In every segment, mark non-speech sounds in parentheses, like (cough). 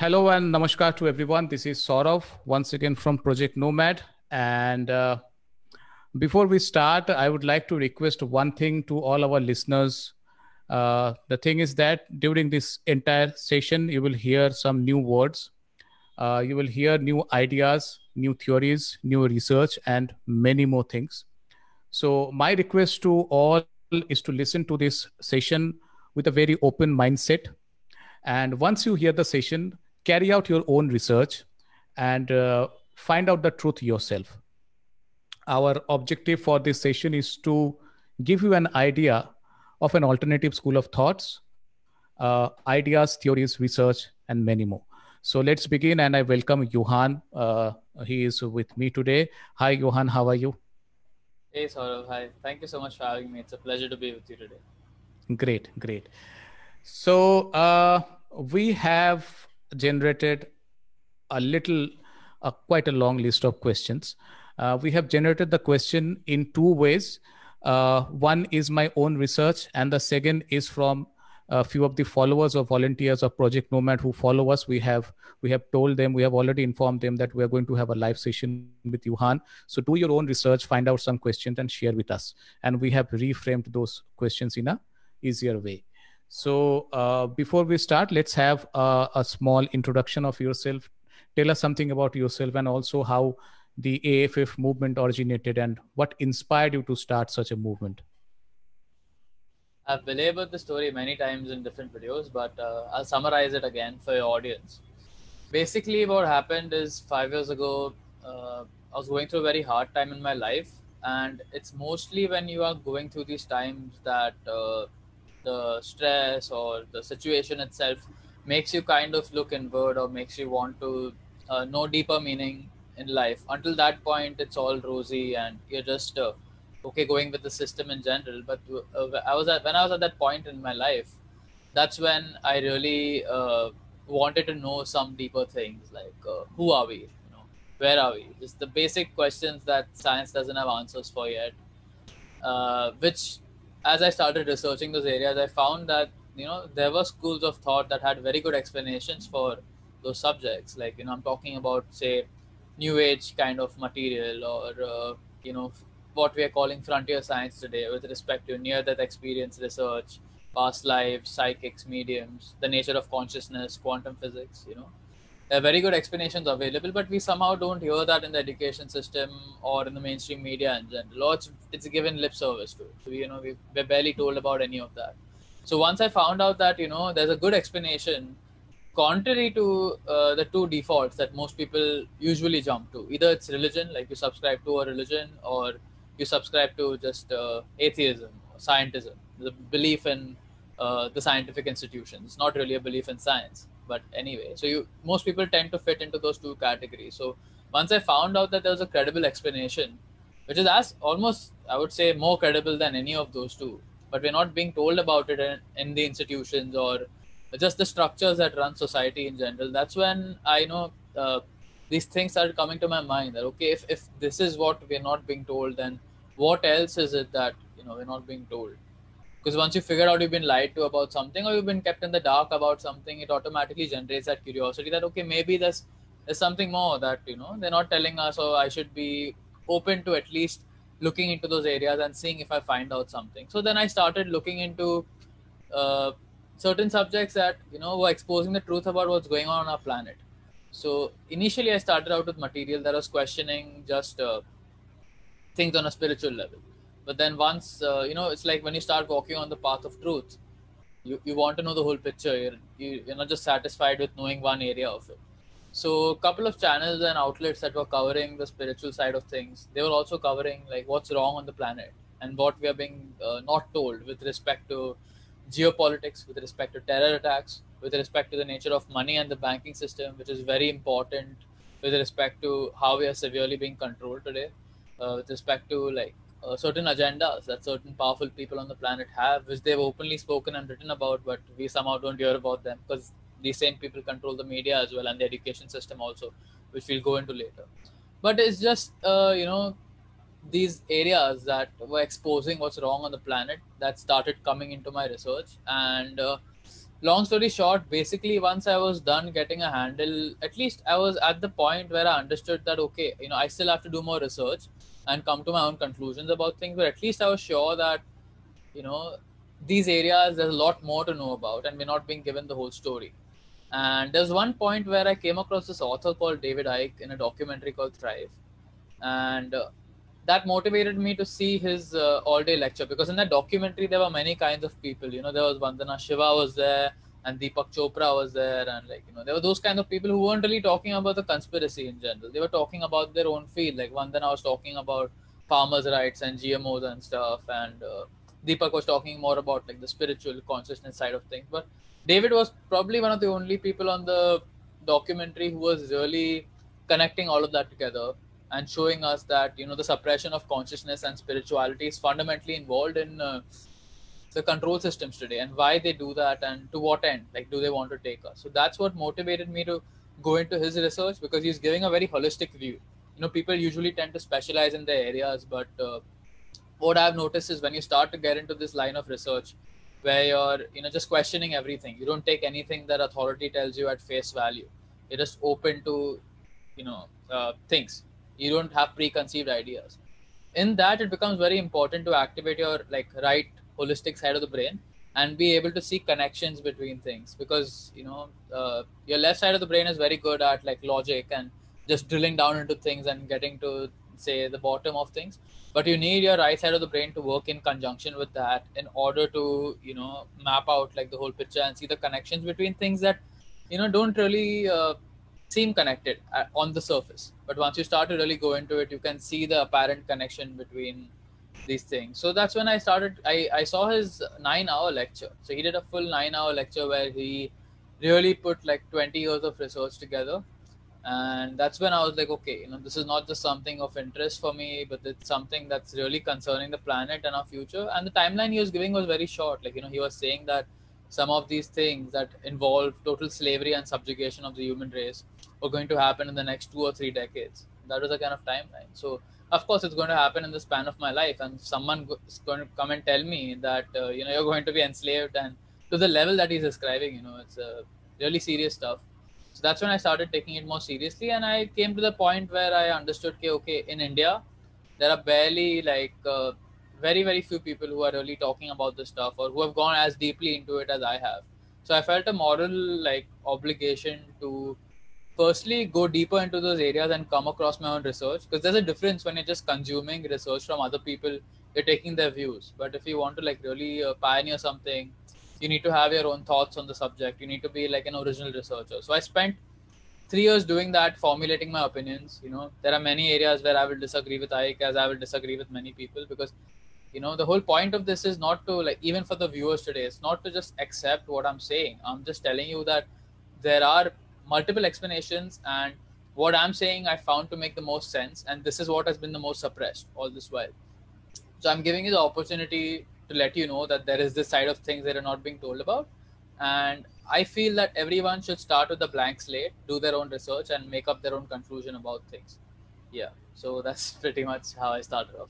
Hello and namaskar to everyone. This is Saurav once again from Project Nomad. And uh, before we start, I would like to request one thing to all our listeners. Uh, the thing is that during this entire session, you will hear some new words. Uh, you will hear new ideas, new theories, new research, and many more things. So, my request to all is to listen to this session with a very open mindset. And once you hear the session, carry out your own research and uh, find out the truth yourself. Our objective for this session is to give you an idea of an alternative school of thoughts, uh, ideas, theories, research, and many more. So let's begin, and I welcome Johan. Uh, he is with me today. Hi, Johan. How are you? Hey, Saurav. Hi. Thank you so much for having me. It's a pleasure to be with you today. Great, great. So uh, we have generated a little, uh, quite a long list of questions. Uh, we have generated the question in two ways. Uh, one is my own research, and the second is from a few of the followers or volunteers of Project Nomad who follow us. We have we have told them we have already informed them that we are going to have a live session with Johan. So do your own research, find out some questions, and share with us. And we have reframed those questions in a easier way. So uh, before we start, let's have a, a, small introduction of yourself. Tell us something about yourself and also how the AFF movement originated and what inspired you to start such a movement. I've belabored the story many times in different videos, but uh, I'll summarize it again for your audience. Basically, what happened is five years ago, uh, I was going through a very hard time in my life, and it's mostly when you are going through these times that uh, the stress or the situation itself makes you kind of look inward or makes you want to uh, know deeper meaning in life. Until that point it's all rosy and you're just uh, okay going with the system in general. But uh, i was at when i was at that point in my life that's when i really uh, wanted to know some deeper things like uh, who are we you know? Where are we? Just the basic questions that science doesn't have answers for yet uh, which as I started researching those areas, I found that you know there were schools of thought that had very good explanations for those subjects. Like you know, I'm talking about say new age kind of material or uh, you know what we are calling frontier science today with respect to near death experience research past lives psychics mediums the nature of consciousness quantum physics you know there are very good explanations available, but we somehow don't hear that in the education system or in the mainstream media in general. It's, it's given lip service to. So, you know, we, we're barely told about any of that. So once I found out that, you know, there's a good explanation, contrary to uh, the two defaults that most people usually jump to. Either it's religion, like you subscribe to a religion, or you subscribe to just uh, atheism, or scientism, the belief in uh, the scientific institutions, not really a belief in science but anyway so you most people tend to fit into those two categories. So once i found out that there was a credible explanation which is as almost i would say more credible than any of those two but we're not being told about it in, in the institutions or just the structures that run society in general that's when i know uh, these things started coming to my mind that okay if, if this is what we're not being told then what else is it that you know we're not being told because once you figure out you've been lied to about something or you've been kept in the dark about something it automatically generates that curiosity that okay maybe there's there's something more that you know they're not telling us or i should be open to at least looking into those areas and seeing if i find out something so then i started looking into uh, certain subjects that you know were exposing the truth about what's going on on our planet. So initially i started out with material that was questioning just uh, things on a spiritual level but then once uh, you know it's like when you start walking on the path of truth you, you want to know the whole picture. You're, you, you're not just satisfied with knowing one area of it. So a couple of channels and outlets that were covering the spiritual side of things they were also covering like what's wrong on the planet and what we are being uh, not told with respect to geopolitics with respect to terror attacks with respect to the nature of money and the banking system which is very important with respect to how we are severely being controlled today uh, with respect to like uh, certain agendas that certain powerful people on the planet have, which they've openly spoken and written about, but we somehow don't hear about them because these same people control the media as well and the education system also, which we'll go into later. But it's just, uh, you know, these areas that were exposing what's wrong on the planet that started coming into my research. And uh, long story short, basically once I was done getting a handle, at least I was at the point where I understood that okay, you know, I still have to do more research and come to my own conclusions about things, but at least I was sure that, you know, these areas there's a lot more to know about and we're not being given the whole story. And there's one point where I came across this author called David Icke in a documentary called Thrive. And uh, that motivated me to see his uh, all day lecture because in that documentary there were many kinds of people you know there was vandana shiva was there and deepak chopra was there and like you know there were those kind of people who weren't really talking about the conspiracy in general. They were talking about their own field. Like vandana was talking about farmers rights and gmos and stuff and uh, deepak was talking more about like the spiritual consciousness side of things. But david was probably one of the only people on the documentary who was really connecting all of that together and showing us that you know the suppression of consciousness and spirituality is fundamentally involved in uh, the control systems today and why they do that and to what end like do they want to take us? So that's what motivated me to go into his research because he's giving a very holistic view. You know people usually tend to specialize in their areas but uh, what i've noticed is when you start to get into this line of research where you're you know just questioning everything you don't take anything that authority tells you at face value. You're just open to you know uh, things. You don't have preconceived ideas. In that it becomes very important to activate your like right holistic side of the brain and be able to see connections between things because you know uh, your left side of the brain is very good at like logic and just drilling down into things and getting to say the bottom of things. But you need your right side of the brain to work in conjunction with that in order to you know map out like the whole picture and see the connections between things that you know don't really uh, seem connected uh, on the surface. But once you start to really go into it you can see the apparent connection between these things. So that's when i started i, I saw his nine hour lecture. So he did a full nine hour lecture where he really put like 20 years of research together. And that's when i was like okay you know this is not just something of interest for me but it's something that's really concerning the planet and our future. And the timeline he was giving was very short. Like you know he was saying that some of these things that involve total slavery and subjugation of the human race are going to happen in the next two or three decades. That was a kind of timeline. So, of course, it's going to happen in the span of my life, and someone is going to come and tell me that uh, you know you're going to be enslaved, and to the level that he's describing, you know, it's uh, really serious stuff. So that's when I started taking it more seriously, and I came to the point where I understood, okay, okay, in India, there are barely like uh, very very few people who are really talking about this stuff or who have gone as deeply into it as I have. So I felt a moral like obligation to firstly go deeper into those areas and come across my own research because there's a difference when you're just consuming research from other people you're taking their views. But if you want to like really uh, pioneer something you need to have your own thoughts on the subject. You need to be like an original researcher. So i spent three years doing that formulating my opinions you know. There are many areas where i will disagree with ike as i will disagree with many people because you know the whole point of this is not to like even for the viewers today it's not to just accept what i'm saying. I'm just telling you that there are multiple explanations and what i'm saying i found to make the most sense and this is what has been the most suppressed all this while. So i'm giving you the opportunity to let you know that there is this side of things that are not being told about and i feel that everyone should start with a blank slate do their own research and make up their own conclusion about things. Yeah so that's (laughs) pretty much how i started off.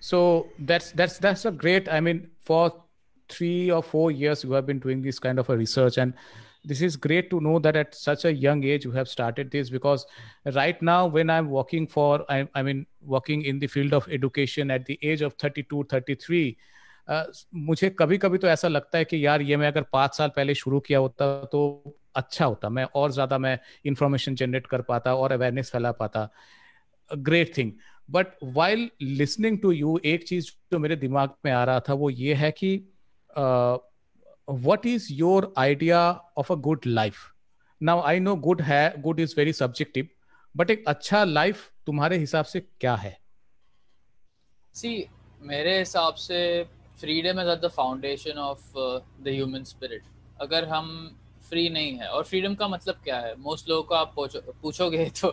So that's that's that's a great i mean for three or four years you have been doing this kind of a research and this is great to know that at such a young age you have started this because right now when i'm working for i, I mean working in the field of education at the age of 32 33 uh, मुझे कभी कभी तो ऐसा लगता है कि यार ये मैं अगर पाँच साल पहले शुरू किया होता तो अच्छा होता मैं और ज़्यादा मैं इंफॉर्मेशन जनरेट कर पाता और अवेयरनेस फैला पाता great thing but while listening to you एक चीज़ जो मेरे दिमाग में आ रहा था वो ये है कि what is your idea of a good life now I know good है good is very subjective but एक अच्छा लाइफ तुम्हारे हिसाब से क्या है? सी मेरे हिसाब से freedom is at the foundation of the human spirit अगर हम फ्री नहीं है, और फ्रीडम का मतलब क्या है? मोस्ट लोगों को आप पूछोगे (laughs) तो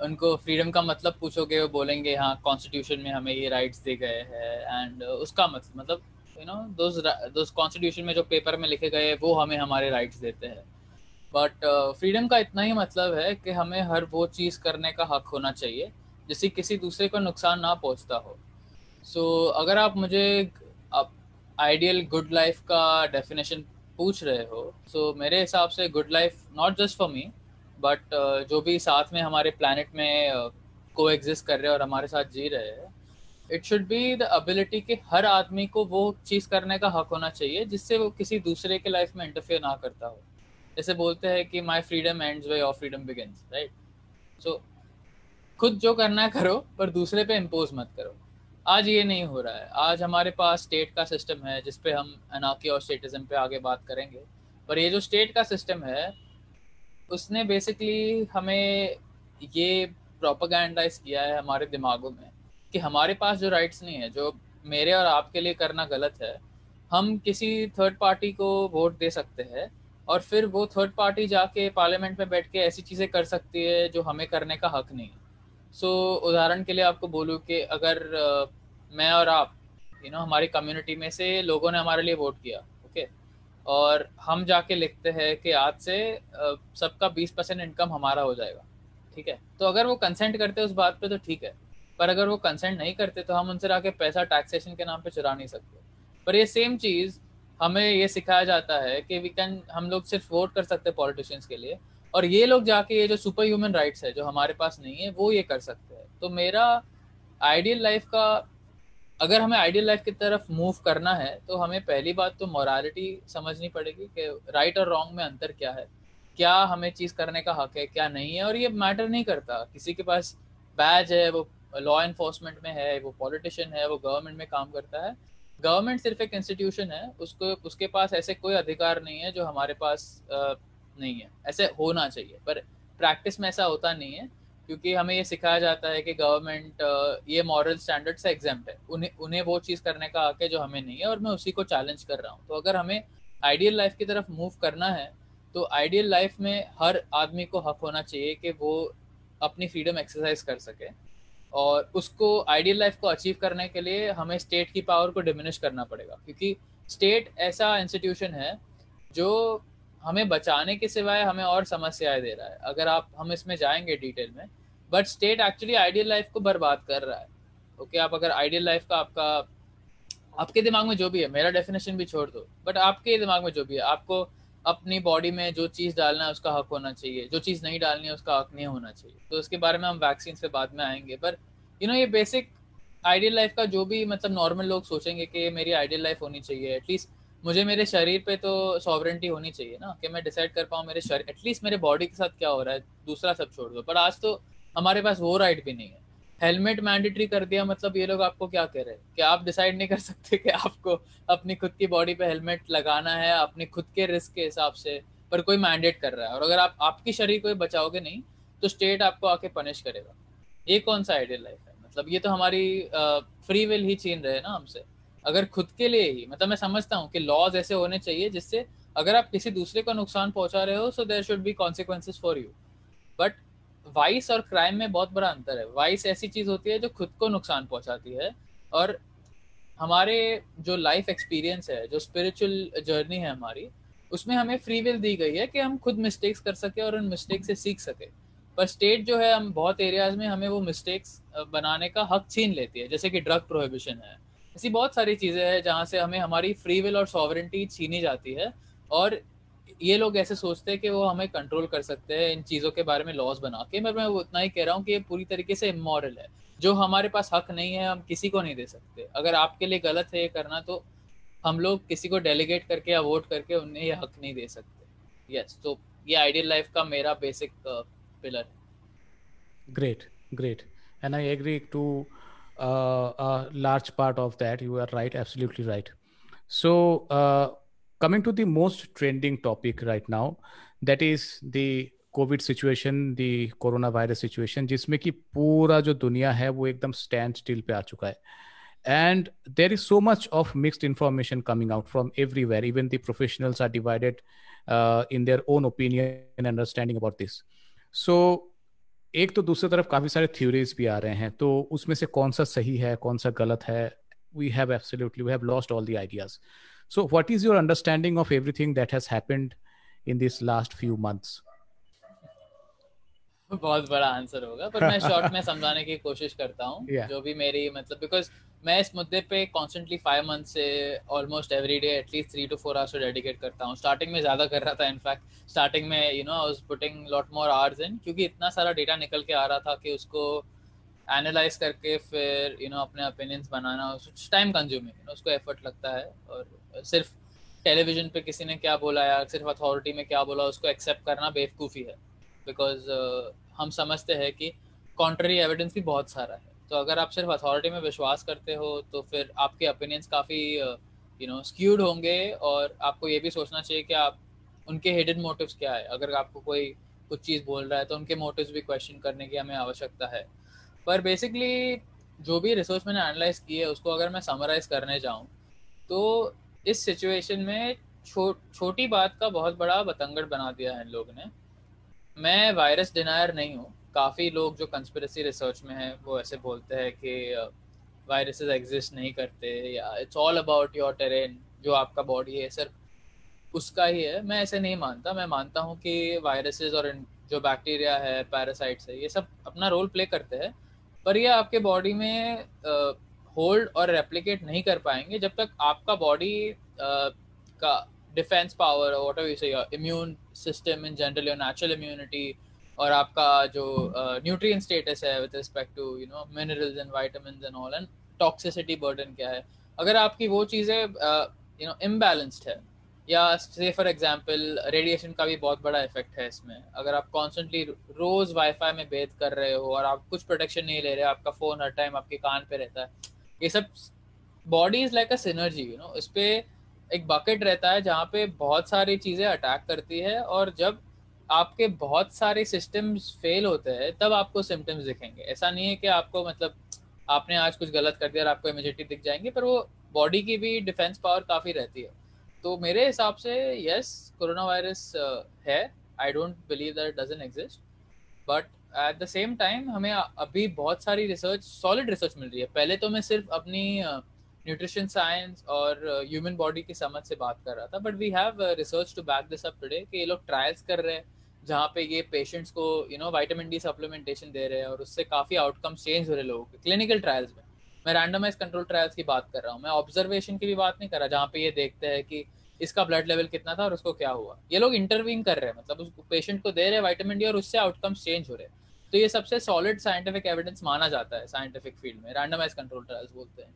उनको फ्रीडम का मतलब पूछोगे, वो बोलेंगे हाँ कॉन्स्टिट्यूशन में हमें ये राइट्स दे गए हैं एंड उसका मतलब मतलब यू नो दोज कॉन्स्टिट्यूशन में जो पेपर में लिखे गए वो हमें हमारे राइट्स देते हैं। बट फ्रीडम uh, का इतना ही मतलब है कि हमें हर वो चीज़ करने का हक होना चाहिए जिससे किसी दूसरे को नुकसान ना पहुँचता हो। सो so, अगर आप मुझे आइडियल गुड लाइफ का डेफिनेशन पूछ रहे हो सो so, मेरे हिसाब से good life not just for me but जो भी साथ में हमारे प्लानट में को uh, कर रहे हैं और हमारे साथ जी रहे हैं it should be the ability कि हर आदमी को वो चीज़ करने का हक होना चाहिए, जिससे वो किसी दूसरे के लाइफ में इंटरफेयर ना करता हो। जैसे बोलते हैं कि my freedom ends way of freedom begins right so खुद जो करना है करो, पर दूसरे पे इम्पोज मत करो। आज ये नहीं हो रहा है। आज हमारे पास स्टेट का सिस्टम है जिसपे हम अनाकी और स्टेटिज्म पे आगे बात करेंगे। पर ये जो स्टेट का सिस्टम है, उसने बेसिकली हमें ये प्रोपागैंडाइज किया है हमारे दिमागों में। कि हमारे पास जो राइट्स नहीं है जो मेरे और आपके लिए करना गलत है हम किसी थर्ड पार्टी को वोट दे सकते हैं और फिर वो थर्ड पार्टी जाके पार्लियामेंट में बैठ के ऐसी चीज़ें कर सकती है जो हमें करने का हक नहीं है। सो so, उदाहरण के लिए आपको बोलूँ कि अगर मैं और आप यू नो हमारी कम्युनिटी में से लोगों ने हमारे लिए वोट किया ओके और हम जाके लिखते हैं कि आज से सबका बीस परसेंट इनकम हमारा हो जाएगा ठीक है? तो अगर वो कंसेंट करते हैं उस बात पे तो ठीक है। पर अगर वो कंसेंट नहीं करते तो हम उनसे जाके पैसा टैक्सेशन के नाम पे चुरा नहीं सकते। पर ये सेम चीज़ हमें ये सिखाया जाता है कि वी कैन हम लोग सिर्फ़ वोट कर सकते हैं पॉलिटिशियंस के लिए, और ये लोग जाके ये जो सुपर ह्यूमन राइट्स है, जो हमारे पास नहीं है, वो ये कर सकते हैं। तो मेरा आइडियल लाइफ का, अगर हमें आइडियल लाइफ की तरफ़ मूव करना है तो हमें पहली बात तो मोरालिटी समझनी पड़ेगी कि राइट और रॉन्ग में अंतर क्या है। क्या हमें चीज़ करने का हक है, क्या नहीं है, और ये मैटर नहीं करता। किसी के पास बैज है, वो लॉ इन्फोर्समेंट में है, वो पॉलिटिशियन है, वो गवर्नमेंट में काम करता है। गवर्नमेंट सिर्फ़ एक इंस्टीट्यूशन है, उसको, उसके पास ऐसे कोई अधिकार नहीं है जो हमारे पास नहीं है। ऐसे होना चाहिए, पर प्रैक्टिस में ऐसा होता नहीं है, क्योंकि हमें ये सिखाया जाता है कि गवर्नमेंट ये मॉरल स्टैंडर्ड से एग्ज़ाम है। उन्हें उन्हें वो चीज़ करने का हक है जो हमें नहीं है और मैं उसी को चैलेंज कर रहा हूँ। तो अगर हमें आइडियल लाइफ की तरफ़ मूव करना है तो आइडियल लाइफ में हर आदमी को हक होना चाहिए कि वो अपनी फ्रीडम एक्सरसाइज कर सके। और उसको आइडियल लाइफ को अचीव करने के लिए हमें स्टेट की पावर को डिमिनिश करना पड़ेगा। क्योंकि स्टेट ऐसा इंस्टीट्यूशन है जो हमें बचाने के सिवाय हमें और समस्याएँ दे रहा है। अगर आप हम इसमें जाएँगे डिटेल में but state actually ideal life को बर्बाद कर रहा है। ओके okay, आप अगर आइडियल लाइफ का आपका आपके दिमाग में जो भी है मेरा डेफिनेशन भी छोड़ दो बट आपके दिमाग में जो भी है आपको अपनी बॉडी में जो चीज़ डालना है, उसका हक होना चाहिए। जो चीज़ नहीं डालनी है, उसका हक नहीं होना चाहिए। तो उसके बारे में हम वैक्सीन से बाद में आएँगे। पर यू नो ये बेसिक आइडियल लाइफ का जो भी मतलब नॉर्मल लोग सोचेंगे कि मेरी आइडियल लाइफ होनी चाहिए। एटलीस्ट मुझे मेरे शरीर पे तो सॉवरेंटी होनी चाहिए ना, कि मैं डिसाइड कर पाऊँ मेरे शरीर एटलीस्ट मेरे बॉडी के साथ क्या हो रहा है, दूसरा सब छोड़ दो। पर आज तो हमारे पास वो राइट भी नहीं है। हेलमेट मैंडेटरी कर दिया मतलब ये लोग आपको क्या कह रहे हैं? कि आप डिसाइड नहीं कर सकते कि आपको अपनी खुद की बॉडी पे हेलमेट लगाना है, अपने खुद के रिस्क के हिसाब से, पर कोई मैंडेट कर रहा है। और अगर आप, आपकी शरीर को बचाओगे नहीं तो स्टेट आपको आके पनिश करेगा। ये कौन सा आइडियल लाइफ है? मतलब ये तो हमारी फ्री विल ही छीन रहे हैं ना हमसे। अगर खुद के लिए ही मतलब मैं समझता हूँ कि लॉज ऐसे होने चाहिए जिससे अगर आप किसी दूसरे को नुकसान पहुँचा रहे हो so there should be consequences for you but vice और क्राइम में बहुत बड़ा अंतर है। वाइस ऐसी चीज़ होती है जो खुद को नुकसान पहुंचाती है और हमारे जो लाइफ एक्सपीरियंस है, जो स्पिरिचुअल जर्नी है हमारी, उसमें हमें फ्री विल दी गई है कि हम खुद मिस्टेक्स कर सके और उन मिस्टेक से सीख सके। पर स्टेट जो है, हम बहुत एरियाज़ में हमें वो मिस्टेक्स बनाने का हक छीन लेती है। जैसे कि ड्रग प्रोहिबिशन है। ऐसी बहुत सारी चीज़ें हैं जहाँ से हमें हमारी फ्री विल और सॉवरेंटी छीनी जाती है और ये लोग ऐसे सोचते हैं कि वो हमें कंट्रोल कर सकते हैं इन चीज़ों के बारे में लॉज बना के मैं मैं उतना ही कह रहा हूँ कि ये पूरी तरीके से इमोरल है। जो हमारे पास हक नहीं है हम किसी को नहीं दे सकते। अगर आपके लिए गलत है ये करना तो हम लोग किसी को डेलीगेट करके या वोट करके उन्हें ये हक नहीं दे सकते। यस yes, तो ये आइडियल लाइफ का मेरा बेसिक पिलर है। Great great and I agree to part of that. You are right absolutely right. So uh, coming to the most trending topic right now, that is the covid situation the corona virus situation जिसमें कि पूरा जो दुनिया है वो एकदम stand still पे आ चुका है। And there is so much of mixed information coming out from everywhere even the professionals are divided in their own opinion understanding about this so एक तो दूसरी तरफ़ काफ़ी सारे थ्योरीज भी आ रहे हैं। तो उसमें से कौन सा सही है, कौन सा गलत है? We have absolutely we have lost all the ideas So, what is your understanding of everything that has happened in this last few months? बहुत बड़ा आंसर होगा पर मैं शॉर्ट में समझाने की कोशिश करता हूँ yeah. जो भी मेरी मतलब बिकॉज़ मैं इस मुद्दे पे कॉन्स्टेंटली फाइव मंथ से almost every day at least three to four hours dedicate करता हूँ स्टार्टिंग में ज़्यादा कर रहा था इनफैक्ट स्टार्टिंग में you know I was putting lot more hours in क्योंकि इतना सारा डेटा निकल के आ रहा था कि उसको एनालाइज करके फिर यू you नो know, अपने ओपिनियंस बनाना टाइम कंज्यूमिंग उसको एफर्ट लगता है और सिर्फ़ टेलीविज़न पे किसी ने क्या बोला या सिर्फ़ अथॉरिटी में क्या बोला उसको एक्सेप्ट करना बेवकूफ़ी है। बिकॉज़ uh, हम समझते हैं कि कॉन्ट्ररी एविडेंस भी बहुत सारा है। तो अगर आप सिर्फ़ अथॉरिटी में विश्वास करते हो तो फिर आपके ओपिनियंस काफ़ी यू नो स्क्यूड होंगे और आपको ये भी सोचना चाहिए कि आप उनके हिडन मोटिव्स क्या है। अगर आपको कोई कुछ चीज़ बोल रहा है तो उनके मोटिव्स भी क्वेश्चन करने की हमें आवश्यकता है। पर बेसिकली जो भी रिसोर्स मैंने एनालाइज की है उसको अगर मैं समराइज करने जाऊँ तो इस सिचुएशन में छो, छोटी बात का बहुत बड़ा बतंगड़ बना दिया है इन लोगों ने। मैं वायरस डिनायर नहीं हूँ। काफ़ी लोग जो कंस्पिरेसी रिसर्च में है वो ऐसे बोलते हैं कि वायरसेस एग्जिस्ट नहीं करते या it's all about your terrain जो आपका बॉडी है सिर्फ़ उसका ही है। मैं ऐसे नहीं मानता। मैं मानता हूँ कि वायरसेस और जो बैक्टीरिया है पैरासाइट्स है ये सब अपना रोल प्ले करते हैं। पर ये आपके बॉडी में होल्ड और रेप्लिकेट नहीं कर पाएँगे जब तक आपका बॉडी का defence power whatever you say immune system in general your natural immunity और आपका जो न्यूट्रिएंट uh, स्टेटस है with respect to you know minerals and vitamins and all and toxicity burden क्या है? अगर आपकी वो चीज़ें यू नो इम्बैलेंस्ड है या से फॉर एग्जांपल रेडिएशन का भी बहुत बड़ा इफ़ेक्ट है इसमें। अगर आप कॉन्स्टेंटली रोज वाईफाई में बेद कर रहे हो और आप कुछ प्रोटेक्शन नहीं ले रहे हो आपका फ़ोन हर टाइम आपके कान पे रहता है ये सब body is like a synergy you know इस पे एक बकेट रहता है जहाँ पे बहुत सारी चीज़ें अटैक करती है और जब आपके बहुत सारे सिस्टम्स फेल होते हैं, तब आपको सिम्टम्स दिखेंगे। ऐसा नहीं है कि आपको मतलब आपने आज कुछ गलत कर दिया और आपको इमिजिएटली दिख जाएँगे, पर वो बॉडी की भी डिफेंस पावर काफ़ी रहती है। तो मेरे हिसाब से यस कोरोना वायरस है। I don't believe that doesn't exist but at the same time हमें अभी बहुत सारी रिसर्च सॉलिड रिसर्च मिल रही है। पहले तो मैं सिर्फ़ अपनी न्यूट्रिशन साइंस और ह्यूमन बॉडी की समझ से बात कर रहा था but we have research to back this up today कि ये लोग ट्रायल्स कर रहे हैं, जहाँ पे ये पेशेंट्स को you know vitamin D supplementation दे रहे हैं और उससे काफ़ी आउटकम चेंज हो रहे लोगों के क्लिनिकल ट्रायल्स में। मैं रैंडमाइज कंट्रोल ट्रायल्स की बात कर रहा हूँ। मैं ऑब्जर्वेशन की भी बात नहीं कर रहा, जहाँ पे ये देखते हैं कि इसका ब्लड लेवल कितना था और उसको क्या हुआ। ये लोग इंटरवीन कर रहे हैं मतलब उस पेशेंट को दे रहे हैं वाइटामिन डी और उससे आउटकम्स चेंज हो रहे हैं। तो ये सबसे सॉलिड साइंटिफिक एविडेंस माना जाता है साइंटिफिक फ़ील्ड में रैंडमाइज कंट्रोल ट्रायल्स बोलते हैं।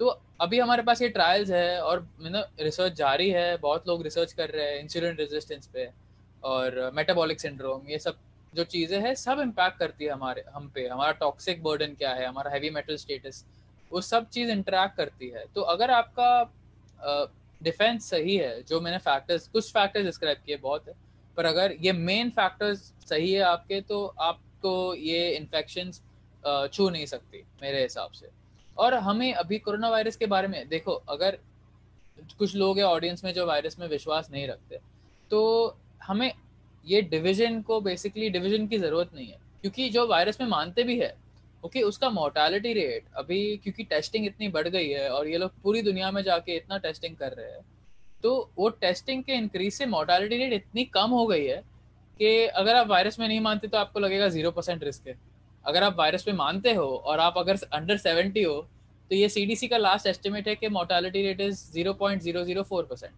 तो अभी हमारे पास ये ट्रायल्स है और रिसर्च जारी है, बहुत लोग रिसर्च कर रहे हैं इंसुलिन रेजिस्टेंस पे और मेटाबॉलिक सिंड्रोम ये सब जो चीज़ें हैं, सब इम्पैक्ट करती है हमारे, हम पे। हमारा टॉक्सिक बर्डन क्या है, हमारा हैवी मेटल स्टेटस वो सब चीज़ इंटरेक्ट करती है। तो अगर आपका डिफेंस सही है, जो मैंने फैक्टर्स कुछ फैक्टर्स डिस्क्राइब किए, बहुत है पर अगर ये मेन फैक्टर्स सही है आपके तो आपको ये इन्फेक्शन छू नहीं सकती मेरे हिसाब से। और हमें अभी कोरोना वायरस के बारे में देखो अगर कुछ लोग हैं ऑडियंस में जो वायरस में विश्वास नहीं रखते तो हमें ये डिवीज़न को बेसिकली डिवीज़न की ज़रूरत नहीं है। क्योंकि जो वायरस में मानते भी है ओके okay, उसका मोर्टालिटी रेट अभी क्योंकि टेस्टिंग इतनी बढ़ गई है और ये लोग पूरी दुनिया में जाके इतना टेस्टिंग कर रहे हैं तो वो टेस्टिंग के इंक्रीज से मोर्टालिटी रेट इतनी कम हो गई है कि अगर आप वायरस में नहीं मानते तो आपको लगेगा ज़ीरो परसेंट रिस्क है। अगर आप वायरस में मानते हो और आप अगर अंडर सेवेंटी हो तो ये सी का लास्ट एस्टिमेट है कि mortality rate is zero point zero zero four percent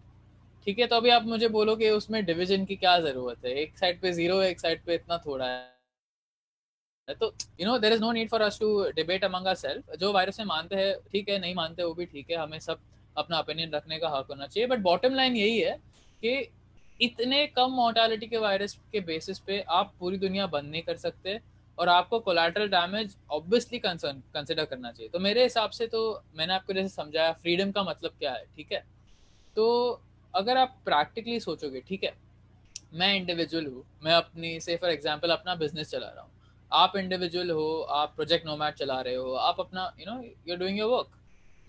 ठीक है तो अभी आप मुझे बोलो कि उसमें डिवीज़न की क्या ज़रूरत है? एक साइड पे ज़ीरो है एक साइड पे इतना थोड़ा है। तो you know there is no need for us to debate among self जो वायरस में मानते हैं, ठीक है, नहीं मानते, वो भी ठीक है, हमें सब अपना ओपिनियन रखने का हक होना चाहिए। बट बॉटम लाइन यही है कि इतने कम मोर्टालिटी के वायरस के बेसिस पे आप पूरी दुनिया बंद नहीं कर सकते और आपको collateral damage obviously concern consider करना चाहिए। तो मेरे हिसाब से तो मैंने आपको जैसे समझाया फ्रीडम का मतलब क्या है, ठीक है? तो अगर आप प्रैक्टिकली सोचोगे, ठीक है? मैं इंडिविजुअल हूँ, मैं अपनी से फॉर एग्ज़ाम्पल अपना बिज़नेस चला रहा हूँ। आप इंडिविजुअल हो, आप प्रोजेक्ट नोमैट चला रहे हो, आप अपना you know you doing your work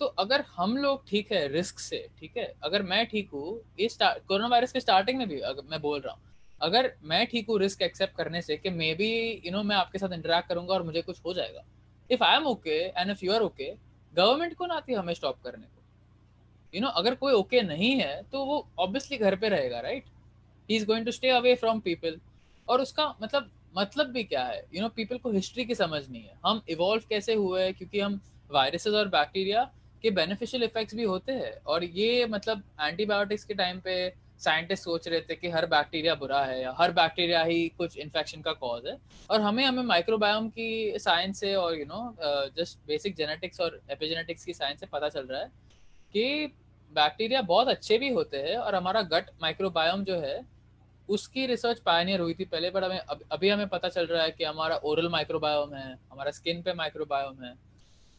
तो अगर हम लोग ठीक है, रिस्क से, ठीक है, अगर मैं ठीक हूँ, ये कोरोना वायरस के स्टार्टिंग में भी अगर मैं बोल रहा हूँ, अगर मैं ठीक हूँ रिस्क एक्सेप्ट करने से कि मे बी, यू नो, मैं आपके साथ इंटरेक्ट करूँगा और मुझे कुछ हो जाएगा। If I am okay and if you are okay government को ना आती हमें स्टॉप करने को। यू नो अगर कोई ओके नहीं है तो वो ऑब्वियसली घर पे रहेगा right he is going to stay away from people और उसका मतलब मतलब भी क्या है? यू नो पीपल को हिस्ट्री की समझ नहीं है। हम इवॉल्व कैसे हुए क्योंकि हम वायरसेस और बैक्टीरिया के बेनिफिशियल इफेक्ट्स भी होते हैं। और ये मतलब एंटीबायोटिक्स के टाइम पे साइंटिस्ट सोच रहे थे कि हर बैक्टीरिया बुरा है या हर बैक्टीरिया ही कुछ इन्फेक्शन का कॉज है। और हमें हमें माइक्रोबायोम की साइंस से और you know just basic genetics और एपिजेनेटिक्स की साइंस से पता चल रहा है कि बैक्टीरिया बहुत अच्छे भी होते हैं और हमारा गट माइक्रोबायोम जो है, उसकी रिसर्च पायनियर हुई थी पहले बट हमें अभी हमें पता चल रहा है कि हमारा ओरल माइक्रोबायोम है, हमारा स्किन पे माइक्रोबायोम है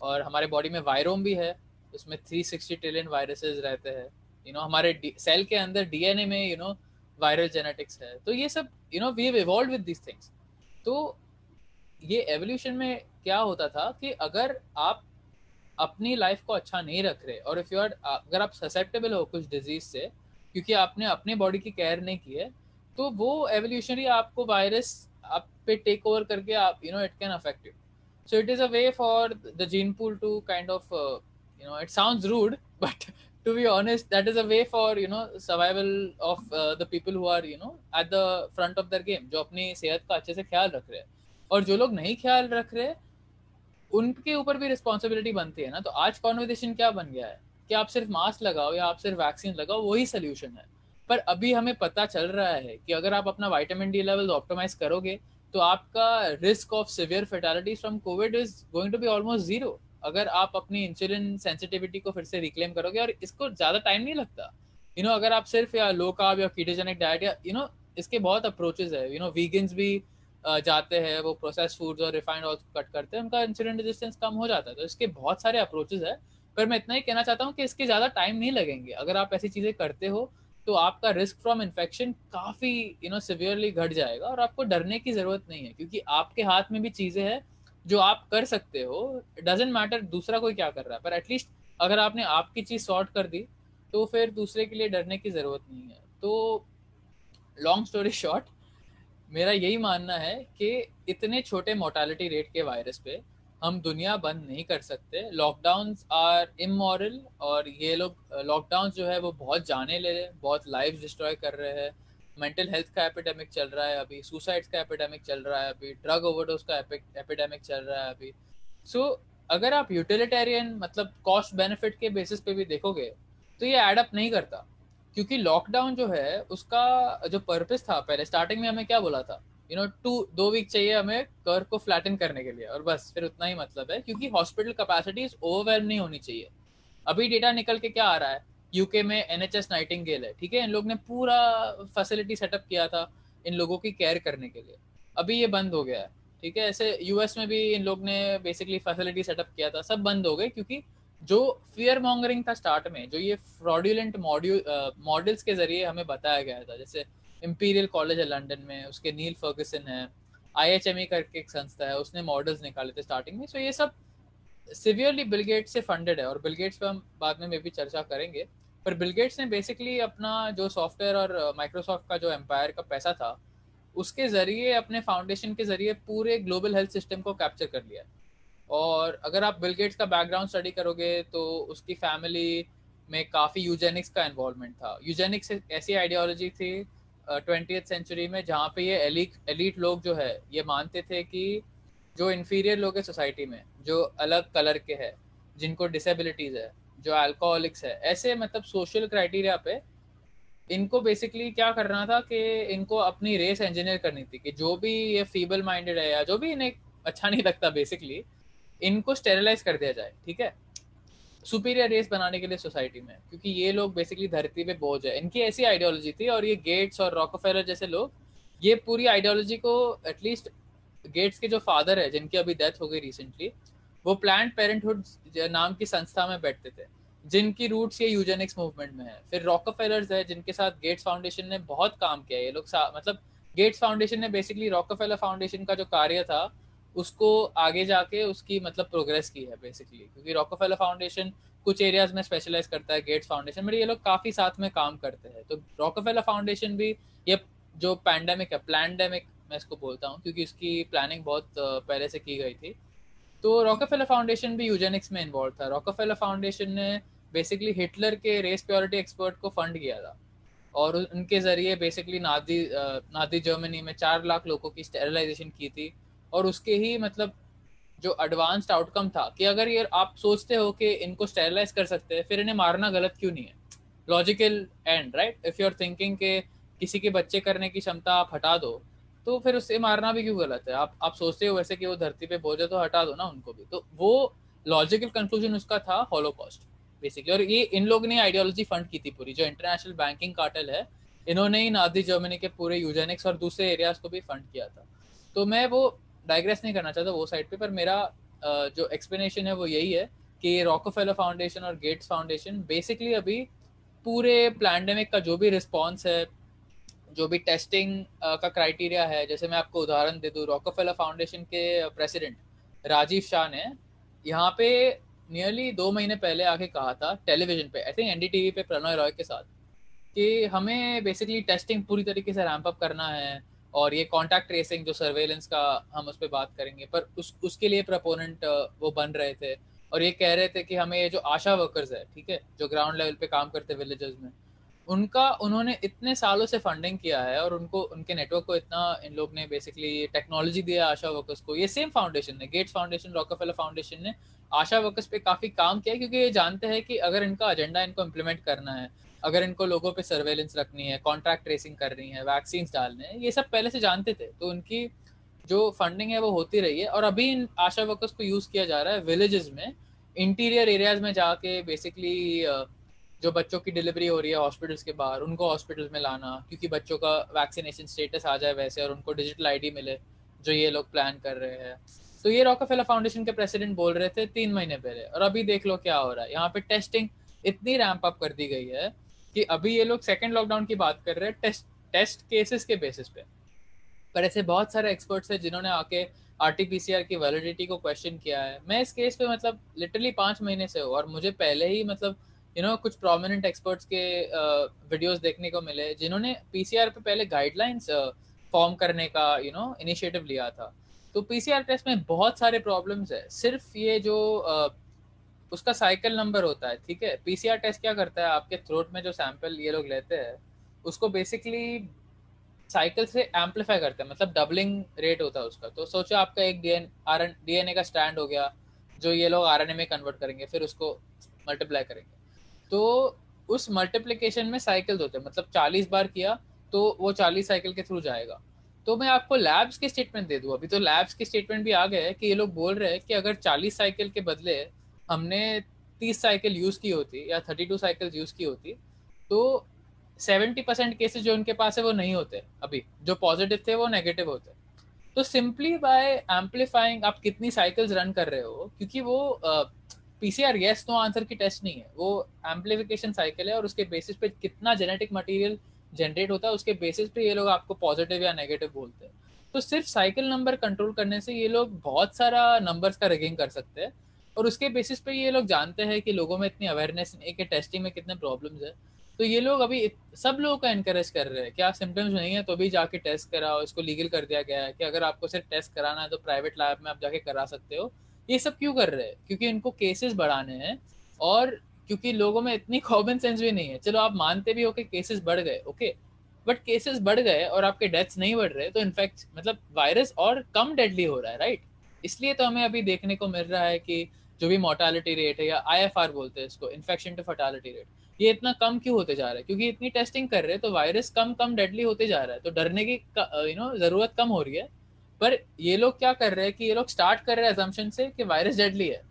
और हमारे बॉडी में वायरोम भी है। उसमें 360 ट्रिलियन वायरसेस रहते हैं। यू नो हमारे सेल के अंदर डीएनए में यू नो वायरल जेनेटिक्स है। तो ये सब you know we evolve with this things तो ये एवोल्यूशन में क्या होता था कि अगर आप अपनी लाइफ को अच्छा नहीं रख रहे और इफ़ यू आर अगर आप ससेप्टेबल हो कुछ डिज़ीज़ से क्योंकि आपने अपने बॉडी की केयर नहीं की है तो वो एवोल्यूशनरी आपको वायरस आप पे टेक ओवर करके आप you know it can affect you it is a way for the gene pool to kind of uh, you know it sounds rude (laughs) but to be honest that is a way for you know survival of uh, the people who are you know at the front of their game जो अपनी सेहत का अच्छे से ख्याल रख रहे हैं। और जो लोग नहीं ख्याल रख रहे उनके ऊपर भी रिस्पॉन्सिबिलिटी बनती है ना तो आज कॉन्वर्जेशन क्या बन गया है? कि आप सिर्फ़ मास्क लगाओ या आप सिर्फ़ वैक्सीन लगाओ वही सोल्यूशन है। पर अभी हमें पता चल रहा है कि अगर आप अपना वाइटामिन डी लेवल ऑप्टोमाइज करोगे तो आपका risk of severe fatality from covid is going to be almost zero अगर आप अपनी इंसुलिन सेंसिटिविटी को फिर से रिक्लेम करोगे और इसको ज़्यादा टाइम नहीं लगता। यू नो अगर आप सिर्फ़ या लो कार्ब या कीटोजेनिक डाइट या यू नो इसके बहुत अप्रोचेज है। यू नो वीगन्स भी जाते हैं, वो प्रोसेस फूड्स और रिफाइंड ऑयल कट करते हैं, उनका इंसुलिन रेजिस्टेंस कम हो जाता है। तो इसके बहुत सारे अप्रोचेज है। पर मैं इतना ही कहना चाहता हूँ कि इसके ज़्यादा टाइम नहीं लगेंगे। अगर आप ऐसी चीज़ें करते हो तो आपका रिस्क फ्रॉम इन्फेक्शन काफ़ी यू नो सिवियरली घट जाएगा और आपको डरने की ज़रूरत नहीं है, क्योंकि आपके हाथ में भी चीज़ें हैं जो आप कर सकते हो डजेंट मैटर दूसरा कोई क्या कर रहा है, पर एटलीस्ट अगर आपने आपकी चीज़ सॉर्ट कर दी तो फिर दूसरे के लिए डरने की ज़रूरत नहीं है। तो लॉन्ग स्टोरी शॉर्ट मेरा यही मानना है कि इतने छोटे मोर्टालिटी रेट के वायरस पे हम दुनिया बंद नहीं कर सकते। लॉकडाउन आर इमोरल और ये लोग लॉकडाउन जो है वो बहुत जाने ले रहे हैं, बहुत लाइफ डिस्ट्रॉय कर रहे हैं। मेंटल हेल्थ का एपिडेमिक चल रहा है अभी सुसाइड्स का एपिडेमिक चल रहा है अभी ड्रग ओवरडोज का एपिडेमिक चल रहा है अभी। सो so, अगर आप यूटिलिटेरियन मतलब कॉस्ट बेनिफिट के बेसिस पे भी देखोगे तो ये एडअप नहीं करता। क्योंकि लॉकडाउन जो है उसका जो पर्पस था पहले स्टार्टिंग में हमें क्या बोला था? यू नो टू दो वीक चाहिए हमें कर को फ्लैटन करने के लिए और बस फिर उतना ही मतलब है। क्योंकि हॉस्पिटल कैपेसिटीज ओवरवेलम नहीं होनी चाहिए। अभी डेटा निकल के क्या आ रहा है? यूके में एन एच एस नाइटिंगेल है, ठीक है? इन लोग ने पूरा फैसिलिटी सेटअप किया था इन लोगों की केयर करने के लिए। अभी ये बंद हो गया है, ठीक है? ऐसे यूएस में भी इन लोग ने बेसिकली फैसिलिटी सेटअप किया था, सब बंद हो गए क्योंकि जो फियर मॉन्गरिंग था स्टार्ट में, जो ये फ्रॉड्यूलेंट मॉड्यूल मॉडल्स के ज़रिए हमें बताया गया था, जैसे इम्पीरियल कॉलेज है लंदन में, उसके नील फर्गसन है आई एच एम ई करके एक संस्था है, उसने मॉडल्स निकाले थे स्टार्टिंग में सो ये सब सिवियरली बिलगेट से फंडेड है और बिलगेट्स पर हम बाद में भी चर्चा करेंगे। पर बिलगेट्स ने बेसिकली अपना जो सॉफ्टवेयर और माइक्रोसॉफ्ट का जो एम्पायर का पैसा था, उसके ज़रिए, अपने फाउंडेशन के ज़रिए पूरे ग्लोबल हेल्थ सिस्टम को कैप्चर कर लिया। और अगर आप बिलगेट्स का बैकग्राउंड स्टडी करोगे तो उसकी फैमिली में काफ़ी यूजेनिक्स का इन्वॉल्वमेंट था। यूजेनिक्स ऐसी आइडियोलॉजी थी ट्वेंटी सेंचुरी में, जहाँ पे ये एलिट लोग जो है, ये मानते थे कि जो इन्फीरियर लोग है सोसाइटी में, जो अलग कलर के हैं, जिनको डिसेबिलिटीज है, जो अल्कोहलिक्स है, ऐसे मतलब सोशल क्राइटेरिया पे इनको बेसिकली क्या करना था कि इनको अपनी रेस इंजीनियर करनी थी कि जो भी ये फीबल माइंडेड है या जो भी इन्हें अच्छा नहीं लगता बेसिकली इनको स्टेरिलाइज कर दिया जाए, ठीक है? सुपीरियर रेस बनाने के लिए सोसाइटी में, क्योंकि ये लोग बेसिकली धरती पे बोझ है। इनकी ऐसी आइडियोलॉजी थी और ये गेट्स और रॉकोफेलर जैसे लोग, ये पूरी आइडियोलॉजी को एटलीस्ट गेट्स के जो फादर है, जिनकी अभी डेथ हो गई रिसेंटली वो प्लान पेरेंटहुड नाम की संस्था में बैठते थे, जिनकी रूट्स ये यूजेनिक्स मूवमेंट में है। फिर रॉकोफेलर्स है, जिनके साथ गेट्स फाउंडेशन ने बहुत काम किया ये लोग मतलब गेट्स फाउंडेशन ने बेसिकली रॉकोफेलर फाउंडेशन का जो कार्य था, उसको आगे जाके उसकी मतलब प्रोग्रेस की है बेसिकली क्योंकि रॉकोफेलर फाउंडेशन कुछ एरियाज़ में स्पेशलाइज करता है गेट्स फाउंडेशन में ये लोग काफ़ी साथ में काम करते हैं। तो रॉकोफेलर फाउंडेशन भी ये जो पैंडेमिक है प्लैंडेमिक मैं इसको बोलता हूँ, क्योंकि इसकी प्लानिंग बहुत पहले से की गई थी। तो रॉकोफेलर फाउंडेशन भी यूजेनिक्स में इन्वॉल्व था। रॉकोफेलर फाउंडेशन ने बेसिकली हिटलर के रेस प्योरिटी एक्सपर्ट को फंड किया था। और उनके ज़रिए बेसिकली नादी नादी जर्मनी में चार लाख लोगों की स्टेरलाइजेशन की थी। और उसके ही मतलब जो एडवांस्ड आउटकम था कि अगर ये आप सोचते हो कि इनको स्टेरलाइज कर सकते हैं, फिर इन्हें मारना गलत क्यों नहीं है? Logical and right if you are thinking के किसी के बच्चे करने की क्षमता आप हटा दो तो फिर उससे मारना भी क्यों गलत है? आप आप सोचते हो वैसे कि वो धरती पे बोझ है तो हटा दो ना उनको भी। तो वो लॉजिकल कंक्लूजन उसका था हॉलोकॉस्ट बेसिकली और ये इन लोग ने आइडियोलॉजी फंड की थी पूरी, जो इंटरनेशनल बैंकिंग कार्टेल है, इन्होंने ही नादी जर्मनी के पूरे यूजेनिक्स और दूसरे एरियाज़ को भी फंड किया था। तो मैं वो डाइग्रेस नहीं करना चाहता वो साइड पे, पर मेरा जो एक्सप्लेनेशन है वो यही है कि रॉकोफेलर फाउंडेशन और गेट्स फाउंडेशन बेसिकली अभी पूरे प्लैंडमिक का जो भी रिस्पॉन्स है जो भी टेस्टिंग का क्राइटेरिया है, जैसे मैं आपको उदाहरण दे दूँ रॉकोफेलर फाउंडेशन के प्रेसिडेंट राजीव शाह ने यहाँ पे नियरली दो महीने पहले आके कहा था टेलीविज़न पे आई थिंक एनडीटीवी पे प्रणय रॉय के साथ, कि हमें बेसिकली टेस्टिंग पूरी तरीके से रैंप अप करना है और ये कॉन्टैक्ट ट्रेसिंग जो सर्वेलेंस का हम उस पर बात करेंगे, पर उस, उसके लिए प्रपोनेंट वो बन रहे थे और ये कह रहे थे कि हमें ये जो आशा वर्कर्स है, ठीक है, जो ग्राउंड लेवल पे काम करते हैं विलेजेस में उनका, उन्होंने इतने सालों से फंडिंग किया है और उनको, उनके नेटवर्क को इतना, इन लोग ने बेसिकली टेक्नोलॉजी दिया आशा वर्कर्स को। ये सेम फाउंडेशन ने गेट्स फाउंडेशन रॉकफेलर फाउंडेशन ने आशा वर्कर्स पे काफ़ी काम किया क्योंकि ये जानते हैं कि अगर इनका एजेंडा इनको इम्प्लीमेंट करना है, अगर इनको लोगों पे सर्वेलेंस रखनी है कॉन्ट्रैक्ट ट्रेसिंग करनी है वैक्सीन डालने हैं, ये सब पहले से जानते थे। तो उनकी जो फंडिंग है वो होती रही है और अभी इन आशा वर्कर्स को यूज़ किया जा रहा है विलेजेस में इंटीरियर एरियाज़ में जाके बेसिकली जो बच्चों की डिलीवरी हो रही है हॉस्पिटल्स के बाहर, उनको हॉस्पिटल्स में लाना, क्योंकि बच्चों का वैक्सीनेशन स्टेटस आ जाए वैसे और उनको डिजिटल आईडी मिले, जो ये लोग प्लान कर रहे हैं। तो ये रॉकफेलर फाउंडेशन के प्रेसिडेंट बोल रहे थे तीन महीने पहले, और अभी देख लो क्या हो रहा है। यहाँ पे टेस्टिंग इतनी रैंप अप कर दी गई है कि अभी ये लोग सेकेंड लॉकडाउन की बात कर रहे हैं टेस्ट टेस्ट केसेस के बेसिस पे। पर ऐसे बहुत सारे एक्सपर्ट्स हैं जिन्होंने आके आरटीपीसीआर की वैलिडिटी को क्वेश्चन किया है। मैं इस केस पे मतलब लिटरली पाँच महीने से हूँ और मुझे पहले ही मतलब यू नो कुछ प्रोमिनेंट एक्सपर्ट्स के वीडियोस देखने को मिले, जिन्होंने पीसीआर पे पहले गाइडलाइंस फॉर्म करने का यू नो इनिशिएटिव लिया था। तो पीसीआर टेस्ट में बहुत सारे प्रॉब्लम्स है। सिर्फ़ ये जो उसका साइकिल नंबर होता है, ठीक है? पीसीआर टेस्ट क्या करता है? आपके थ्रोट में जो सैंपल ये लोग लेते हैं, उसको बेसिकली साइकिल से एम्पलीफाई करते हैं मतलब डबलिंग रेट होता है उसका। तो सोचो आपका एक डीएनए का स्टैंड हो गया, जो ये लोग आरएनए में कन्वर्ट करेंगे, फिर उसको मल्टीप्लाई करेंगे। तो उस मल्टीप्लीकेशन में साइकिल होते हैं। मतलब चालीस बार किया तो वो चालीस साइकिल के थ्रू जाएगा। तो मैं आपको लैब्स के स्टेटमेंट दे दूँ। अभी तो लैब्स के स्टेटमेंट भी आ गए कि ये लोग बोल रहे हैं कि अगर चालीस साइकिल के बदले हमने तीस साइकिल यूज़ की होती या थर्टी टू साइकिल यूज़ की होती तो सेवेंटी परसेंट केसेज जो उनके पास है वो नहीं होते अभी। जो पॉजिटिव थे वो नेगेटिव होते। तो सिंपली बाय एम्पलीफाइंग आप कितनी साइकिल्स रन कर रहे हो, क्योंकि वो पीसीआर यस नो आंसर की टेस्ट नहीं है। वो एम्पलीफिकेशन साइकिल है और उसके बेसिस पे कितना जेनेटिक मटेरियल जनरेट होता है, उसके बेसिस पे ये लोग आपको पॉजिटिव या नेगेटिव बोलते हैं। तो सिर्फ़ साइकिल नंबर कंट्रोल करने से ये लोग बहुत सारा नंबर्स का रिगिंग कर सकते हैं और उसके बेसिस पे ये लोग जानते हैं कि लोगों में इतनी अवेयरनेस नहीं कि टेस्टिंग में कितने प्रॉब्लम्स है। तो ये लोग अभी सब लोगों का इनकरेज कर रहे हैं क्या सिम्टम्स नहीं है तो भी जाके टेस्ट कराओ, इसको लीगल कर दिया गया है कि अगर आपको सिर्फ़ टेस्ट कराना है तो प्राइवेट लैब में आप जाके करा सकते हो। ये सब क्यों कर रहे हैं? क्योंकि इनको केसेस बढ़ाने हैं और क्योंकि लोगों में इतनी कॉमन सेंस भी नहीं है। चलो, आप मानते भी हो कि केसेस बढ़ गए ओके बट केसेस बढ़ गए और आपके डेथ्स नहीं बढ़ रहे तो इनफैक्ट मतलब वायरस और कम डेडली हो रहा है राइट इसलिए तो हमें अभी देखने को मिल रहा है कि जो भी मोर्टालिटी रेट है या आई बोलते हैं इसको इन्फेक्शन टू फर्टालिटी रेट ये इतना कम क्यों होते जा रहा है? क्योंकि इतनी टेस्टिंग कर रहे हैं तो वायरस कम कम डेडली होते जा रहा है तो डरने की यू नो ज़रूरत कम हो रही है। पर ये लोग क्या कर रहे हैं कि ये लोग स्टार्ट कर रहे हैं से कि वायरस डेडली है।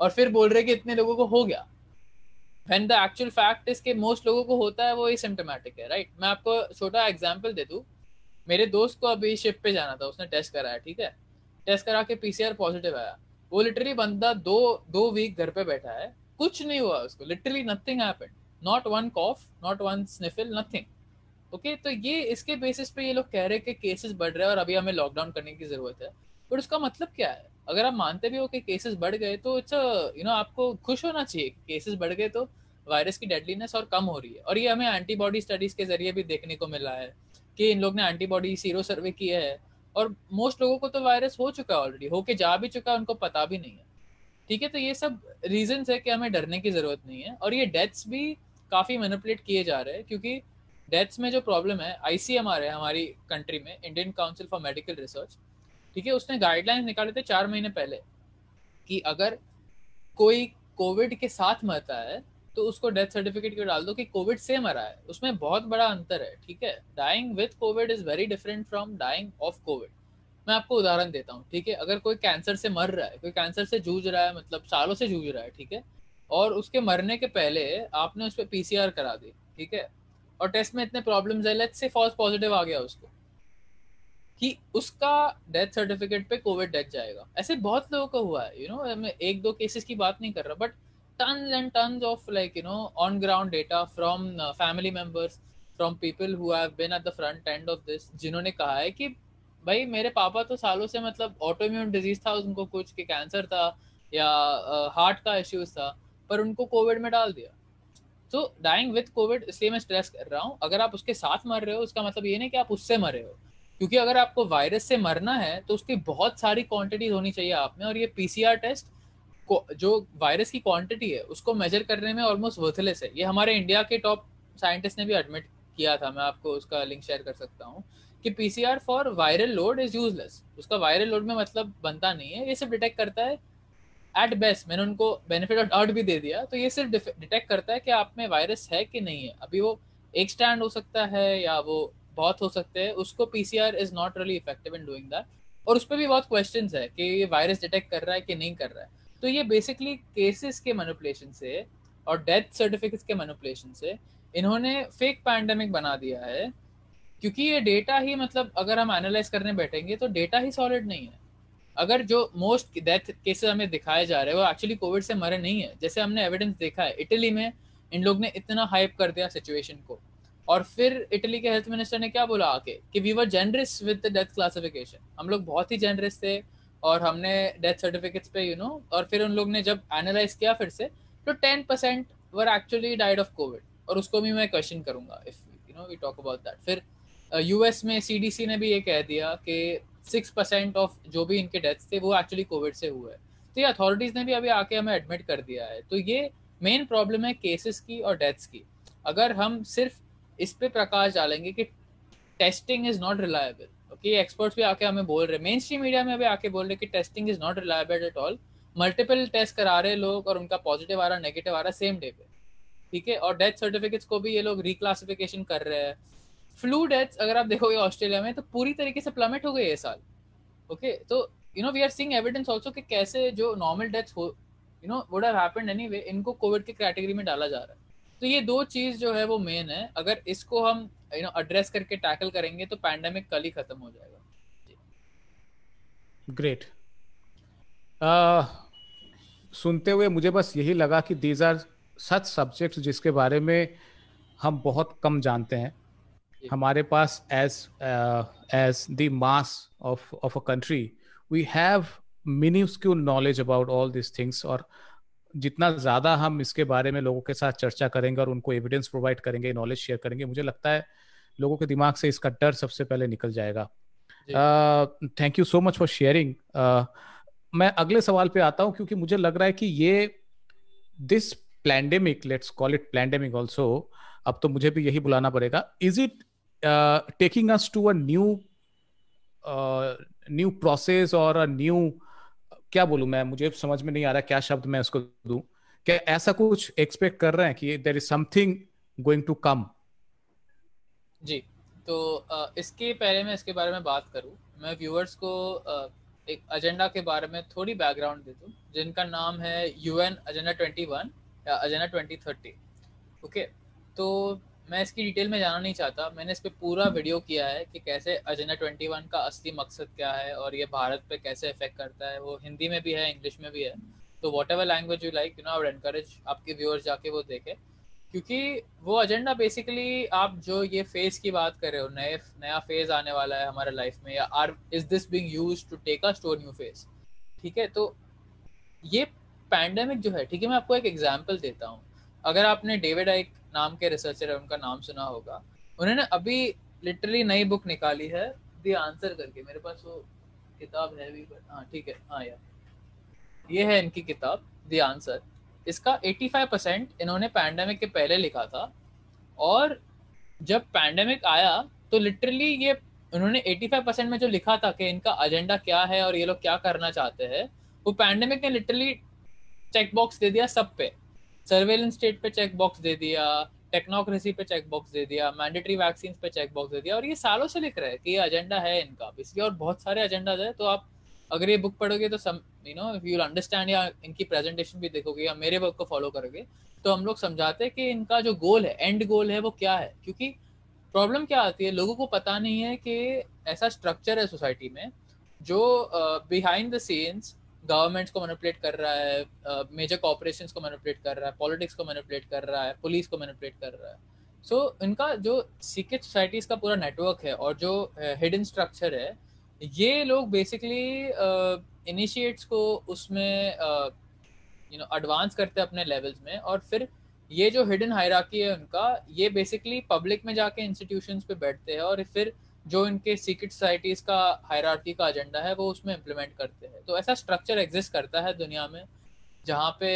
और फिर बोल रहे हैं कि इतने लोगों को हो गया। When the actual fact is के मोस्ट लोगों को होता है, वो ही सिम्टोमेटिक है राइट मैं आपको छोटा एग्जांपल दे दूँ। मेरे दोस्त को अभी शिप पे जाना था, उसने टेस्ट कराया, ठीक है? टेस्ट करा के पीसीआर पॉजिटिव आया। वो लिटरली बंदा दो दो वीक घर पे बैठा है। कुछ नहीं हुआ उसको literally nothing happened not one cough not one sniffle nothing okay तो ये इसके बेसिस पे ये लोग कह रहे हैं कि केसेस बढ़ रहे हैं और अभी हमें लॉकडाउन करने की ज़रूरत है। बट उसका मतलब क्या है? अगर आप मानते भी हो कि केसेस बढ़ गए तो इट्स यू नो आपको खुश होना चाहिए केसेस बढ़ गए तो वायरस की डेडलीनेस और कम हो रही है। और ये हमें एंटीबॉडी स्टडीज़ के ज़रिए भी देखने को मिला है कि इन लोग ने एंटीबॉडी सीरो सर्वे किया है और मोस्ट लोगों को तो वायरस हो चुका है ऑलरेडी होके जा भी चुका है, उनको पता भी नहीं है। ठीक है तो ये सब रीजन है कि हमें डरने की ज़रूरत नहीं है और ये डेथ्स भी काफ़ी मैनिपुलेट किए जा रहे हैं क्योंकि डेथ्स में जो प्रॉब्लम है आईसीएमआर है हमारी कंट्री में Indian council for medical research ठीक है, उसने गाइडलाइंस निकाले थे चार महीने पहले कि अगर कोई कोविड के साथ मरता है तो उसको डेथ सर्टिफिकेट क्यों डाल दो कि कोविड से मरा है? उसमें बहुत बड़ा अंतर है, ठीक है? Dying with covid is very different from dying of covid मैं आपको उदाहरण देता हूँ, ठीक है? अगर कोई कैंसर से मर रहा है, कोई कैंसर से जूझ रहा है मतलब सालों से जूझ रहा है, ठीक है? और उसके मरने के पहले आपने उस पर पीसीआर करा दी, ठीक है? और टेस्ट में इतने प्रॉब्लम्स है लेट्स से फॉल्स पॉजिटिव आ गया उसको कि उसका डेथ सर्टिफिकेट पे कोविड डेथ जाएगा। ऐसे बहुत लोगों का हुआ है यू you नो know, मैं एक दो केसेस की बात नहीं कर रहा but and tons of like you know on ground data from uh, family members from people who have been at the front end of this जिन्होंने कहा है कि भाई मेरे पापा तो सालों से मतलब ऑटोम्यून डिज़ीज़ था उनको कुछ कि कैंसर था या हार्ट uh, का इश्यूज़ था पर उनको कोविड में डाल दिया। तो डाइंग विथ कोविड इसलिए मैं स्ट्रेस कर रहा हूँ। अगर आप उसके साथ मर रहे हो, उसका मतलब ये नहीं कि आप उससे मर रहे हो। क्योंकि अगर आपको वायरस से मरना है तो उसकी बहुत सारी क्वांटिटीज होनी चाहिए आप में, और ये पीसीआर टेस्ट जो वायरस की क्वांटिटी है, उसको मेजर करने में ऑलमोस्ट वर्थलेस है। ये हमारे इंडिया के टॉप साइंटिस्ट ने भी एडमिट किया था, मैं आपको उसका लिंक शेयर कर सकता हूँ, कि PCR for viral load is useless उसका वायरल लोड में मतलब बनता नहीं है, ये सिर्फ़ डिटेक्ट करता है एट बेस्ट मैंने उनको बेनिफिट ऑफ़ डाउट भी दे दिया तो ये सिर्फ़ डिटेक्ट करता है कि आप में वायरस है कि नहीं है। अभी वो एक स्टैंड हो सकता है या वो बहुत हो सकते हैं, उसको PCR is not really effective in doing that और उस पर भी बहुत क्वेश्चन है कि ये वायरस डिटेक्ट कर रहा है कि नहीं कर रहा है। तो ये बेसिकली केसेस के मैनिपुलेशन से और डेथ सर्टिफिकेट्स के मैनिपुलेशन से इन्होंने फेक पैंडेमिक बना दिया है। क्योंकि ये डेटा ही मतलब अगर हम एनालाइज करने बैठेंगे तो डेटा ही सॉलिड नहीं है। अगर जो मोस्ट डेथ केसेस हमें दिखाए जा रहे हैं वो एक्चुअली कोविड से मरे नहीं है। जैसे हमने एविडेंस देखा है इटली में इन लोग ने इतना हाइप कर दिया सिचुएशन को। और फिर इटली के हेल्थ मिनिस्टर ने क्या बोला आके? कि we were generous with the death classification हम लोग बहुत ही जेनरस थे और हमने डेथ सर्टिफिकेट्स पे यू नो और फिर उन लोग ने जब एनालाइज किया फिर से तो ten percent were actually died of covid और उसको भी मैं क्वेश्चन करूँगा if you know we talk about that फिर यूएस uh, में सीडीसी ने भी ये कह दिया कि सिक्स परसेंट ऑफ़ जो भी इनके डेथ्स थे, वो एक्चुअली कोविड से हुए। तो ये अथॉरिटीज ने भी अभी आके हमें एडमिट कर दिया है। तो ये मेन प्रॉब्लम है केसेस की और डेथ्स की। अगर हम सिर्फ़ इस पे प्रकाश डालेंगे कि testing is not reliable okay experts भी आके हमें बोल रहे मेन स्ट्रीम मीडिया में भी आके बोल रहे कि testing is not reliable at all multiple test करा रहे लोग और उनका पॉजिटिव आ रहा नेगेटिव आ रहा सेम डे पे, ठीक है? और डेथ सर्टिफिकेट्स को भी ये लोग रिक्लासिफिकेशन कर रहे हैं। फ्लू डेथ्स अगर आप देखोगे ऑस्ट्रेलिया में तो पूरी तरीके से प्लमेट हो गए ये साल। Okay okay? तो you know we are seeing evidence also कि कैसे जो नॉर्मल डेथ्स हो you know would have happened anyway इनको कोविड के कैटेगरी में डाला जा रहा है। तो ये दो चीज़ जो है वो मेन है। अगर इसको हम यू नो एड्रेस करके टैकल करेंगे तो पैंडेमिक कल ही खत्म हो जाएगा। ग्रेट uh, सुनते हुए मुझे बस यही लगा कि दीज आर सच सब्जेक्ट्स जिसके बारे में हम बहुत कम जानते हैं। हमारे पास as as the mass of of a country we have minuscule knowledge about all this things और जितना ज़्यादा हम इसके बारे में लोगों के साथ चर्चा करेंगे और उनको एविडेंस प्रोवाइड करेंगे नॉलेज शेयर करेंगे मुझे लगता है लोगों के दिमाग से इसका डर सबसे पहले निकल जाएगा। Thank you so much for sharing मैं अगले सवाल पे आता हूँ क्योंकि मुझे लग रहा है कि ये this plandemic let's call it plandemic also अब तो मुझे भी यही बुलाना पड़ेगा। Is it taking us to a new new process और अ न्यू क्या बोलूँ मैं, मुझे समझ में नहीं आ रहा क्या शब्द मैं उसको दूँ। क्या ऐसा कुछ एक्सपेक्ट कर रहे हैं कि there is something going to come जी तो इसके पहले मैं इसके बारे में बात करूँ। मैं व्यूअर्स को एक एजेंडा के बारे में थोड़ी बैकग्राउंड दे दूँ, जिनका नाम है यूएन एजेंडा 21 या एजेंडा 2030 ओके तो मैं इसकी डिटेल में जाना नहीं चाहता। मैंने इस पर पूरा वीडियो किया है कि कैसे एजेंडा 21 का असली मकसद क्या है और ये भारत पे कैसे इफ़ेक्ट करता है। वो हिंदी में भी है इंग्लिश में भी है। तो whatever language you like you know I encourage आपके व्यूअर्स जाके वो देखे। क्योंकि वो एजेंडा बेसिकली आप जो ये फ़ेज़ की बात कर रहे हो, नए, नया फ़ेज़ आने वाला है हमारे लाइफ में, या are is this being use to take a store new phase ठीक है? तो ये पैंडेमिक जो है, ठीक है, मैं आपको एक एग्ज़ाम्पल देता हूँ। अगर आपने डेविड आइक नाम के रिसर्चर है, उनका नाम सुना होगा। उन्होंने अभी लिटरली नई बुक निकाली है द आंसर करके। मेरे पास वो किताब है भी हाँ ठीक है। हाँ यार। ये है इनकी किताब द आंसर इसका 85 परसेंट इन्होंने पैंडेमिक के पहले लिखा था। और जब पैंडेमिक आया तो लिटरली ये उन्होंने 85 परसेंट में जो लिखा था कि इनका एजेंडा क्या है और ये लोग क्या करना चाहते हैं, वो पैंडेमिक ने लिटरली चेक बॉक्स दे दिया सब पे। सर्वेलेंस स्टेट पे चेक बॉक्स दे दिया टेक्नोक्रेसी पे चेक बॉक्स दे दिया मैंडेटरी वैक्सीन पे चेक बॉक्स दे दिया, और ये सालों से लिख रहे हैं कि ये एजेंडा है इनका इसलिए और बहुत सारे एजेंडाज है तो आप अगर ये बुक पढ़ोगे तो some you know you understand या इनकी प्रेजेंटेशन भी देखोगे या मेरे वर्क को फॉलो करोगे तो हम लोग समझाते हैं कि इनका जो गोल है एंड गोल है, वो क्या है? क्योंकि प्रॉब्लम क्या आती है? लोगों को पता नहीं है कि ऐसा स्ट्रक्चर है सोसाइटी में जो बिहाइंड द सीन्स गवर्नमेंट्स को मैनिपुलेट कर रहा है मेजर कॉपरेशन को मैनिपुलेट कर रहा है पॉलिटिक्स को मैनिपुलेट कर रहा है पुलिस को मैनिपुलेट कर रहा है। सो so, इनका जो सीक्रेट सोसाइटीज का पूरा नेटवर्क है और जो हिडन uh, स्ट्रक्चर है ये लोग बेसिकली इनिशिएट्स uh, को उसमें यू नो एडवांस करते हैं अपने लेवल्स में और फिर ये जो हिडन हायराकी है उनका ये बेसिकली पब्लिक में जाके इंस्टीट्यूशंस पे बैठते हैं और फिर जो इनके सीक्रेट सोसाइटीज का हायरार्की का एजेंडा है, वो उसमें इम्प्लीमेंट करते हैं। तो ऐसा स्ट्रक्चर एग्जिस्ट करता है दुनिया में, जहाँ पे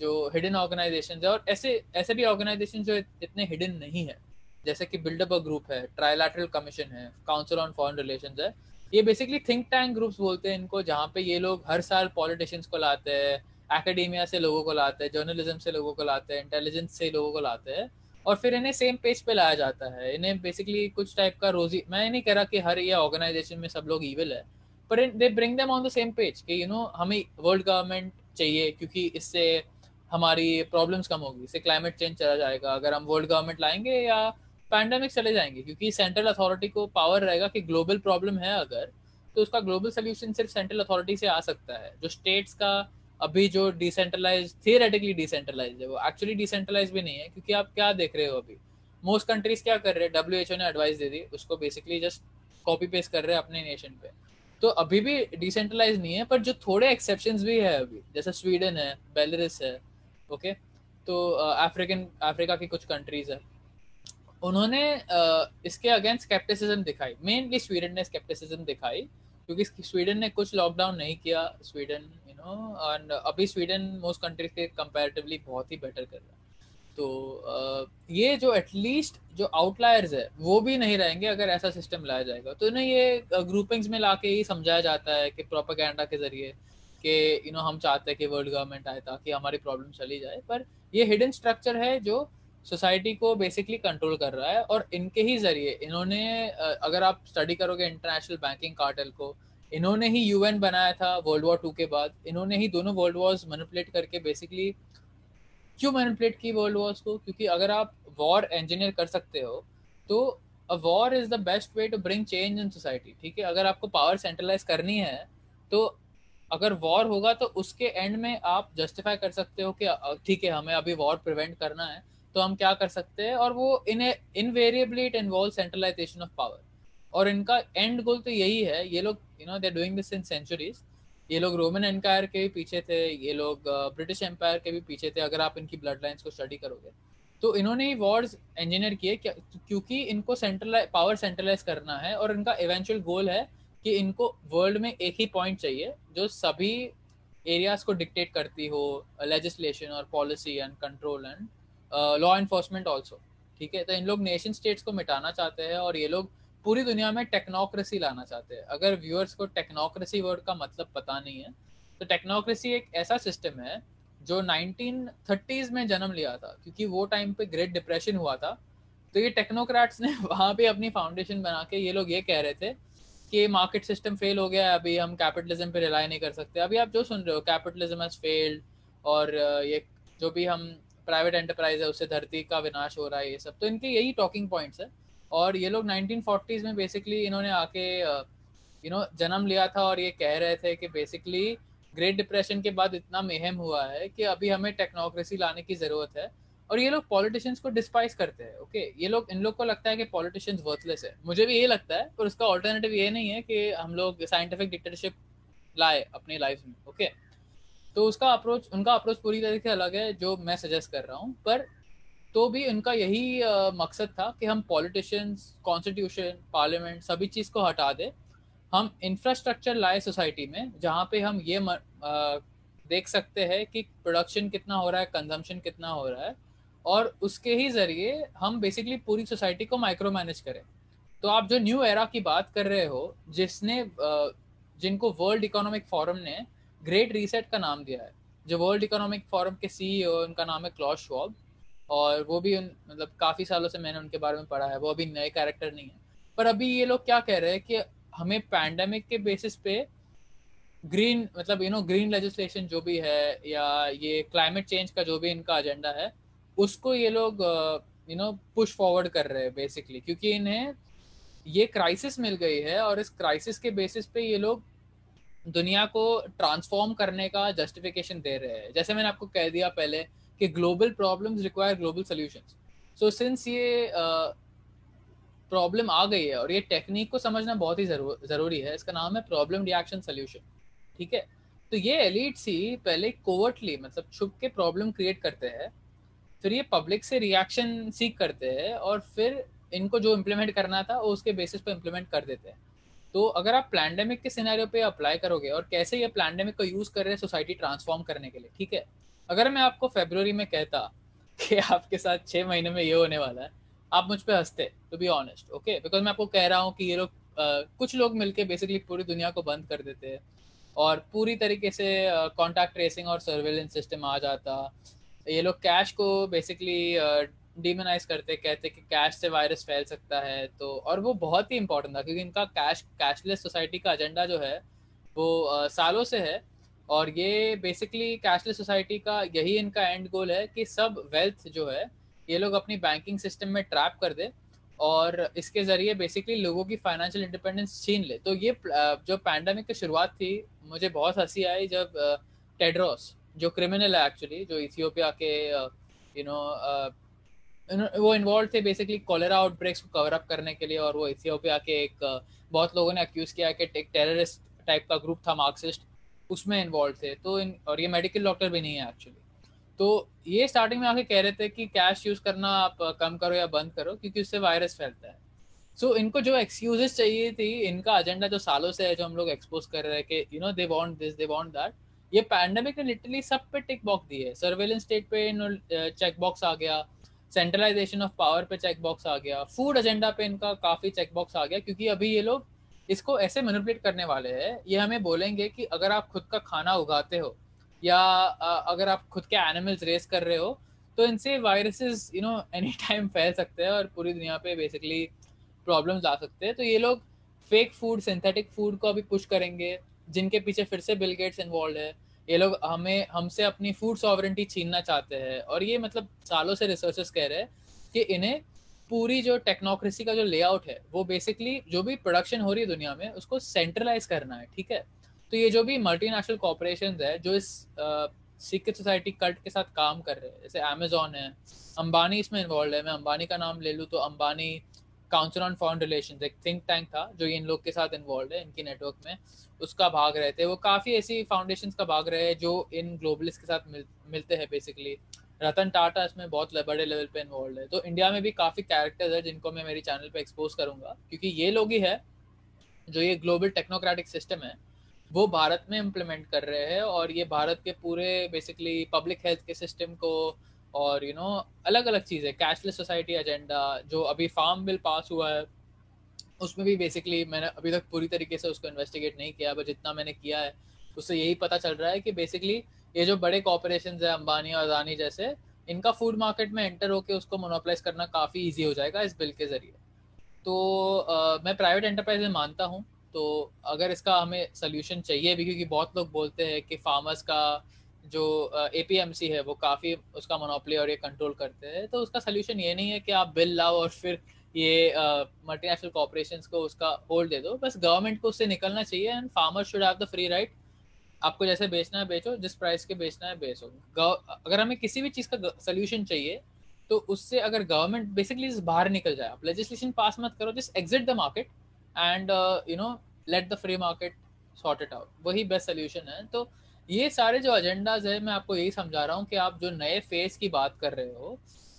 जो हिडन ऑर्गेनाइजेशन है और ऐसे ऐसे भी ऑर्गेनाइजेशन जो इतने हिडन नहीं है। जैसे कि बिल्डअप अ ग्रुप है ट्राइलैटरल कमीशन है काउंसिल ऑन फॉरेन रिलेशन है। ये बेसिकली थिंक टैंक ग्रुप्स बोलते हैं इनको, जहाँ पे ये लोग हर साल पॉलिटिशियंस को लाते हैं एकेडेमिया से लोगों को लाते हैं जर्नलिज्म से लोगों को लाते हैं इंटेलिजेंस से लोगों को लाते हैं। और फिर इन्हें सेम पेज पे लाया जाता है। इन्हें बेसिकली कुछ टाइप का रोजी, मैं नहीं कह रहा कि हर ये ऑर्गेनाइजेशन में सब लोग इविल है पर they bring them on the same page कि यू नो हमें वर्ल्ड गवर्नमेंट चाहिए क्योंकि इससे हमारी प्रॉब्लम्स कम होगी, इससे क्लाइमेट चेंज चला जाएगा। अगर हम वर्ल्ड गवर्नमेंट लाएँगे या पैंडेमिक चले जाएँगे, क्योंकि सेंट्रल अथॉरिटी को पावर रहेगा कि ग्लोबल प्रॉब्लम है अगर तो उसका ग्लोबल सोल्यूशन सिर्फ़ सेंट्रल अथॉरिटी से आ सकता है, जो स्टेट्स का अभी जो डिसेंट्रलाइज थियरेटिकली डिसेंट्रलाइज है वो एक्चुअली डिसेंट्रलाइज भी नहीं है क्योंकि आप क्या देख रहे हो अभी? मोस्ट कंट्रीज़ क्या कर रहे हैं? डब्ल्यू ने एडवाइस दे दी उसको बेसिकली जस्ट कॉपी पेस्ट कर रहे हैं अपने नेशन पे। तो अभी भी डिसेंट्रलाइज नहीं है पर जो थोड़े एक्सेप्शन भी है अभी जैसे स्वीडन है बेलरिस है ओके तो अफ्रीकन अफ्रीका की कुछ कंट्रीज़ है। उन्होंने uh, इसके अगेंस्ट स्केप्टिसिज्म दिखाई। मेनली स्वीडन ने स्केप्टिसिज्म दिखाई क्योंकि स्वीडन ने कुछ लॉकडाउन नहीं किया स्वीडन नो एंड अभी स्वीडन मोस्ट कंट्रीज़ के कंपैरेटिवली बहुत ही बेटर कर रहा है। तो uh, ये जो एटलीस्ट जो आउटलायर्स है वो भी नहीं रहेंगे अगर ऐसा सिस्टम लाया जाएगा। तो इन्हें ये ग्रुपिंग्स में लाके ही समझाया जाता है कि प्रोपागेंडा के ज़रिए कि यू नो हम चाहते हैं कि वर्ल्ड गवर्नमेंट आए ताकि हमारी प्रॉब्लम चली जाए। पर ये हिडन स्ट्रक्चर है जो सोसाइटी को बेसिकली कंट्रोल कर रहा है और इनके ही ज़रिए इन्होंने अगर आप स्टडी करोगे इंटरनेशनल बैंकिंग कार्टेल को इन्होंने ही यूएन बनाया था वर्ल्ड वॉर टू के बाद। इन्होंने ही दोनों वर्ल्ड वॉर्स मैनिपुलेट करके बेसिकली क्यों मैनिपुलेट की वर्ल्ड वॉर्स को? क्योंकि अगर आप वॉर इंजीनियर कर सकते हो तो a war is the best way to bring change in society ठीक है? अगर आपको पावर सेंट्रलाइज करनी है तो अगर वॉर होगा तो उसके एंड में आप जस्टिफाई कर सकते हो कि ठीक है, हमें अभी वॉर प्रिवेंट करना है तो हम क्या कर सकते हैं? और वो in invariably it involve centralization of power और इनका एंड गोल तो यही है, ये लोग you know they doing this in centuries ये लोग रोमन एम्पायर के भी पीछे थे, ये लोग ब्रिटिश एम्पायर के भी पीछे थे, अगर आप इनकी ब्लड लाइन्स को स्टडी करोगे। तो इन्होंने ही वॉर्स इंजीनियर किए क्योंकि इनको सेंट्रलाइज पावर सेंट्रलाइज करना है और इनका इवेंचुअल गोल है कि इनको वर्ल्ड में एक ही पॉइंट चाहिए, जो सभी एरियाज़ को डिक्टेट करती हो लेजिस्लेशन और policy and control and law enforcement also ठीक है? तो इन लोग नेशन स्टेट्स को मिटाना चाहते हैं और ये लोग पूरी दुनिया में टेक्नोक्रेसी लाना चाहते हैं। अगर व्यूअर्स को टेक्नोक्रेसी वर्ड का मतलब पता नहीं है तो टेक्नोक्रेसी एक ऐसा सिस्टम है जो 1930s में जन्म लिया था, क्योंकि वो टाइम पे ग्रेट डिप्रेशन हुआ था। तो ये टेक्नोक्रेट्स ने (laughs) वहाँ पे अपनी फाउंडेशन बना के ये लोग ये कह रहे थे कि मार्केट सिस्टम फेल हो गया है, अभी हम कैपिटलिज्म पे रिलाई नहीं कर सकते। अभी आप जो सुन रहे हो कैपिटलिज्म हैज़ फेल्ड और ये जो भी हम प्राइवेट एंटरप्राइज है, उससे धरती का विनाश हो रहा है, ये सब। तो इनके यही टॉकिंग पॉइंट्स है। और ये लोग 1940s में बेसिकली इन्होंने आके यू नो जन्म लिया था और ये कह रहे थे कि बेसिकली ग्रेट डिप्रेशन के बाद इतना मेहम हुआ है कि अभी हमें टेक्नोक्रेसी लाने की ज़रूरत है। और ये लोग पॉलिटिशियंस को डिस्पाइस करते हैं ओके ये लोग, इन लोग को लगता है कि पॉलिटिशियंस वर्थलेस है। मुझे भी ये लगता है, पर उसका ऑल्टरनेटिव ये नहीं है कि हम लोग साइंटिफिक डिक्टेटरशिप लाए अपनी लाइफ में ओके तो उसका अप्रोच उनका अप्रोच पूरी तरीके से अलग है, जो मैं सजेस्ट कर रहा हूँ। पर तो भी उनका यही मकसद था कि हम पॉलिटिशियंस कॉन्स्टिट्यूशन पार्लियामेंट सभी चीज़ को हटा दे। हम इंफ्रास्ट्रक्चर लाए सोसाइटी में जहाँ पे हम ये आ, देख सकते हैं कि प्रोडक्शन कितना हो रहा है कंजम्पशन कितना हो रहा है और उसके ही ज़रिए हम बेसिकली पूरी सोसाइटी को माइक्रो मैनेज करें। तो आप जो न्यू एरा की बात कर रहे हो जिसने जिनको वर्ल्ड इकोनॉमिक फोरम ने ग्रेट रीसेट का नाम दिया है जो वर्ल्ड इकोनॉमिक फोरम के सीईओ उनका नाम है क्लॉश श्वाब और वो भी उन मतलब काफ़ी सालों से मैंने उनके बारे में पढ़ा है, वो अभी नए कैरेक्टर नहीं है। पर अभी ये लोग क्या कह रहे हैं कि हमें पैंडमिक के बेसिस पे ग्रीन मतलब यू नो ग्रीन लेजिस्लेशन जो भी है या ये क्लाइमेट चेंज का जो भी इनका एजेंडा है, उसको ये लोग यू नो पुश फॉरवर्ड कर रहे हैं बेसिकली क्योंकि इन्हें ये क्राइसिस मिल गई है और इस क्राइसिस के बेसिस पे ये लोग दुनिया को ट्रांसफॉर्म करने का जस्टिफिकेशन दे रहे हैं। जैसे मैंने आपको कह दिया पहले कि global problems require global solutions so since ये प्रॉब्लम uh, आ गई है और ये टेक्निक को समझना बहुत ही ज़रूर, ज़रूरी है इसका नाम है प्रॉब्लम रिएक्शन सोल्यूशन ठीक है? तो ये एलिट सी पहले कोवर्टली मतलब छुप के प्रॉब्लम क्रिएट करते हैं फिर ये पब्लिक से रिएक्शन सीख करते हैं और फिर इनको जो इम्प्लीमेंट करना था वो उसके बेसिस पर इम्प्लीमेंट कर देते हैं। तो अगर आप प्लैंडेमिक के सिनेरियो पे अप्लाई करोगे और कैसे ये प्लैंडेमिक को यूज़ कर रहे हैं सोसाइटी ट्रांसफॉर्म करने के लिए ठीक है? अगर मैं आपको फेब्रुवरी में कहता कि आपके साथ छह महीने में ये होने वाला है, आप मुझ पर हँसते to be honest okay because मैं आपको कह रहा हूँ कि ये लोग कुछ लोग मिलके बेसिकली पूरी दुनिया को बंद कर देते हैं और पूरी तरीके से कॉन्टैक्ट ट्रेसिंग और सर्वेलेंस सिस्टम आ जाता। ये लोग कैश को बेसिकली डिमोनाइज करते, कहते कि कैश से वायरस फैल सकता है तो और वो बहुत ही इंपॉर्टेंट था, क्योंकि इनका कैश कैशलेस सोसाइटी का एजेंडा जो है, वो सालों से है और ये बेसिकली कैशलेस सोसाइटी का यही इनका एंड गोल है कि सब वेल्थ जो है, ये लोग अपनी बैंकिंग सिस्टम में ट्रैप कर दे और इसके ज़रिए बेसिकली लोगों की फाइनेंशियल इंडिपेंडेंस छीन ले। तो ये जो पैंडमिक की शुरुआत थी, मुझे बहुत हँसी आई जब टेड्रोस जो क्रिमिनल है एक्चुअली जो इथियोपिया के यू नो वो इन्वॉल्व थे बेसिकली कॉलेरा आउटब्रेक्स को कवर अप करने के लिए और वो इथियोपिया के एक बहुत लोगों ने अक्यूज किया कि एक टेररिस्ट टाइप का ग्रुप था मार्क्सिस्ट उसमें इन्वॉल्व थे तो इन और ये मेडिकल डॉक्टर भी नहीं है एक्चुअली तो ये स्टार्टिंग में आके कह रहे थे कि कैश यूज़ करना आप कम करो या बंद करो क्योंकि उससे वायरस फैलता है। सो so, इनको जो एक्सक्यूजेस चाहिए थी इनका एजेंडा जो सालों से है जो हम लोग एक्सपोज कर रहे हैं कि you know they want this they want that ये पैंडेमिक ने लिटरली सब पे टिक बॉक्स दी है। सर्वेलेंस स्टेट पे चेक बॉक्स आ गया सेंट्रलाइजेशन ऑफ़ पावर पे चेक बॉक्स आ गया फ़ूड एजेंडा पे इनका काफ़ी चेक बॉक्स आ गया क्योंकि अभी ये लोग इसको ऐसे मैनिपुलेट करने वाले हैं, ये हमें बोलेंगे कि अगर आप खुद का खाना उगाते हो या अगर आप खुद के एनिमल्स रेस कर रहे हो तो इनसे viruses you know any time फैल सकते हैं और पूरी दुनिया पे बेसिकली प्रॉब्लम्स आ सकते हैं। तो ये लोग फेक फ़ूड सिंथेटिक फ़ूड को अभी पुश करेंगे, जिनके पीछे फिर से बिल गेट्स इन्वॉल्व है। ये लोग हमें, हमसे अपनी फ़ूड सॉवरेंटी छीनना चाहते हैं और ये मतलब सालों से रिसर्चर्स कह रहे हैं कि इन्हें पूरी जो टेक्नोक्रेसी का जो लेआउट है वो बेसिकली जो भी प्रोडक्शन हो रही है दुनिया में उसको सेंट्रलाइज करना है ठीक है? तो ये जो भी मल्टीनेशनल कॉपरेशन है जो इस सीक्रेट सोसाइटी कल्ट के साथ काम कर रहे हैं जैसे अमेजोन है अंबानी इसमें इन्वॉल्व है मैं अंबानी का नाम ले लूँ तो Ambani council on foreign relation एक थिंक टैंक था जो इन लोग के साथ इन्वॉल्व है इनकी नेटवर्क में उसका भाग रहे थे वो काफ़ी ऐसी फाउंडेशन का भाग रहे हैं जो इन ग्लोबलिस्ट के साथ मिल, मिलते हैं बेसिकली रतन टाटा इसमें बहुत बड़े लेवल पे इन्वॉल्व है। तो इंडिया में भी काफ़ी कैरेक्टर्स है जिनको मैं मेरी चैनल पे एक्सपोज करूँगा। क्योंकि ये लोग ही है जो ये ग्लोबल टेक्नोक्रेटिक सिस्टम है वो भारत में इम्प्लीमेंट कर रहे हैं और ये भारत के पूरे बेसिकली पब्लिक हेल्थ के सिस्टम को और यू you नो know, अलग अलग चीज़ें कैशलेस सोसाइटी एजेंडा जो अभी फार्म बिल पास हुआ है उसमें भी बेसिकली मैंने अभी तक पूरी तरीके से उसको इन्वेस्टिगेट नहीं किया बट जितना मैंने किया है उससे यही पता चल रहा है कि बेसिकली ये जो बड़े कॉपरेशन है अंबानी और अदानी जैसे इनका फ़ूड मार्केट में एंटर होकर उसको मोनोपलाइज करना काफ़ी ईजी हो जाएगा इस बिल के ज़रिए। तो आ, मैं प्राइवेट एंटरप्राइज में मानता हूँ तो अगर इसका हमें सोल्यूशन चाहिए भी क्योंकि बहुत लोग बोलते हैं कि फार्मर्स का जो एपीएमसी है वो काफ़ी उसका मोनोपली और ये कंट्रोल करते हैं तो उसका सोल्यूशन ये नहीं है कि आप बिल लाओ और फिर ये मल्टीनेशनल कॉपरेशन को उसका होल्ड दे दो। बस गवर्नमेंट को उससे निकलना चाहिए and farmer should have the free right आपको जैसे बेचना है, बेचो, जिस प्राइस के बेचना है, बेचो। अगर हमें किसी भी चीज़ का सोल्यूशन चाहिए तो उससे अगर गवर्नमेंट बेसिकली बाहर निकल जाए, आप लेजिस्लेशन पास मत करो जिस exit the market and you know let the free market sort it out वही बेस्ट सोल्यूशन है। तो ये सारे जो एजेंडाज है, मैं आपको यही समझा रहा हूँ कि आप जो नए फ़ेज़ की बात कर रहे हो,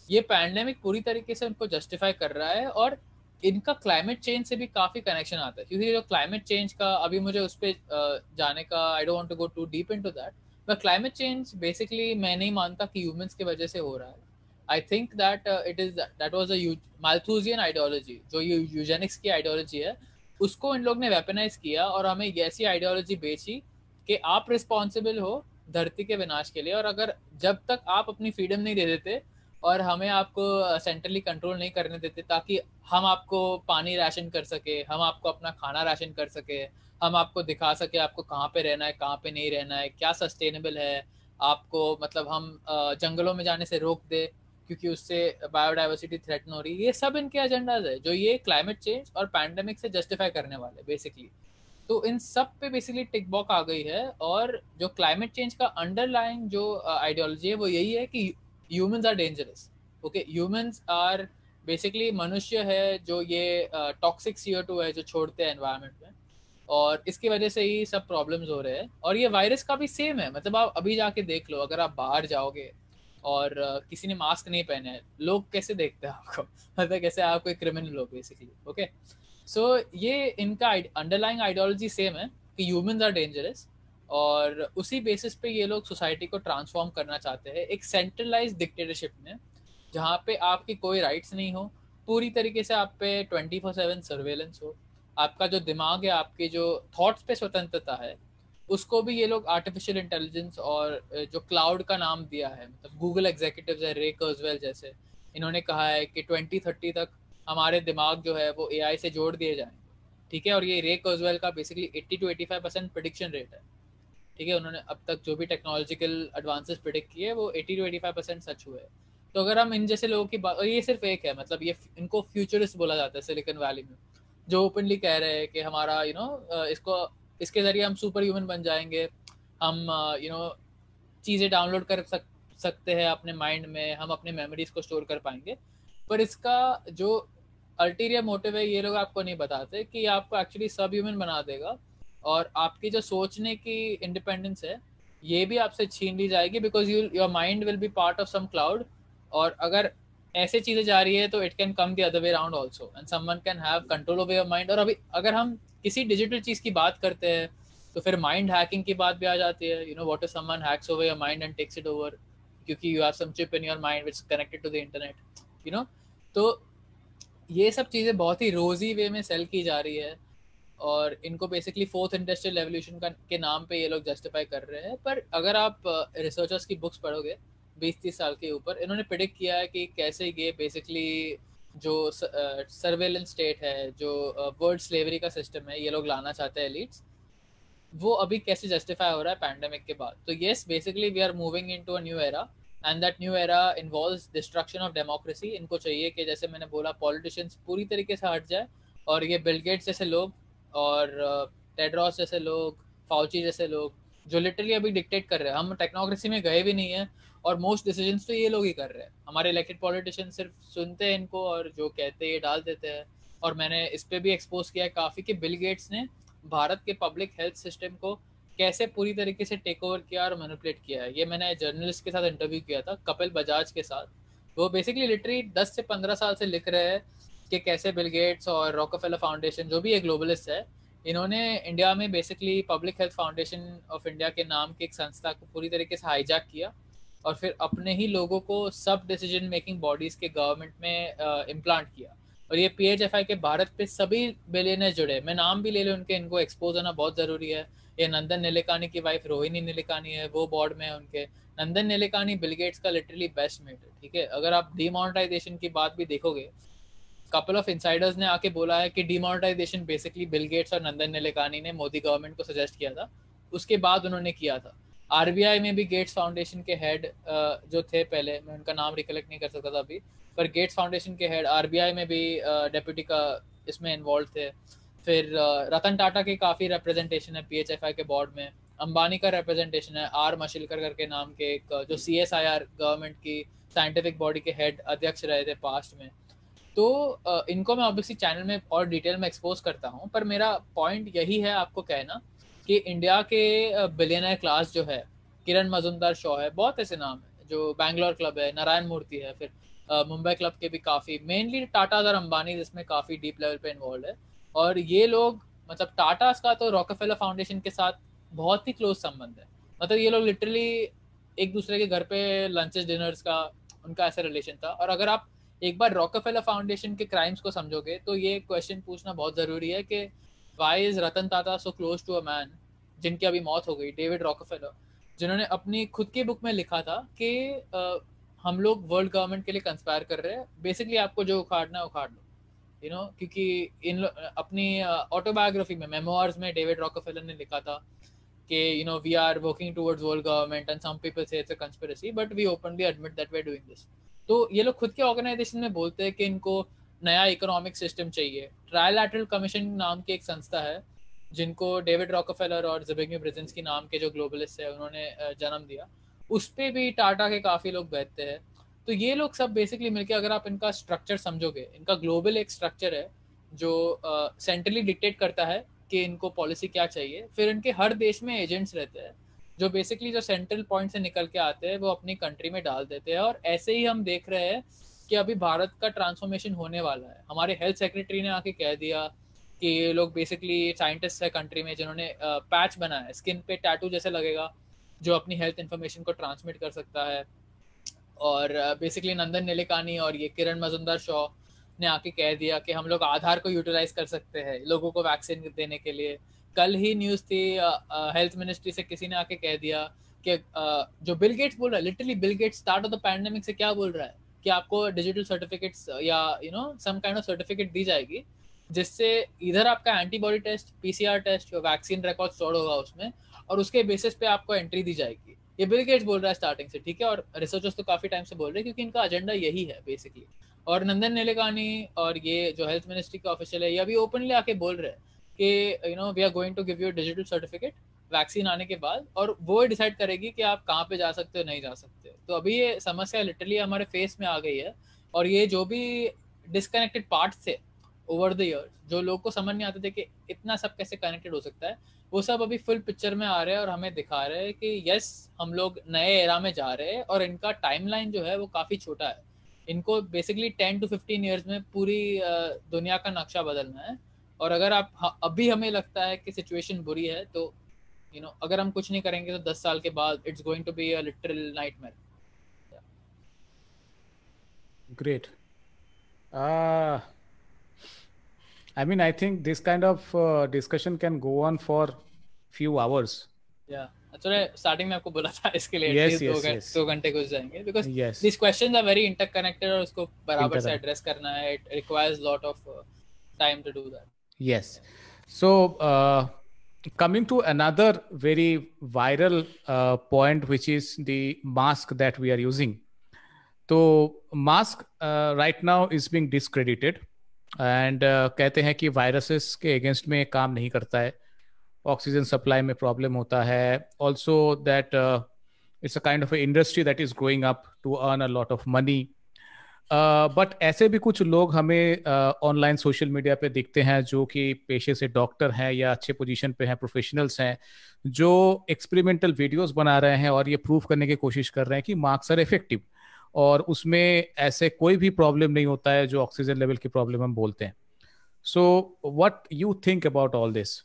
ये पैंडेमिक पूरी तरीके से उनको जस्टिफाई कर रहा है और इनका क्लाइमेट चेंज से भी काफ़ी कनेक्शन आता है। क्योंकि जो क्लाइमेट चेंज का अभी मुझे उस पर जाने का I don't want to go too deep into that but climate change basically मैं नहीं मानता कि ह्यूमंस की वजह से हो रहा है। I think that it is that was a Malthusian ideology जो ये यूजेनिक्स की आइडियोलॉजी है, उसको इन लोग ने वेपनाइज किया और हमें ऐसी आइडियोलॉजी बेची कि आप रिस्पॉन्सिबल हो धरती के विनाश के लिए और अगर जब तक आप अपनी फ्रीडम नहीं दे देते और हमें आपको सेंट्रली कंट्रोल नहीं करने देते ताकि हम आपको पानी राशन कर सके, हम आपको अपना खाना राशन कर सके, हम आपको दिखा सके आपको कहाँ पे रहना है, कहाँ पे नहीं रहना है, क्या सस्टेनेबल है, आपको मतलब हम जंगलों में जाने से रोक दे, क्योंकि उससे बायोडाइवर्सिटी थ्रेटन हो रही है। ये सब इनके एजेंडाज है, जो ये क्लाइमेट चेंज और पैंडेमिक से जस्टिफाई करने वाले बेसिकली तो इन सब पे बेसिकली टिक बॉक आ गई है और जो क्लाइमेट चेंज का अंडरलाइन जो आइडियोलॉजी है, वो यही है कि humans are dangerous okay humans are basically मनुष्य है जो ये टॉक्सिक सीओ टू है जो छोड़ते हैं एनवायरनमेंट में। और इसकी वजह से ही सब प्रॉब्लम्स हो रहे हैं। और ये वायरस का भी सेम है। मतलब आप अभी जाके देख लो, अगर आप बाहर जाओगे और किसी ने मास्क नहीं पहने है, लोग कैसे देखते हैं आपको? (laughs) मतलब कैसे आप कोई क्रिमिनल हो बेसिकली ओके सो ये इनका अंडरलाइंग आइडियोलॉजी सेम है कि ह्यूमंस आर डेंजरस और उसी बेसिस पे ये लोग सोसाइटी को ट्रांसफॉर्म करना चाहते हैं, एक सेंट्रलाइज डिक्टेटरशिप में, जहाँ पे आपकी कोई राइट्स नहीं हो, पूरी तरीके से आप पे ट्वेंटी फोर सेवन सर्वेलेंस हो, आपका जो दिमाग है, आपके जो थॉट्स पे स्वतंत्रता है, उसको भी ये लोग आर्टिफिशियल इंटेलिजेंस और जो क्लाउड का नाम दिया है मतलब गूगल एग्जीक्यूटिव है रे कर्जवेल जैसे, इन्होंने कहा है कि ट्वेंटी थर्टी तक हमारे दिमाग जो है, वो एआई से जोड़ दिए जाएँगे ठीक है? और ये रे कर्जवेल का basically eighty two eighty five percent prediction rate है। ठीक है उन्होंने अब तक जो भी टेक्नोलॉजिकल एडवांसेस प्रिडिक्ट किए वो eighty two eighty five percent सच हुए तो अगर हम इन जैसे लोगों की बात ये सिर्फ़ एक है मतलब ये इनको फ्यूचरिस्ट बोला जाता है सिलिकन वैली में। जो ओपनली कह रहे हैं कि हमारा यू you नो know, इसको इसके ज़रिए हम सुपर ह्यूमन बन जाएँगे हम यू नो चीज़ें डाउनलोड कर सक सकते हैं अपने माइंड में हम अपने मेमोरीज को स्टोर कर पाएँगे। पर इसका जो अल्टीरियर मोटिव है ये लोग आपको नहीं बताते कि आपको एक्चुअली सब ह्यूमन बना देगा। और आपकी जो सोचने की इंडिपेंडेंस है, ये भी आपसे छीन ली जाएगी because you your mind will be part of some cloud और अगर ऐसे चीज़ें जा रही है तो it can come the other way around also and someone can have control over your mind और अभी अगर हम किसी डिजिटल चीज़ की बात करते हैं तो फिर माइंड हैकिंग की बात भी आ जाती है। You know what is someone hacks over your mind and takes it over क्योंकि you have some chip in your mind which connected to the internet you know तो ये सब चीज़ें बहुत ही रोजी वे में सेल की जा रही है। और इनको बेसिकली फोर्थ इंडस्ट्रियल रेवोल्यूशन का, के नाम पे ये लोग जस्टिफाई कर रहे हैं। पर अगर आप रिसर्चर्स की बुक्स पढ़ोगे बीस तीस साल के ऊपर, इन्होंने प्रिडिक्ट किया है कि कैसे ये बेसिकली जो सर्वेलेंस स्टेट है, जो वर्ल्ड स्लेवरी का सिस्टम है, ये लोग लाना चाहते हैं एलिट्स वो अभी कैसे जस्टिफाई हो रहा है पैंडेमिक के बाद? तो yes basically we are moving into new era and that new era involve destruction of democracy इनको चाहिए कि जैसे मैंने बोला पॉलिटिशियंस पूरी तरीके से हट जाए, और ये बिलगेट्स जैसे लोग और टेड्रॉस जैसे लोग, फाउची जैसे लोग, जो लिटरली अभी डिक्टेट कर रहे हैं। हम टेक्नोक्रेसी में गए भी नहीं है और मोस्ट डिसीज़न तो ये लोग ही कर रहे हैं। हमारे इलेक्टेड पॉलिटिशियन सिर्फ़ सुनते हैं इनको और जो कहते हैं, ये डाल देते हैं। और मैंने इस पर भी एक्सपोज किया है काफ़ी कि बिल गेट्स ने भारत के पब्लिक हेल्थ सिस्टम को कैसे पूरी तरीके से टेक ओवर किया और मैनिपुलेट किया है। ये मैंने जर्नलिस्ट के साथ इंटरव्यू किया था, कपिल बजाज के साथ। वो बेसिकली लिटरी दस से पंद्रह साल से लिख रहे हैं कि कैसे बिल गेट्स और रॉकफेलर फाउंडेशन जो भी एक ग्लोबलिस्ट है, इन्होंने इंडिया में basically Public Health Foundation of India के नाम की एक संस्था को पूरी तरीके से हाईजैक किया और फिर अपने ही लोगों को सब डिसीज़न मेकिंग बॉडीज के गवर्नमेंट में इम्प्लांट किया। और ये पी के भारत पे सभी बिलियनर जुड़े मैं नाम भी ले लूँ उनके इनको एक्सपोज होना बहुत ज़रूरी है। ये नंदन नीलेकानी की वाइफ रोहिणी नीलेकानी है, वो बोर्ड में है उनके। नंदन नीलेकानी बिलगेट्स का लिटरली बेस्ट मेट है, ठीक है? अगर आप डीमोनेटाइजेशन की बात भी देखोगे कपल ऑफ़ इंसाइडर्स ने आके बोला है कि डीमोनेटाइजेशन बेसिकली बिल गेट्स और नंदन नीलेकानी ने मोदी गवर्नमेंट को सजेस्ट किया था। उसके बाद उन्होंने किया था। आरबीआई में भी गेट्स फाउंडेशन के हेड जो थे पहले, मैं उनका नाम रिकलेक्ट नहीं कर सकता था अभी, पर गेट्स फाउंडेशन के हेड आरबीआई में भी डेप्यूटी का इसमें इन्वॉल्व थे। फिर रतन टाटा के काफ़ी रिप्रेजेंटेशन है पी के बोर्ड में। अंबानी का रिप्रेजेंटेशन है आर मशिलकर करके नाम के एक, जो C S I R government की साइंटिफिक बॉडी के हेड अध्यक्ष रहे थे पास्ट में। तो इनको मैं ऑब्वियसली चैनल में और डिटेल में एक्सपोज करता हूँ, पर मेरा पॉइंट यही है आपको कहना कि इंडिया के बिलियनर क्लास जो है, किरण मजुमदार शो है, बहुत ऐसे नाम है, जो बैंगलोर क्लब है नारायण मूर्ति है, फिर मुंबई क्लब के भी काफ़ी मेनली टाटा और अंबानी जिसमें काफ़ी डीप लेवल पे इन्वॉल्व है, और ये लोग मतलब टाटा का तो रॉकफेलर फाउंडेशन के साथ बहुत ही क्लोज संबंध है। मतलब ये लोग लिटरली एक दूसरे के घर पे लंचेस डिनर्स का, उनका ऐसा रिलेशन था, और अगर आप एक बार रॉकफेलर फाउंडेशन के क्राइम्स को समझोगे तो ये क्वेश्चन पूछना बहुत ज़रूरी है कि why is Ratan Tata so close to a man, जिनकी अभी मौत हो गई डेविड रॉकफेलर जिन्होंने अपनी खुद की बुक में लिखा था कि हम लोग वर्ल्ड गवर्नमेंट के लिए कंस्पायर कर रहे हैं बेसिकली आपको जो उखाड़ना है, उखाड़ लो। यू नो क्योंकि इन अपनी ऑटोबायोग्राफी में मेमोर्स में डेविड रॉकफेलर ने लिखा था कि you know we are working towards world government and some people say it's a conspiracy but we openly admit that we are doing this तो ये लोग खुद के ऑर्गेनाइजेशन में बोलते हैं कि इनको नया इकोनॉमिक सिस्टम चाहिए। ट्रायलैटरल कमीशन नाम की एक संस्था है, जिनको डेविड रॉकफेलर और जिबिग्मी ब्रिजेंस नाम के जो ग्लोबलिस्ट है, उन्होंने जन्म दिया। उस पर भी टाटा के काफ़ी लोग बैठते हैं। तो ये लोग सब बेसिकली मिलके अगर आप इनका स्ट्रक्चर समझोगे, इनका ग्लोबल एक स्ट्रक्चर है, जो सेंट्रली डिक्टेट करता है कि इनको पॉलिसी क्या चाहिए। फिर इनके हर देश में एजेंट्स रहते हैं। जो बेसिकली जो सेंट्रल पॉइंट से निकल के आते हैं, वो अपनी कंट्री में डाल देते हैं। और ऐसे ही हम देख रहे हैं कि अभी भारत का ट्रांसफॉर्मेशन होने वाला है। हमारे हेल्थ सेक्रेटरी ने आके कह दिया कि ये लोग बेसिकली साइंटिस्ट है कंट्री में, जिन्होंने पैच बनाया है। स्किन पे टैटू जैसे लगेगा, जो अपनी हेल्थ इन्फॉर्मेशन को ट्रांसमिट कर सकता है। और बेसिकली नंदन निलेकानी और ये किरण मजुमदार शॉ ने आके कह दिया कि हम लोग आधार को यूटिलाइज कर सकते हैं लोगों को वैक्सीन देने के लिए। कल ही न्यूज़ थी हेल्थ मिनिस्ट्री से किसी ने आके कह दिया कि जो बिल गेट्स बोल रहा है literally Bill Gates start of the pandemic से क्या बोल रहा है कि आपको डिजिटल सर्टिफिकेट्स या you know some kind of certificate दी जाएगी, जिससे इधर आपका एंटीबॉडी टेस्ट पीसीआर टेस्ट या वैक्सीन रिकॉर्ड स्टोर होगा उसमें, और उसके बेसिस पे आपको एंट्री दी जाएगी। ये बिल गेट्स बोल रहा है स्टार्टिंग से, ठीक है? और रिसर्चर्स तो काफ़ी टाइम से बोल रहे हैं, क्योंकि इनका एजेंडा यही है बेसिकली और नंदन नीलेकानी और ये जो हेल्थ मिनिस्ट्री के ऑफिशियल है, ये अभी ओपनली आके बोल रहे हैं कि you know we are going to give you digital certificate vaccine आने के बाद, और वो डिसाइड करेगी कि आप कहाँ पे जा सकते हो, नहीं जा सकते तो अभी ये समस्या लिटरली हमारे फेस में आ गई है, और ये जो भी डिसकनेक्टेड पार्ट थे ओवर द ईयर्स जो लोग को समझ नहीं आते थे कि इतना सब कैसे कनेक्टेड हो सकता है, वो सब अभी फुल पिक्चर में आ रहे हैं और हमें दिखा रहे हैं कि यस हम लोग नए एरा में जा रहे हैं, और इनका टाइमलाइन जो है वो काफ़ी छोटा है। इनको basically ten to fifteen years में पूरी दुनिया का नक्शा बदलना है। और अगर आप अभी हमें लगता है कि सिचुएशन बुरी है तो यू you नो know, अगर हम कुछ नहीं करेंगे तो दस साल के बाद it's going to be a literal nightmare uh I mean, I think this kind of uh, discussion can go on for few hours. Yeah. Starting में आपको बोला था इसके लिए yes, yes, दो, yes. दो घंटे घुस जाएँगे because this questions are very interconnected और उसको बराबर से एड्रेस करना है it requires lot of time to do that yes so coming to another very viral uh, point which is the mask that we are using so mask uh, right now is being discredited and uh, कहते हैं कि viruses के against में काम नहीं करता है oxygen supply में प्रॉब्लम होता है also that it's a kind of industry that is growing up to earn a lot of money but ऐसे भी कुछ लोग हमें ऑनलाइन सोशल मीडिया पे दिखते हैं जो कि पेशे से डॉक्टर हैं या अच्छे पोजीशन पे हैं प्रोफेशनल्स हैं जो एक्सपेरिमेंटल वीडियोस बना रहे हैं और ये प्रूव करने की कोशिश कर रहे हैं कि मार्क्स आर इफ़ेक्टिव और उसमें ऐसे कोई भी प्रॉब्लम नहीं होता है जो ऑक्सीजन लेवल की प्रॉब्लम हम बोलते हैं। So what you think about all this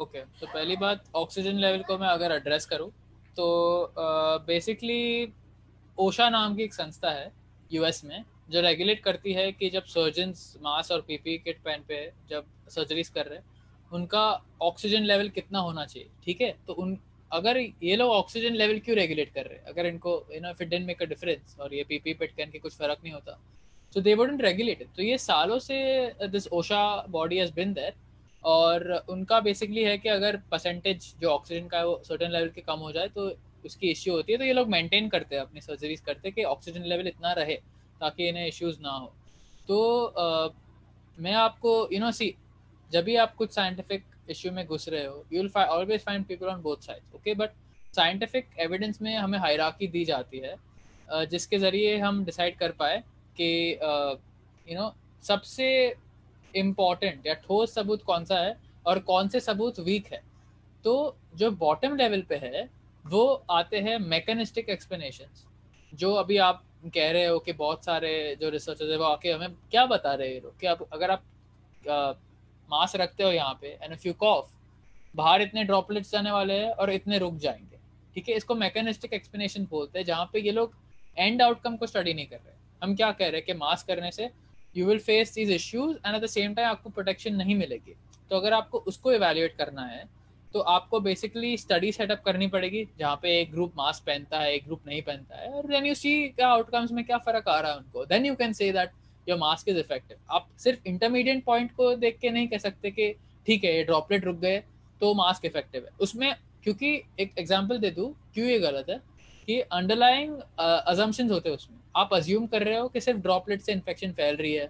okay तो पहली बात ऑक्सीजन लेवल को मैं अगर एड्रेस करूँ तो बेसिकली uh, ओशा नाम की एक संस्था है यूएस में, जो रेगुलेट करती है कि जब सर्जन्स मास्क और पीपी किट पहन पे जब सर्जरीज कर रहे हैं, उनका ऑक्सीजन लेवल कितना होना चाहिए, ठीक है? तो उन, अगर ये लोग ऑक्सीजन लेवल क्यों रेगुलेट कर रहे हैं? अगर इनको you know if it make a difference और ये पीपी पेट कैन के कुछ फ़र्क नहीं होता सो दे वुडंट रेगुलेट तो ये सालों से this OSHA body has been there और उनका बेसिकली है कि अगर परसेंटेज जो ऑक्सीजन का है वो सर्टेन लेवल के कम हो जाए तो उसकी इश्यू होती है तो ये लोग मेंटेन करते हैं अपनी सर्जरीज करते हैं कि ऑक्सीजन लेवल इतना रहे ताकि इन्हें इश्यूज़ ना हो। तो uh, मैं आपको यू नो सी जब भी आप कुछ साइंटिफिक इश्यू में घुस रहे हो you will always find people on both sides okay but scientific evidence में हमें हायरार्की दी जाती है जिसके ज़रिए हम डिसाइड कर पाए कि यू नो सबसे इंपॉर्टेंट या ठोस सबूत कौन सा है और कौन से सबूत वीक है। तो जो बॉटम लेवल पे है वो आते हैं मैकेनिस्टिक एक्सप्लेनेशन जो अभी आप कह रहे हो कि बहुत सारे जो रिसर्चर्स है, वो आके हमें क्या बता रहे हैं कि आप, अगर आप मास्क रखते हो यहाँ पे एंड यू कॉफ बाहर इतने ड्रॉपलेट्स जाने वाले हैं और इतने रुक जाएँगे। ठीक है? इसको मैकेनिस्टिक एक्सप्लेनेशन बोलते हैं, जहाँ पे ये लोग एंड आउटकम को स्टडी नहीं कर रहे हम क्या कह रहे हैं कि मास्क करने से you will face these issues and at the same time आपको प्रोटेक्शन नहीं मिलेगी। तो अगर आपको उसको इवेल्युएट करना है तो आपको बेसिकली स्टडी सेटअप करनी पड़ेगी, जहाँ पे एक ग्रुप मास्क पहनता है, एक ग्रुप नहीं पहनता है, और देन यू सी क्या आउटकम्स में क्या फ़र्क आ रहा है उनको। Then you can say that your mask is effective आप सिर्फ़ इंटरमीडिएट पॉइंट को देख के नहीं कह सकते कि ठीक है, ये ड्रॉपलेट रुक गए तो मास्क इफ़ेक्टिव है। उसमें, क्योंकि एक एग्ज़ाम्पल दे दूँ, क्यों ये गलत है? कि अंडरलाइंग अजम्पन होते हैं उसमें। आप अज्यूम कर रहे हो कि सिर्फ़ ड्रॉपलेट से इन्फेक्शन फैल रही है,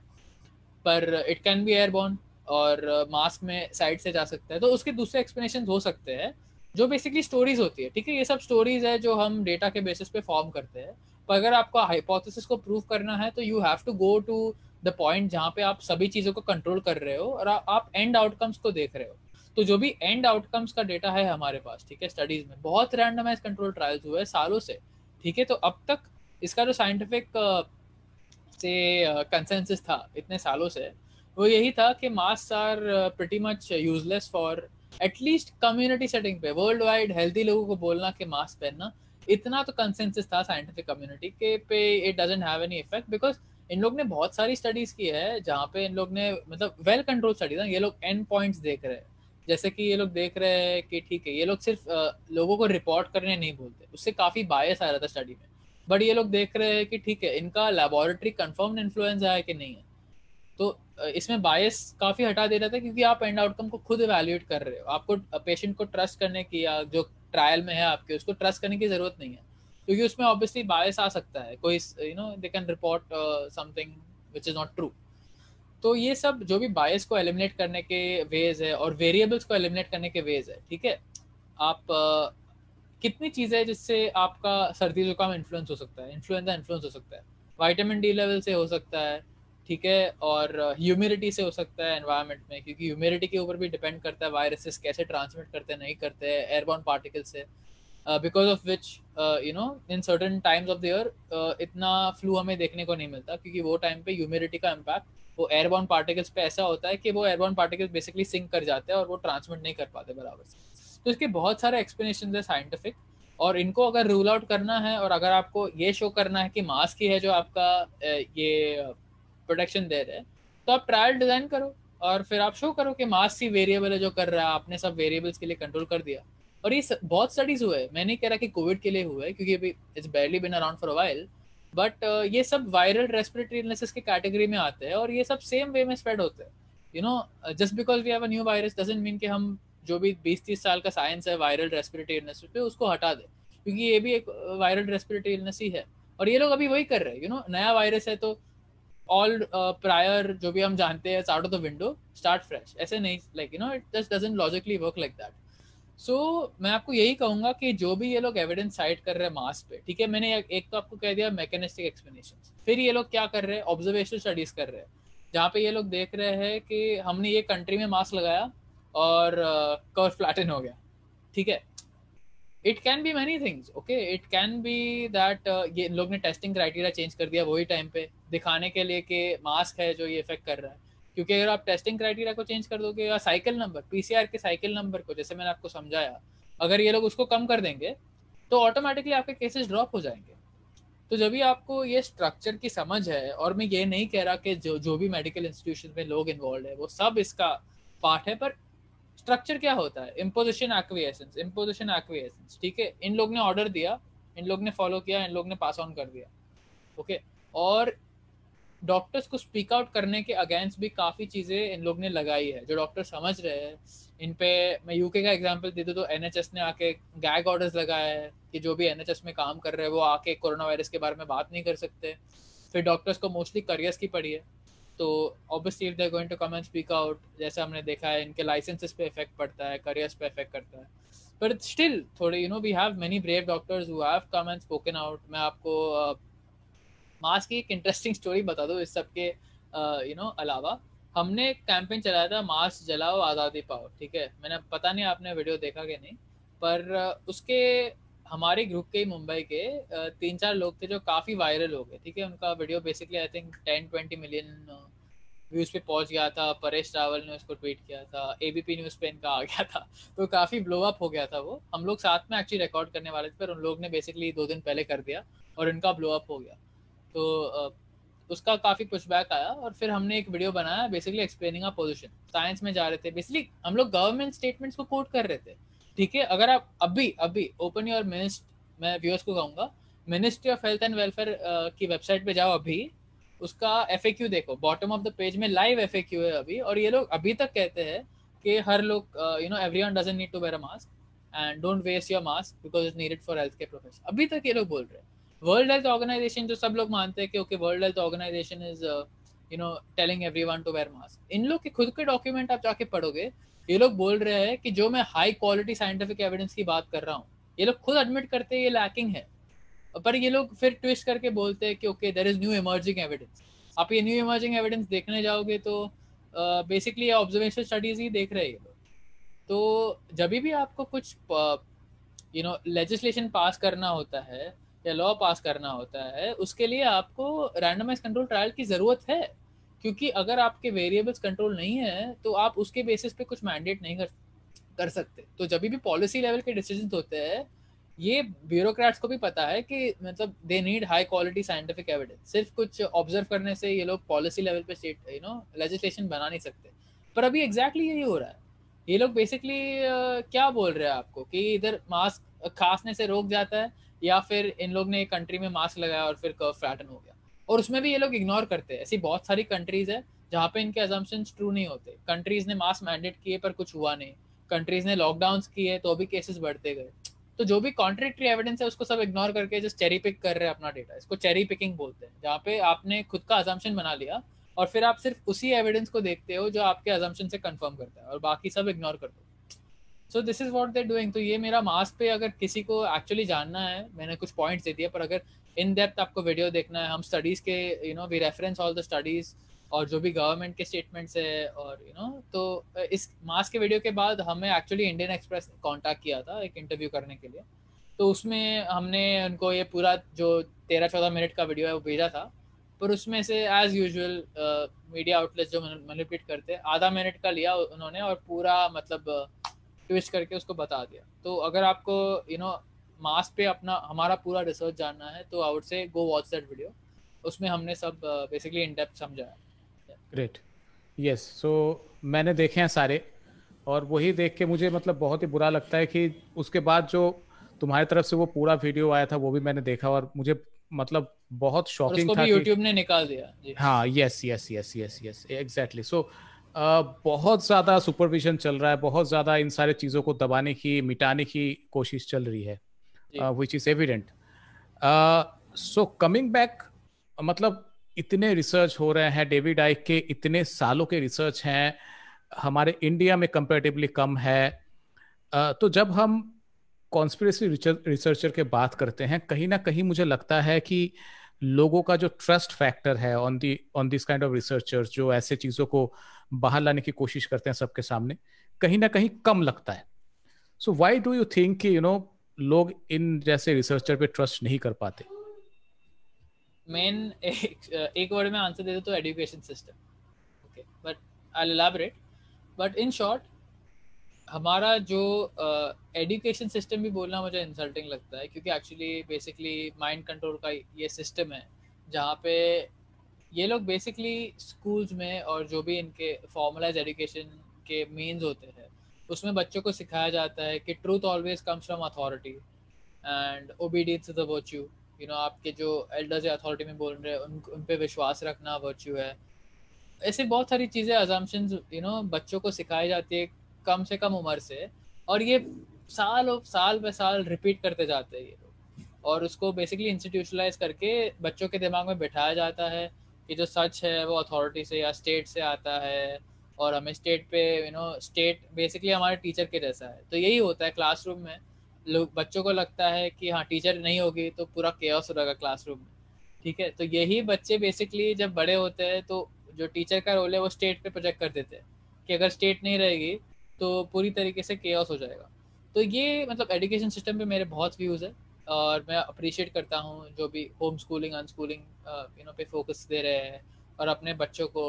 पर इट कैन बी एयरबॉर्न और मास्क में साइड से जा सकता है। तो उसके दूसरे एक्सप्लेनेशन हो सकते हैं, जो बेसिकली स्टोरीज होती है, ठीक है? ये सब स्टोरीज है जो हम डेटा के बेसिस पे फॉर्म करते हैं। पर अगर आपको हाइपोथेसिस को प्रूव करना है तो you have to go to the point जहाँ पे आप सभी चीज़ों को कंट्रोल कर रहे हो और आप एंड आउटकम्स को देख रहे हो। तो जो भी एंड आउटकम्स का डेटा है हमारे पास, ठीक है? स्टडीज़ में बहुत रैंडमाइज कंट्रोल ट्रायल्स हुए हैं सालों से, ठीक है? तो अब तक इसका जो साइंटिफिक से कंसेंसिस था इतने सालों से वो यही था कि mask are pretty much useless for at least community setting पे। वर्ल्ड वाइड हेल्थी लोगों को बोलना कि मास्क पहनना, इतना तो कंसेंसस था साइंटिफिक कम्युनिटी के पे it doesn't have any effect because इन लोग ने बहुत सारी स्टडीज़ की है जहाँ पे इन लोग ने मतलब वेल कंट्रोल स्टडीज़ ये लोग एंड पॉइंट्स देख रहे हैं। जैसे कि ये लोग देख रहे हैं कि ठीक है, ये लोग सिर्फ़ लोगों को रिपोर्ट करने नहीं बोलते। उससे काफ़ी बायस आ रहा था स्टडी में। बट ये लोग देख रहे हैं कि ठीक है, इनका लेबोरेटरी कंफर्म इन्फ्लुएंजा है कि नहीं है। तो इसमें बायस काफ़ी हटा दे रहा था क्योंकि आप एंड आउटकम को खुद इवेल्युएट कर रहे हो। आपको पेशेंट को ट्रस्ट करने की या जो ट्रायल में है आपके उसको ट्रस्ट करने की ज़रूरत नहीं है। क्योंकि उसमें ऑब्वियसली बायस आ सकता है। कोई you know they can report something which is not true तो ये सब जो भी बायस को एलिमिनेट करने के वेज है और वेरिएबल्स को एलिमिनेट करने के वेज है ठीक है? आप uh, कितनी चीज़ें जिससे आपका सर्दी जुकाम इन्फ्लुएंस हो सकता है? इन्फ्लुएंजा इन्फ्लुएंस हो सकता है। वाइटामिन डी लेवल से हो सकता है। ठीक है? और ह्यूमिडिटी से हो सकता है एनवायरनमेंट में, क्योंकि ह्यूमिडिटी के ऊपर भी डिपेंड करता है वायरसेस कैसे ट्रांसमिट करते हैं, नहीं करते हैं एयरबॉर्न पार्टिकल से। Because of which you know in certain times of the year इतना फ्लू हमें देखने को नहीं मिलता, क्योंकि वो टाइम पे ह्यूमिडिटी का इम्पैक्ट वो एयरबॉर्न पार्टिकल्स पे ऐसा होता है कि वो एयरबॉर्न पार्टिकल्स बेसिकली सिंक कर जाते हैं और वो ट्रांसमिट नहीं कर पाते बराबर से। तो इसके बहुत सारे एक्सप्लेनेशन है साइंटिफिक और इनको अगर रूल आउट करना है, और अगर आपको ये शो करना है कि मास्क ही है जो आपका ये प्रोटेक्शन दे रहे हैं। तो आप ट्रायल डिज़ाइन करो और फिर आप शो करो कि मास्क ही वेरिएबल है जो कर रहा है। आपने सब वेरिएबल्स के लिए कंट्रोल कर दिया। और ये बहुत स्टडीज़ हुए मैं नहीं कह रहा कि कोविड के लिए हुआ है, क्योंकि अभी it's barely been around for while but ये सब वायरल रेस्पिरेटरी इलनेसेस के कैटेगरी में आते हैं और ये सब सेम वे में स्प्रेड होते हैं। You know just because we have a new virus doesn't mean कि हम जो भी बीस तीस साल का साइंस है वायरल रेस्पिरेटरी इलनेस पे, उसको हटा दे। क्योंकि ये भी एक वायरल रेस्पिरेटरी इलनेस ही है। और ये लोग अभी वही कर रहे हैं। यू नो नया वायरस है तो ऑल प्रायर uh, जो भी हम जानते हैं out of the window start fresh ऐसे नहीं like you know it just doesn't logically work like that so मैं आपको यही कहूँगा कि जो भी ये लोग एविडेंस साइड कर रहे हैं मास्क पे ठीक है? मैंने एक तो आपको कह दिया मैकेनिस्टिक एक्सप्लेनेशन फिर ये लोग क्या कर रहे हैं? ऑब्जर्वेशन स्टडीज़ कर रहे हैं जहाँ पे ये लोग देख रहे हैं कि हमने ये कंट्री में मास्क लगाया और कर्व uh, फ्लैटन हो गया ठीक है? It can be many things okay it can be that ये लोग ने टेस्टिंग क्राइटेरिया चेंज कर दिया वही टाइम पे, दिखाने के लिए कि मास्क है जो ये इफ़ेक्ट कर रहा है। क्योंकि अगर आप टेस्टिंग क्राइटेरिया को चेंज कर दोगे या साइकिल नंबर पीसीआर के साइकिल नंबर को, जैसे मैंने आपको समझाया, अगर ये लोग उसको कम कर देंगे तो ऑटोमेटिकली आपके केसेस ड्रॉप हो जाएँगे। तो जब भी आपको ये स्ट्रक्चर की समझ है, और मैं ये नहीं कह रहा कि जो जो भी मेडिकल इंस्टीट्यूशन में लोग इन्वॉल्व है, वो सब इसका पार्ट है, पर स्ट्रक्चर क्या होता है? इम्पोजिशन एक्विएसेंस इम्पोजिशन एक्विएसेंस ठीक है? इन लोग ने ऑर्डर दिया, इन लोग ने फॉलो किया, इन लोग ने पास ऑन कर दिया. Okay okay? और डॉक्टर्स को स्पीक आउट करने के अगेंस्ट भी काफ़ी चीज़ें इन लोग ने लगाई है, जो डॉक्टर समझ रहे हैं. इन पे मैं यूके का एग्जांपल दे दूँ तो एनएचएस ने आके गैग ऑर्डर्स लगाया है कि जो भी एनएचएस में काम कर रहे हैं, वो आके कोरोना वायरस के बारे में बात नहीं कर सकते. फिर डॉक्टर्स को मोस्टली करियर्स की पड़ी है. तो obviously if they going to come and speak out जैसे हमने देखा है, इनके लाइसेंसेस पे इफ़ेक्ट पड़ता है करियर्स पे इफ़ेक्ट करता है। बट स्टिल थोड़े you know we have many brave doctors who have come and spoken out मैं आपको मास की एक इंटरेस्टिंग स्टोरी बता दो इस सब के यू नो अलावा। हमने कैंपेन चलाया था मास जलाओ, आज़ादी पाओ, ठीक है? मैंने, पता नहीं आपने वीडियो देखा कि नहीं, पर उसके, हमारे ग्रुप के मुंबई के तीन चार लोग थे जो काफ़ी वायरल हो गए, ठीक है? उनका video basically I think ten twenty million views पे पहुँच गया था, परेश रावल ने उसको ट्वीट किया था एबीपी न्यूज़ पे इनका आ गया था। तो काफ़ी ब्लो अप हो गया था वो। हम लोग साथ में एक्चुअली रिकॉर्ड करने वाले थे, पर उन लोग ने बेसिकली दो दिन पहले कर दिया और इनका ब्लो अप हो गया। तो उसका काफ़ी पुशबैक आया और फिर हमने एक वीडियो बनाया basically explaining a position science में जा रहे थे। बेसिकली हम लोग गवर्नमेंट स्टेटमेंट्स को कोट कर रहे थे। ठीक है? अगर आप अभी अभी ओपन योर मिनिस्ट मैं व्यूअर्स को कहूँगा ministry of health and welfare की वेबसाइट पे जाओ अभी उसका एफ़ देखो बॉटम ऑफ़ द पेज में लाइव एफ़ है अभी, और ये लोग अभी तक कहते हैं कि हर लोग you know everyone doesn't need to wear a mask and don't waste your mask because it's needed for health care profession अभी तक ये लोग बोल रहे हैं। वर्ल्ड हेल्थ ऑर्गेनाइजेशन जो सब लोग मानते हैं कि okay World Health Organization is you know telling everyone to wear mask इन लोग के खुद के डॉक्यूमेंट आप जाके पढ़ोगे, ये लोग बोल रहे हैं कि जो मैं हाई क्वालिटी साइंटिफिक एविडेंस की बात कर रहा हूँ, ये लोग खुद एडमिट करते हैं ये लैकिंग है। पर ये लोग फिर ट्विस्ट करके बोलते हैं कि okay there is new emerging evidence आप ये न्यू इमर्जिंग एविडेंस देखने जाओगे तो बेसिकली ऑब्जर्वेशन स्टडीज़ ही देख रहे हैं तो जब भी आपको कुछ यू नो लेजिस्लेशन पास करना होता है या लॉ पास करना होता है, उसके लिए आपको रैंडमाइज कंट्रोल ट्रायल की ज़रूरत है। क्योंकि अगर आपके वेरिएबल्स कंट्रोल नहीं है तो आप उसके बेसिस पे कुछ मैंडेट नहीं कर कर सकते। तो जब भी पॉलिसी लेवल के डिसीज़न होते हैं ये ब्यूरोक्रेट्स को भी पता है कि मतलब they need high quality scientific evidence सिर्फ़ कुछ ऑब्ज़र्व करने से ये लोग पॉलिसी लेवल पे स्टेट यू नो लेजिस्लेशन बना नहीं सकते। पर अभी एग्जैक्टली exactly यही हो रहा है। ये लोग बेसिकली uh, क्या बोल रहे हैं आपको कि इधर मास्क खांसने से रोक जाता है या फिर इन लोग ने कंट्री में मास्क लगाया और फिर कर्व फ्लैटन हो गया। और उसमें भी ये लोग इग्नोर करते हैं। ऐसी बहुत सारी कंट्रीज़ है जहाँ पे इनके एजम्पन ट्रू नहीं होते। कंट्रीज़ ने मास्क मैंडेट किए पर कुछ हुआ नहीं। कंट्रीज़ ने लॉकडाउन किए तो भी केसेस बढ़ते गए। तो जो भी कॉन्ट्रेक्टरी एविडेंस है, उसको सब इग्नोर करके जस्ट चेरी पिक कर रहे हैं अपना डेटा इसको चेरी पिकिंग बोलते हैं, जहाँ पे आपने खुद का अजम्पन बना लिया और फिर आप सिर्फ़ उसी एविडेंस को देखते हो जो आपके अजम्पन से कंफर्म करता है और बाकी सब इग्नोर कर दो so this is what they're doing तो ये मेरा मास्क पे अगर किसी को एक्चुअली जानना है, मैंने कुछ पॉइंट्स दे दिए, पर अगर इन डेप्थ आपको वीडियो देखना है, हम स्टडीज़ के you know we reference all the studies और जो भी गवर्नमेंट के स्टेटमेंट्स है और यू you नो know, तो इस मास्क के वीडियो के बाद हमें एक्चुअली इंडियन एक्सप्रेस कांटेक्ट किया था एक इंटरव्यू करने के लिए। तो उसमें हमने उनको ये पूरा जो तेरह चौदह मिनट का वीडियो है वो भेजा था। पर उसमें से एज यूजल मीडिया आउटलेट जो मैनिपुलेट करते आधा मिनट का लिया उन्होंने और पूरा मतलब ट्विस्ट करके उसको बता दिया। तो अगर आपको यू नो मास पे अपना हमारा पूरा रिसर्च जानना है तो आउट से गो वॉच दैट वीडियो उसमें हमने सब बेसिकली इन डेप्थ समझाया। ग्रेट यस सो मैंने देखे हैं सारे और वही देख के मुझे मतलब बहुत ही बुरा लगता है कि उसके बाद जो तुम्हारी तरफ़ से वो पूरा वीडियो आया था वो भी मैंने देखा और मुझे मतलब बहुत शॉकिंग था यूट्यूब ने निकाल दिया. हाँ yes yes yes yes yes exactly so बहुत ज़्यादा सुपरविजन चल रहा है बहुत ज़्यादा इन सारे चीज़ों को दबाने की मिटाने की कोशिश चल रही है which is evident so coming back मतलब इतने रिसर्च हो रहे हैं डेविड आइक के इतने सालों के रिसर्च हैं, हमारे इंडिया में कंपेरेटिवली कम है। तो जब हम कॉन्स्पिरेसी रिसर्चर के बात करते हैं, कहीं ना कहीं मुझे लगता है कि लोगों का जो ट्रस्ट फैक्टर है on the on this kind of researchers जो ऐसे चीज़ों को बाहर लाने की कोशिश करते हैं सबके सामने, कहीं ना कहीं कम लगता है। So why do you think कि यू नो लोग इन जैसे रिसर्चर पे ट्रस्ट नहीं कर पाते? मेन (laughs) एक एक वर्ड में आंसर दे दो तो education system okay but I elaborate but in short हमारा जो एजुकेशन uh, सिस्टम भी बोलना मुझे इंसल्टिंग लगता है क्योंकि एक्चुअली बेसिकली माइंड कंट्रोल का ये सिस्टम है जहाँ पे ये लोग बेसिकली स्कूल्स में और जो भी इनके फॉर्मलाइज एजुकेशन के मीन्स होते हैं उसमें बच्चों को सिखाया जाता है कि truth always comes from authority and obedience the virtue you know आपके जो एल्डर्स या अथॉरिटी में बोल रहे हैं, उन उन पे विश्वास रखना वर्च्यू है। ऐसे बहुत सारी चीज़ें अजम्पन्स यू नो बच्चों को सिखाई जाती है कम से कम उम्र से, और ये साल और साल पे साल रिपीट करते जाते हैं ये लोग। और उसको बेसिकली इंस्टीट्यूशनलाइज करके बच्चों के दिमाग में बैठाया जाता है कि जो सच है, वो अथॉरिटी से या स्टेट से आता है, और हमें स्टेट पे यू नो स्टेट बेसिकली हमारे टीचर के जैसा है। तो यही होता है क्लासरूम में। लोग, बच्चों को लगता है कि हाँ टीचर नहीं होगी तो पूरा केयस रहेगा क्लासरूम में। ठीक है? तो यही बच्चे बेसिकली जब बड़े होते हैं तो जो टीचर का रोल है वो स्टेट पे प्रोजेक्ट कर देते हैं कि अगर स्टेट नहीं रहेगी तो पूरी तरीके से केयस हो जाएगा। तो ये मतलब एजुकेशन सिस्टम पे मेरे बहुत व्यूज़ है और मैं अप्रिशिएट करता हूँ जो भी home schooling unschooling you know पे फोकस दे रहे हैं और अपने बच्चों को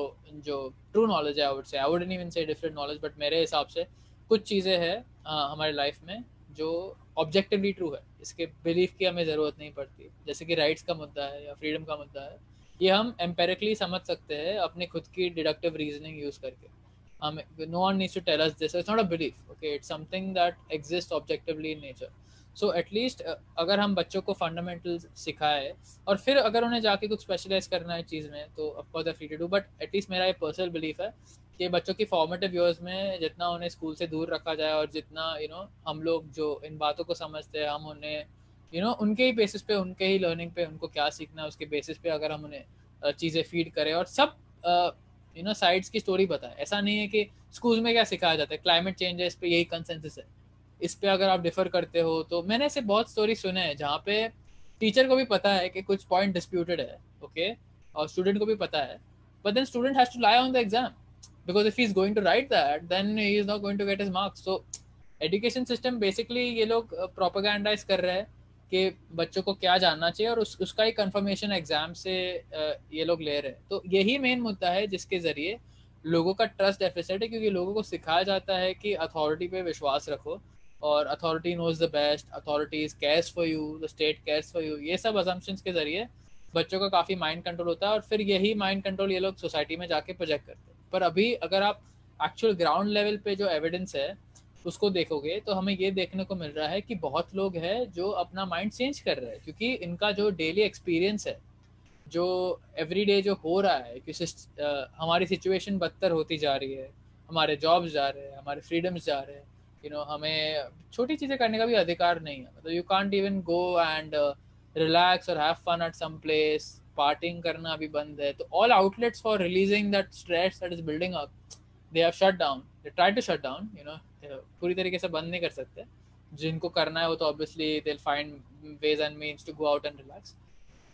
जो ट्रू नॉलेज है I would say I wouldn't even say different knowledge but मेरे हिसाब से कुछ चीज़ें हैं हमारे लाइफ में जो ऑब्जेक्टिवली ट्रू है। इसके बिलीफ की हमें ज़रूरत नहीं पड़ती। जैसे कि राइट्स का मुद्दा है या फ्रीडम का मुद्दा है, ये हम एम्पेरिकली समझ सकते हैं अपने खुद की डिडक्टिव रीजनिंग यूज़ करके। हम no one needs to tell us this, it's not a belief, okay? It's something that exists objectively in nature so at least अगर हम बच्चों को फंडामेंटल सिखाए, और फिर अगर उन्हें जाके कुछ स्पेशलाइज करना है चीज़ में तो of course free to do but at least मेरा एक पर्सनल बिलीफ है कि बच्चों की फॉर्मेटिव ईयर्स में जितना उन्हें स्कूल से दूर रखा जाए और जितना यू you नो know, हम लोग जो इन बातों को समझते हैं हम उन्हें यू नो उनके ही बेसिस पे उनके ही लर्निंग पे उनको क्या सीखना है उसके बेसिस पे अगर हम उन्हें चीज़ें फ़ीड करें और सब यू नो साइड्स की स्टोरी बताएँ। ऐसा नहीं है कि स्कूल में क्या सिखाया जाता है क्लाइमेट चेंज है इस पर यही कंसेंसस है। इस पर अगर आप डिफर करते हो तो मैंने ऐसे बहुत स्टोरी सुने हैं जहाँ पे टीचर को भी पता है कि कुछ पॉइंट डिस्प्यूटेड है ओके और स्टूडेंट को भी पता है। But then student has to lie on the exam because if he is going to write that then he is not going to get his marks so education system basically ये लोग प्रोपागैंडाइज कर रहे हैं कि बच्चों को क्या जानना चाहिए और उस, उसका ही कंफर्मेशन एग्ज़ाम से ये लोग ले रहे हैं। तो यही मेन मुद्दा है जिसके ज़रिए लोगों का ट्रस्ट डेफिसिट है क्योंकि लोगों को सिखाया जाता है कि अथॉरिटी पे विश्वास रखो और authority knows the best authorities cares for you the state cares for you ये सब अजम्पन्स के ज़रिए बच्चों का काफ़ी माइंड कंट्रोल होता है और फिर यही माइंड कंट्रोल ये लोग सोसाइटी में जाके प्रोजेक्ट करते हैं। पर अभी अगर आप एक्चुअल ग्राउंड लेवल पे जो एविडेंस है, उसको देखोगे तो हमें ये देखने को मिल रहा है कि बहुत लोग हैं जो अपना माइंड चेंज कर रहे हैं। क्योंकि इनका जो डेली एक्सपीरियंस है, जो एवरी डे जो हो रहा है, कि हमारी सिचुएशन बदतर होती जा रही है, हमारे जॉब्स जा रहे हैं, हमारे फ्रीडम्स जा रहे हैं यू नो हमें छोटी चीज़ें करने का भी अधिकार नहीं है। मतलब you can't even go and relax और have fun at some place partying करना अभी बंद है तो all outlets for releasing that stress that is building up they have shut down they try to shut down you know पूरी तरीके से बंद नहीं कर सकते। जिनको करना है वो तो obviously they find ways and means to go out and relax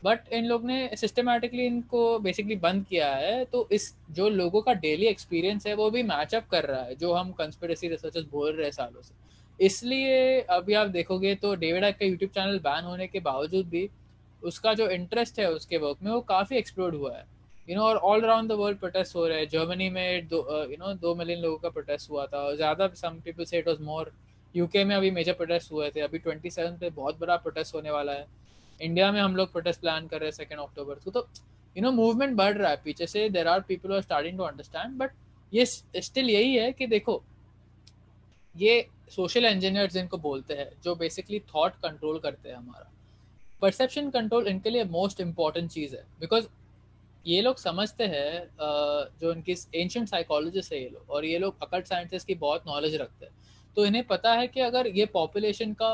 but इन लोग ने सिस्टमेटिकली इनको बेसिकली बंद किया है तो इस जो लोगों का डेली एक्सपीरियंस है वो भी मैचअप कर रहा है, जो हम कंस्पिरेसी रिसर्चर्स बोल रहे हैं सालों से। इसलिए अभी आप देखोगे तो डेविड का यूट्यूब चैनल बैन होने के बावजूद भी उसका जो इंटरेस्ट है उसके वर्क में वो काफ़ी एक्सप्लोर हुआ है। यू नो और all around the world protest हो रहे हैं। जर्मनी में दो यू नो दो मिलियन लोगों का प्रोटेस्ट हुआ था और ज़्यादा some people say it was more UK में अभी मेजर प्रोटेस्ट हुए थे। अभी ट्वेंटी सेवन पे बहुत बड़ा प्रोटेस्ट होने वाला है। इंडिया में हम लोग प्रोटेस्ट प्लान कर रहे हैं सेकेंड अक्टूबर को। तो यू नो मूवमेंट बढ़ रहा है। पीछे से there are people are starting to understand but ये स्टिल यही है कि देखो, ये सोशल इंजीनियर जिनको बोलते हैं, जो बेसिकली थॉट कंट्रोल करते हैं हमारा परसेप्शन कंट्रोल इनके लिए मोस्ट इंपॉर्टेंट चीज़ है। बिकॉज़ ये लोग समझते हैं जो इनकी एंशंट साइकोलॉजिस्ट है ये लोग, और ये लोग अकल्ट साइंटिस्ट की बहुत नॉलेज रखते हैं। तो इन्हें पता है कि अगर ये पॉपुलेशन का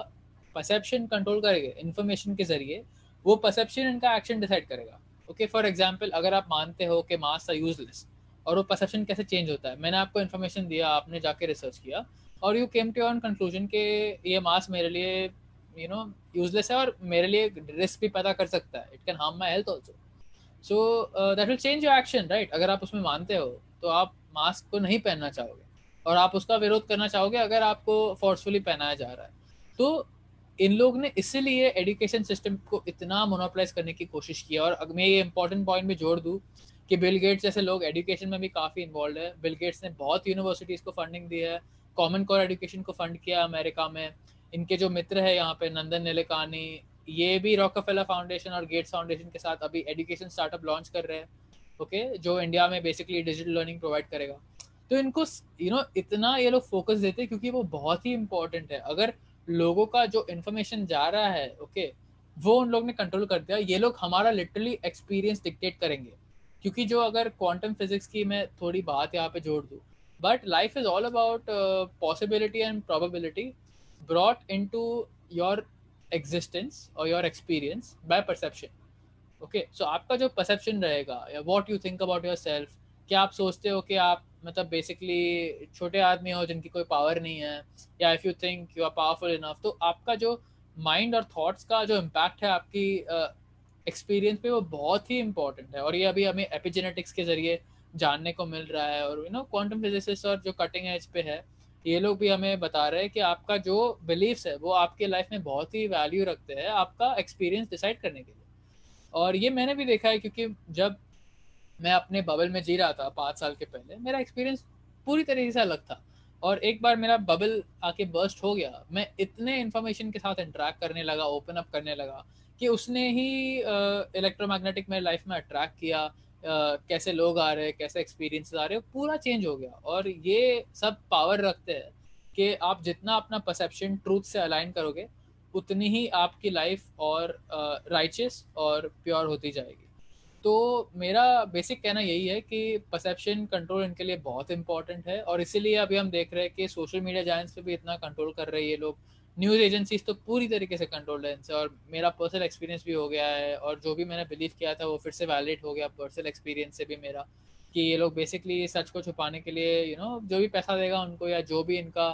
परसेप्शन कंट्रोल करेंगे इन्फॉर्मेशन के ज़रिए, वो परसेप्शन इनका एक्शन डिसाइड करेगा। ओके फॉर एग्ज़ाम्पल अगर आप मानते हो कि मास आर यूजलेस और वो परसेप्शन कैसे चेंज होता है। मैंने आपको इन्फॉर्मेशन दिया, आपने जाके रिसर्च किया, और you came to on conclusion के ये मास मेरे लिए यू नो यूजलेस है और मेरे लिए रिस्क भी पता कर सकता है. It can harm my health also so that will change your action right अगर आप उसमें मानते हो तो आप मास्क को नहीं पहनना चाहोगे. और आप उसका विरोध करना चाहोगे अगर आपको फोर्सफुली पहनाया जा रहा है. तो इन लोग ने इसीलिए एजुकेशन सिस्टम को इतना मोनोपलाइज करने की कोशिश की और मैं ये इंपॉर्टेंट पॉइंट भी जोड़ दूँ कि बिल गेट्स जैसे लोग एजुकेशन में भी काफ़ी इन्वॉल्व है. बिल गेट्स ने बहुत यूनिवर्सिटीज़ को फंडिंग दी है. कॉमन कोर एजुकेशन को फंड किया अमेरिका में. इनके जो मित्र है यहाँ पे नंदन नीलेकानी ये भी रॉकफेलर फाउंडेशन और गेट्स फाउंडेशन के साथ अभी एजुकेशन स्टार्टअप लॉन्च कर रहे हैं ओके okay? जो इंडिया में बेसिकली डिजिटल लर्निंग प्रोवाइड करेगा। तो इनको यू you नो know, इतना ये लोग फोकस देते हैं क्योंकि वो बहुत ही इंपॉर्टेंट है। अगर लोगों का जो इन्फॉर्मेशन जा रहा है ओके okay, वो उन लोग ने कंट्रोल कर दिया ये लोग हमारा लिटरली एक्सपीरियंस डिक्टेट करेंगे। क्योंकि जो अगर क्वांटम फिजिक्स की मैं थोड़ी बात यहाँ पे जोड़ दूँ but life is all about possibility and probability into your existence और your experience by perception okay so आपका जो परसेप्शन रहेगा या what you think about yourself क्या आप सोचते हो कि आप मतलब बेसिकली छोटे आदमी हो जिनकी कोई पावर नहीं है या if you think you are powerful enough तो आपका जो माइंड और थॉट्स का जो इम्पैक्ट है आपकी एक्सपीरियंस uh, पे वो बहुत ही इंपॉर्टेंट है। और ये अभी हमें एपिजेनेटिक्स के ज़रिए जानने को मिल रहा है और यू नो क्वांटम फिजिसिस्ट और जो कटिंग एज पे है ये लोग भी हमें बता रहे हैं कि आपका जो बिलीफ्स है, वो आपके लाइफ में बहुत ही वैल्यू रखते हैं आपका एक्सपीरियंस डिसाइड करने के लिए। और ये मैंने भी देखा है क्योंकि जब मैं अपने बबल में जी रहा था पाँच साल के पहले, मेरा एक्सपीरियंस पूरी तरीके से अलग था। और एक बार मेरा बबल आके बर्स्ट हो गया, मैं इतने इन्फॉर्मेशन के साथ इंटरेक्ट करने लगा ओपन अप करने लगा कि उसने ही इलेक्ट्रोमैग्नेटिक मेरे लाइफ में अट्रैक्ट किया कैसे लोग आ रहे हैं, कैसे एक्सपीरियंस आ रहे हैं, पूरा चेंज हो गया। और ये सब पावर रखते हैं कि आप जितना अपना परसेप्शन ट्रूथ से अलाइन करोगे, उतनी ही आपकी लाइफ और राइचस और प्योर होती जाएगी। तो मेरा बेसिक कहना यही है कि परसेप्शन कंट्रोल इनके लिए बहुत इंपॉर्टेंट है। और इसीलिए अभी हम देख रहे हैं कि सोशल मीडिया जाइंट्स पे भी इतना कंट्रोल कर रही है लोग। न्यूज़ एजेंसीज तो पूरी तरीके से कंट्रोल है इनसे और मेरा पर्सनल एक्सपीरियंस भी हो गया है और जो भी मैंने बिलीव किया था वो फिर से वैलिड हो गया पर्सनल एक्सपीरियंस से भी मेरा कि ये लोग बेसिकली सच को छुपाने के लिए यू you नो know, जो भी पैसा देगा उनको या जो भी इनका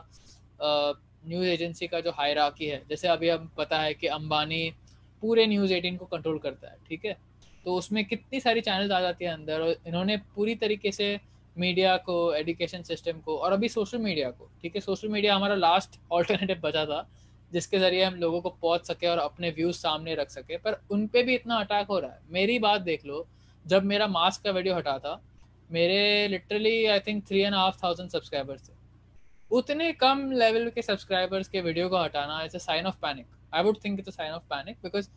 न्यूज़ uh, एजेंसी का जो हायराकी है जैसे अभी हम पता है कि अंबानी पूरे न्यूज़ एटीन को कंट्रोल करता है ठीक है? तो उसमें कितनी सारी चैनल्स आ जाती है अंदर और इन्होंने पूरी तरीके से मीडिया को एजुकेशन सिस्टम को और अभी सोशल मीडिया को, ठीक है? सोशल मीडिया हमारा लास्ट ऑल्टरनेटिव बचा था, जिसके ज़रिए हम लोगों को पहुँच सके और अपने व्यूज़ सामने रख सके। पर उन पे भी इतना अटैक हो रहा है। मेरी बात देख लो, जब मेरा मास्क का वीडियो हटा था, मेरे literally I think three and half thousand subscribers थे। उतने कम लेवल के सब्सक्राइबर्स के वीडियो को हटाना it's a sign of panic I would think it's a sign of panic because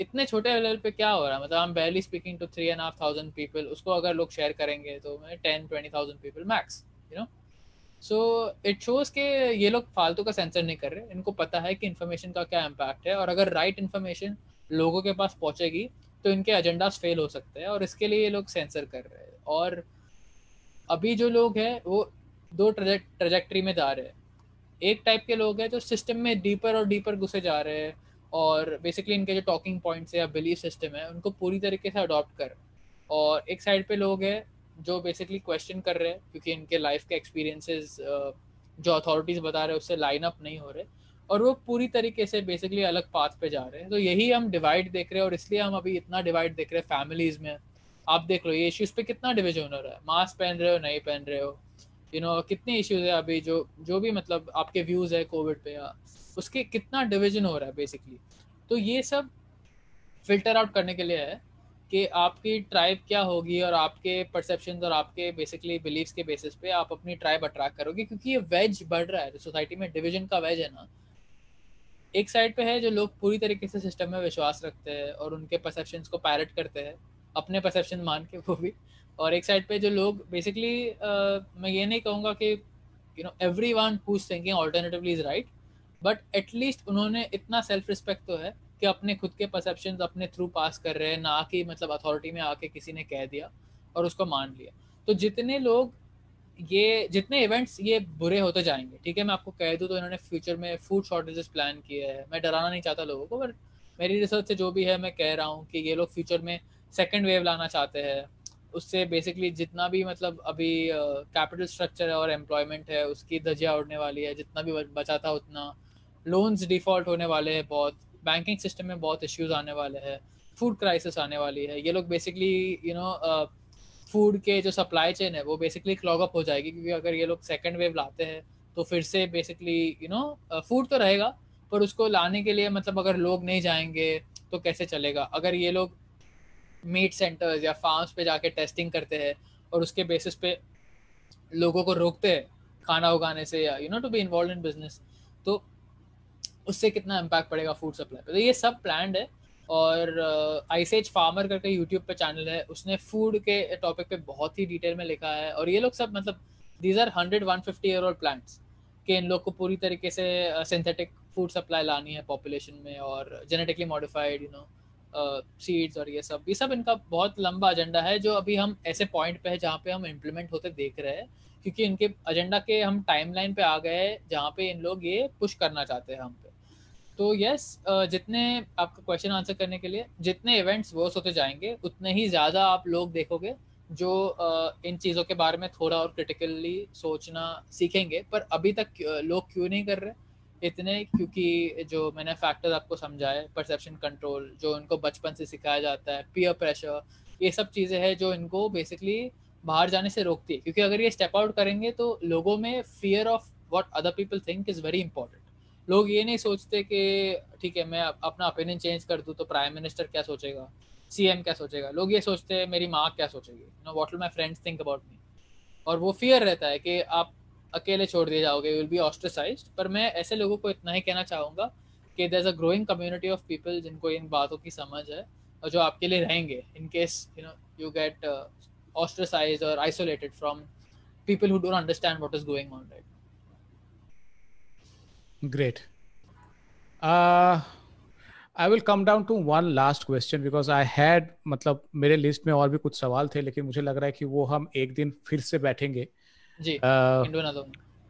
इतने छोटे लेवल पे क्या हो रहा है? मतलब I am barely speaking to three and half thousand people उसको अगर लोग शेयर करेंगे तो ten twenty thousand people max you know so it shows के ये लोग फालतू का सेंसर नहीं कर रहे। इनको पता है कि इन्फॉर्मेशन का क्या इम्पैक्ट है, और अगर राइट right इन्फॉर्मेशन लोगों के पास पहुंचेगी तो इनके एजेंडाज फेल हो सकते हैं, और इसके लिए ये लोग सेंसर कर रहे हैं। और अभी जो लोग हैं, वो दो ट्रेजेक्ट्री में जा रहे हैं। एक टाइप के लोग हैं जो सिस्टम में डीपर और डीपर घुसे जा रहे हैं। और बेसिकली इनके जो टॉकिंग पॉइंट्स है या बिलीफ सिस्टम है उनको पूरी तरीके से अडॉप्ट कर। और एक साइड पे लोग हैं जो बेसिकली क्वेश्चन कर रहे हैं क्योंकि इनके लाइफ के एक्सपीरियंसेस जो अथॉरिटीज बता रहे हैं उससे लाइन अप नहीं हो रहे। और वो पूरी तरीके से बेसिकली अलग पाथ पे जा रहे हैं। तो यही हम डिवाइड देख रहे हैं और इसलिए हम अभी इतना डिवाइड देख रहे हैं फैमिलीज़ में। आप देख लो ये इश्यूज़ पे कितना डिविजन हो रहा है। मास्क पहन रहे हो नहीं पहन रहे हो? यू you नो know, कितने इश्यूज़ है अभी जो जो भी मतलब आपके व्यूज़ है कोविड पे या उसके कितना डिविजन हो रहा है बेसिकली तो ये सब फ़िल्टर आउट करने के लिए है कि आपकी ट्राइब क्या होगी और आपके परसेप्शन और आपके बेसिकली बिलीव्स के बेसिस पे आप अपनी ट्राइब अट्रैक्ट करोगे क्योंकि ये वेज बढ़ रहा है। सोसाइटी में डिवीज़न का वेज है ना। एक साइड पे है जो लोग पूरी तरीके से सिस्टम में विश्वास रखते हैं और उनके परसेप्शन को पैरट करते हैं अपने परसेप्शन मान के वो भी। और एक साइड पे जो लोग बेसिकली uh, मैं ये नहीं कहूँगा कि you know everyone thinking alternatively is right but at least उन्होंने इतना सेल्फ रिस्पेक्ट तो है कि अपने खुद के परसेप्शन अपने थ्रू पास कर रहे हैं ना कि मतलब अथॉरिटी में आके किसी ने कह दिया और उसको मान लिया। तो जितने लोग ये जितने इवेंट्स ये बुरे होते जाएँगे ठीक है मैं आपको कह दूँ तो इन्होंने फ्यूचर में फ़ूड शॉर्टेजेस प्लान किए हैं। मैं डराना नहीं चाहता लोगों को बट मेरी रिसर्च से जो भी है मैं कह रहा हूँ कि ये लोग फ्यूचर में सेकेंड वेव लाना चाहते हैं। उससे बेसिकली जितना भी मतलब अभी कैपिटल uh, स्ट्रक्चर है और एम्प्लॉयमेंट है उसकी धजिया उड़ने वाली है जितना भी बचा था उतना। लोन्स डिफ़ॉल्ट होने वाले हैं बहुत बैंकिंग सिस्टम में बहुत इश्यूज़ आने वाले हैं फ़ूड क्राइसिस आने वाली है। ये लोग बेसिकली यू नो फ़ूड के जो सप्लाई चेन है, वो बेसिकली क्लॉग अप हो जाएगी क्योंकि अगर ये लोग सेकेंड वेव लाते हैं तो फिर से बेसिकली यू नो फ़ूड तो रहेगा, पर उसको लाने के लिए मतलब अगर लोग नहीं जाएँगे तो कैसे चलेगा? अगर ये लोग मीट सेंटर्स या फार्म्स पे जाके टेस्टिंग करते हैं और उसके बेसिस पे लोगों को रोकते हैं खाना उगाने से या you know to be involve in business तो उससे कितना इम्पैक्ट पड़ेगा फ़ूड सप्लाई पे? तो ये सब प्लान है और आईसेज uh, फार्मर करके यूट्यूब पे चैनल है उसने फ़ूड के टॉपिक पे बहुत ही डिटेल में लिखा है और ये लोग सब मतलब these are hundred one fifty year old plants कि इन लोग को पूरी तरीके से सिंथेटिक फ़ूड सप्लाई लानी है पॉपुलेशन में और genetically modified you know seeds और ये सब। ये सब इनका बहुत लंबा एजेंडा है जो अभी हम ऐसे पॉइंट पे है जहाँ पे हम इम्प्लीमेंट होते देख रहे हैं क्योंकि इनके एजेंडा के हम टाइमलाइन पे आ गए जहाँ पे इन लोग ये पुश करना चाहते हैं हम पे। तो यस जितने आपका क्वेश्चन आंसर करने के लिए, जितने इवेंट्स वर्स होते जाएँगे, उतने ही ज़्यादा आप लोग देखोगे जो इन चीज़ों के बारे में थोड़ा और क्रिटिकली सोचना सीखेंगे। पर अभी तक लोग क्यों नहीं कर रहे? इतने क्योंकि जो मैंने फैक्टर्स आपको समझाए परसेप्शन कंट्रोल जो इनको बचपन से सिखाया जाता है पीयर प्रेशर ये सब चीज़ें हैं जो इनको बेसिकली बाहर जाने से रोकती है। क्योंकि अगर ये स्टेप आउट करेंगे तो लोगों में fear of what other people think is very important लोग ये नहीं सोचते कि, ठीक है, मैं अपना ओपिनियन चेंज कर दूँ तो प्राइम मिनिस्टर क्या सोचेगा? सीएम क्या सोचेगा? लोग ये सोचते हैं, मेरी माँ क्या सोचेगी? No what my friends think about me और वो फियर रहता है कि आप अकेले छोड़ दिए जाओगे विल बी ऑस्ट्रेसाइज पर मैं ऐसे लोगों को इतना ही कहना चाहूँगा कि there a growing community of people जिनको इन बातों की समझ है और जो आपके लिए रहेंगे in case you know you get ostracized और isolated from people who don't understand what is going on right? Great uh I will come down to one last question because I had मतलब मेरे list में और भी कुछ सवाल थे लेकिन मुझे लग रहा है कि वो हम एक दिन फिर से बैठेंगे जी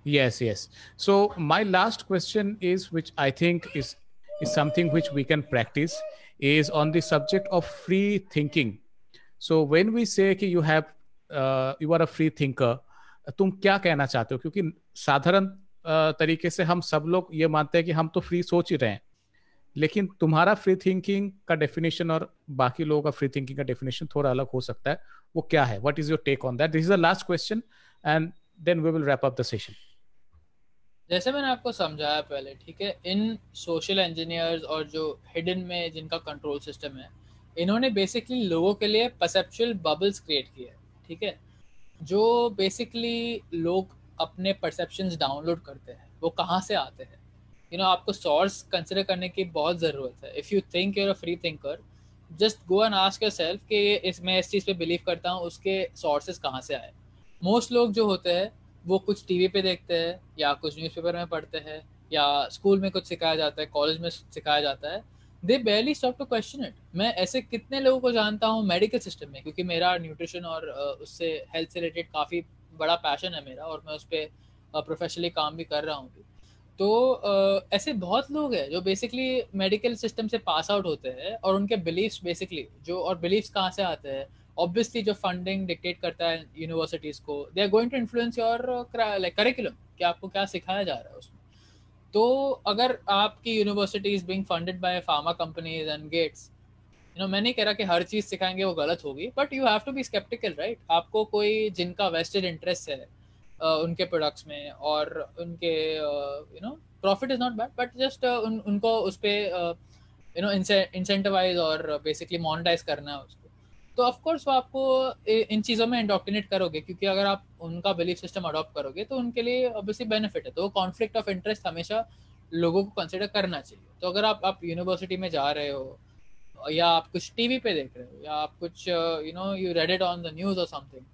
yes yes so my last question is which i think is is something which we can practice is on the subject of free thinking so when we say कि you have uh, you are a free thinker तुम क्या कहना चाहते हो क्योंकि साधारण uh, तरीके से हम सब लोग ये मानते हैं कि हम तो फ्री सोच ही रहे हैं। लेकिन तुम्हारा फ्री थिंकिंग का डेफिनेशन और बाकी लोगों का फ्री थिंकिंग का डेफिनेशन थोड़ा अलग हो सकता है। वो क्या है? What is your take on that this is the last question and then we will wrap up the session जैसे मैंने आपको समझाया पहले, ठीक है, इन सोशल इंजीनियर्स और जो हिडन में जिनका कंट्रोल सिस्टम है, इन्होंने बेसिकली लोगों के लिए परसेप्चुअल बबल्स क्रिएट किए, ठीक है। जो बेसिकली लोग अपने परसेप्शंस डाउनलोड करते हैं, वो कहाँ से आते हैं? यू नो आपको सोर्स कंसिडर करने की बहुत ज़रूरत है। If you think you're a free thinker just go and ask yourself कि इस, मैं इस चीज़ पे बिलीव करता हूँ, उसके सोर्सेज कहाँ से आए? मोस्ट लोग जो होते हैं, वो कुछ टीवी पे देखते हैं, या कुछ न्यूज़पेपर में पढ़ते हैं, या स्कूल में कुछ सिखाया जाता है कॉलेज में सिखाया जाता है। They barely stop to question it मैं ऐसे कितने लोगों को जानता हूँ मेडिकल सिस्टम में, क्योंकि मेरा न्यूट्रिशन और उससे हेल्थ से रिलेटेड काफ़ी बड़ा पैशन है मेरा और मैं उस पर प्रोफेशनली काम भी कर रहा हूँ तो ऐसे बहुत लोग हैं जो बेसिकली मेडिकल सिस्टम से पास आउट होते हैं और उनके बिलीव्स बेसिकली जो, और बिलीव्स कहाँ से आते हैं? ऑब्वियसली जो फंडिंग डिक्टेट करता है यूनिवर्सिटीज को they are going to influence your like curriculum कि आपको क्या सिखाया जा रहा है उसमें। तो अगर आपकी university is being funded by pharma companies and Gates you know मैं नहीं कह रहा कि हर चीज़ सिखाएँगे, वो गलत होगी but you have to be sceptical right आपको कोई जिनका वेस्टेड इंटरेस्ट है उनके प्रोडक्ट्स में और उनके you know profit is not bad but just उनको उस पर यू नो इंसेंटिवाइज और बेसिकली मोनिटाइज करना है उसको। तो ऑफकोर्स वो आपको इन चीज़ों में इंडोक्टिनेट करोगे, क्योंकि अगर आप उनका बिलीफ सिस्टम अडॉप्ट करोगे तो उनके लिए ऑब्वियसली बेनिफिट है। तो कॉन्फ्लिक्ट ऑफ़ इंटरेस्ट हमेशा लोगों को कंसिडर करना चाहिए। तो अगर आप आप यूनिवर्सिटी में जा रहे हो या आप कुछ टीवी पे देख रहे हो, या आप कुछ you know you read it on the news और समथिंग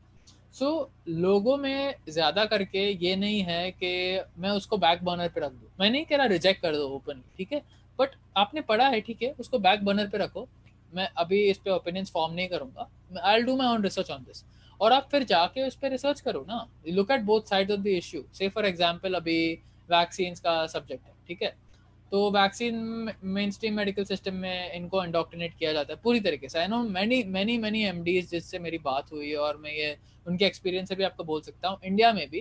सो लोगों में ज़्यादा करके ये नहीं है कि मैं उसको बैक बर्नर पे रख दूँ। मैं नहीं कह रहा रिजेक्ट कर दो ओपन ठीक है? बट आपने पढ़ा है, ठीक है, उसको बैक बर्नर पे रखो। मैं अभी इस पे ओपिनियंस फॉर्म नहीं करूँगा। I do my own research on this और आप फिर जाके उस पर रिसर्च करो ना। Look at both side of the issue से फॉर एग्ज़ाम्पल अभी वैक्सीन का सब्जेक्ट है, ठीक है? तो vaccine mainstream medical system में इनको इंडोक्ट्रिनेट किया जाता है पूरी तरीके से। I know many many many um जिससे मेरी बात हुई और मैं ये, उनके एक्सपीरियंस से भी आपको बोल सकता हूँ। इंडिया में भी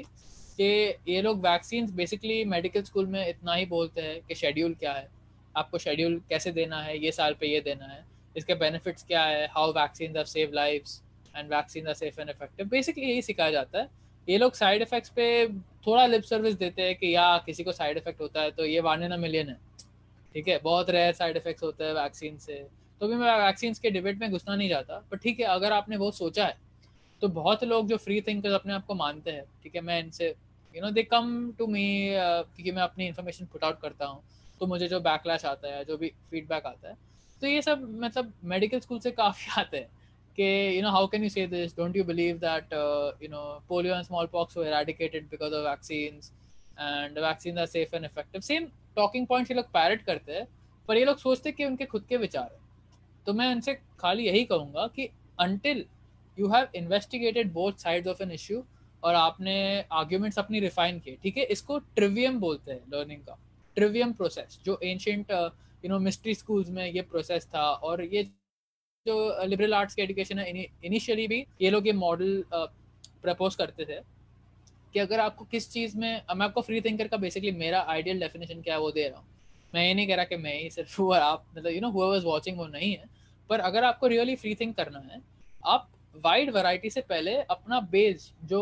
कि ये लोग वैक्सीन बेसिकली मेडिकल स्कूल में इतना ही बोलते हैं कि शेड्यूल क्या है। आपको शेड्यूल कैसे देना है, ये साल पे ये देना है। इसके बेनिफिट्स क्या है how vaccine are save life and vaccine are safe and effective basically यही सिखाया जाता है। ये लोग साइड इफेक्ट्स पे थोड़ा लिप सर्विस देते हैं कि या किसी को साइड इफ़ेक्ट होता है तो ये वन इन मिलियन है ठीक है, बहुत रेयर साइड इफेक्ट्स होते हैं वैक्सीन से। तो भी मैं वैक्सीन के डिबेट में घुसना नहीं चाहता पर ठीक है, अगर आपने वो सोचा है तो बहुत लोग जो फ्री थिंकर्स अपने आप को मानते हैं। ठीक है, मैं इनसे you know they come to me क्योंकि मैं अपनी इन्फॉर्मेशन पुट आउट करता हूँ तो मुझे जो बैकलैश आता है, जो भी फीडबैक आता है तो ये सब मतलब मेडिकल स्कूल से काफ़ी (laughs) आते हैं। You know how can you say this don't you believe that uh, you know polio and smallpox were eradicated because of vaccines and vaccines are safe and effective same talking points ये लोग parrot करते हैं पर ये लोग सोचते कि उनके खुद के विचार है तो मैं उनसे खाली यही कहूँगा कि until you have investigated both sides of an issue और आपने आर्ग्यूमेंट्स अपनी रिफाइन किए ठीक है इसको ट्रिवियम बोलते हैं लर्निंग का ट्रिवियम प्रोसेस जो ancient you know mystery schools में ये प्रोसेस था और ये जो लिबरल आर्ट्स की एजुकेशन है इनिशियली भी ये लोग ये मॉडल प्रपोज करते थे कि अगर आपको किस चीज़ में मैं आपको फ्री थिंकर का बेसिकली मेरा आइडियल डेफिनेशन क्या है वो दे रहा हूँ। मैं ये नहीं कह रहा कि मैं ही सिर्फ़ और आप मतलब you know who was watching वो नहीं है। पर अगर आपको रियली फ्री थिंक करना है आप वाइड वैरायटी से पहले अपना बेस जो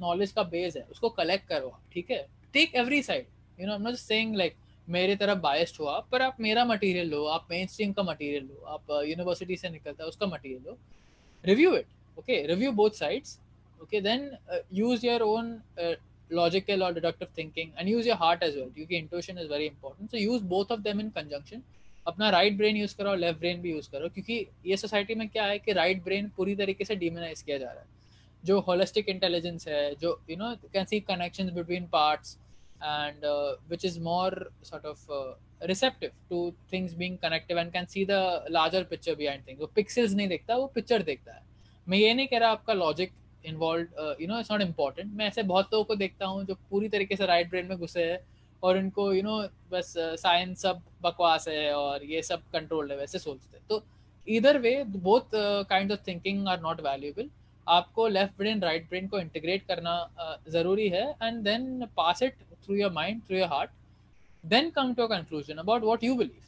नॉलेज uh, का बेस है उसको कलेक्ट करो ठीक है? Take every side you know I not saying like मेरे तरफ़ बायस्ड हो आप पर आप मेरा मटेरियल लो आप मेन स्ट्रीम का मटेरियल लो आप यूनिवर्सिटी से निकलता है उसका material low. Review it okay review both sides uh, use your own uh, logical or deductive thinking and use your heart as well क्योंकि intuition is very important. So use both of them in conjunction. अपना right brain use करो और left brain भी use करो क्योंकि ये society में क्या है कि राइट ब्रेन पूरी तरीके से डिमोनाइज किया जा रहा है। जो होलिस्टिक इंटेलिजेंस है जो you know can see connections between parts and uh, which is more sort of uh, receptive to things being connective and can see the larger picture behind things. वो pixels नहीं देखता वो picture देखता है। मैं ये नहीं कह रहा आपका logic involve you know it's not important मैं ऐसे बहुत लोगों को देखता हूँ जो पूरी तरीके से राइट ब्रेन में घुसे हैं और इनको यू नो बस साइंस सब बकवास है और ये सब कंट्रोल है वैसे सोचते हैं। तो इधर वे both kind of thinking are not valuable आपको लेफ़्ट ब्रेन राइट ब्रेन को इंटीग्रेट करना uh, ज़रूरी है and then pass it through your mind through your heart then come to a conclusion about what you believe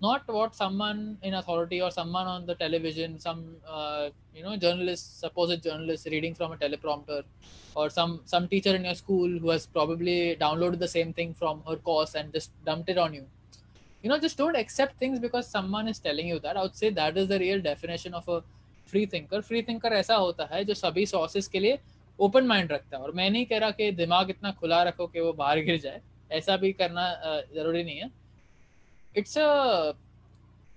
not what someone in authority or someone on the television some uh, you know journalist supposed journalist reading from a teleprompter or some some teacher in your school who has probably downloaded the same thing from her course and just dumped it on you you know just don't accept things because someone is telling you that i would say that is the real definition of a free thinker free thinker ऐसा होता है जो सभी sources के लिए open mind रखता है। और मैं नहीं कह रहा कि दिमाग इतना खुला रखो कि वो बाहर गिर जाए। ऐसा भी करना ज़रूरी नहीं है। इट्स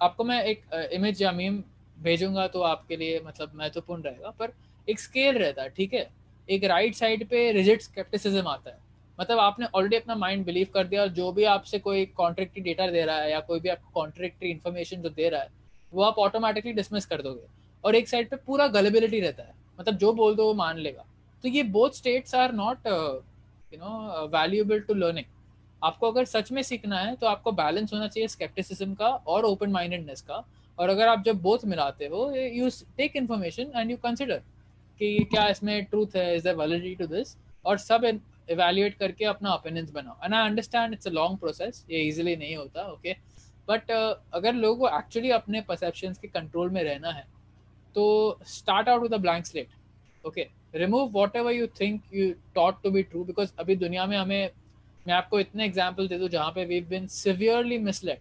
आपको मैं एक इमेज या मीम भेजूँगा तो आपके लिए मतलब महत्वपूर्ण रहेगा। पर एक स्केल रहता है, ठीक है? एक राइट साइड पे रिजिट स्केप्टिसिज्म आता है। मतलब आपने ऑलरेडी अपना माइंड बिलीव कर दिया और जो भी आपसे कोई कॉन्ट्रेक्टरी डेटा दे रहा है या कोई भी आपको कॉन्ट्रेक्टरी इन्फॉर्मेशन जो दे रहा है, वो आप ऑटोमेटिकली डिसमिस कर दोगे। और एक साइड पे पूरा गलेबिलिटी रहता है। मतलब जो बोल दो वो मान लेगा। तो ये both states are not you know valuable to learning आपको अगर सच में सीखना है तो आपको बैलेंस होना चाहिए स्केप्टिसिज्म का और ओपन माइंडेडनेस का। और अगर आप जब बोथ मिलाते हो you take information and you consider कि क्या इसमें ट्रूथ है is the validity to this और सब इवेल्युएट करके अपना ओपिनियंस बनाओ। And I understand it's a long process ये इजीली नहीं होता ओके okay? बट uh, अगर लोगों को एक्चुअली अपने परसेप्शन के कंट्रोल में रहना है तो start out with a blank slate okay remove whatever you think you thought to be true because अभी दुनिया में हमें मैं आपको इतने एग्ज़ाम्पल दे दूँ जहाँ पे we been severely misled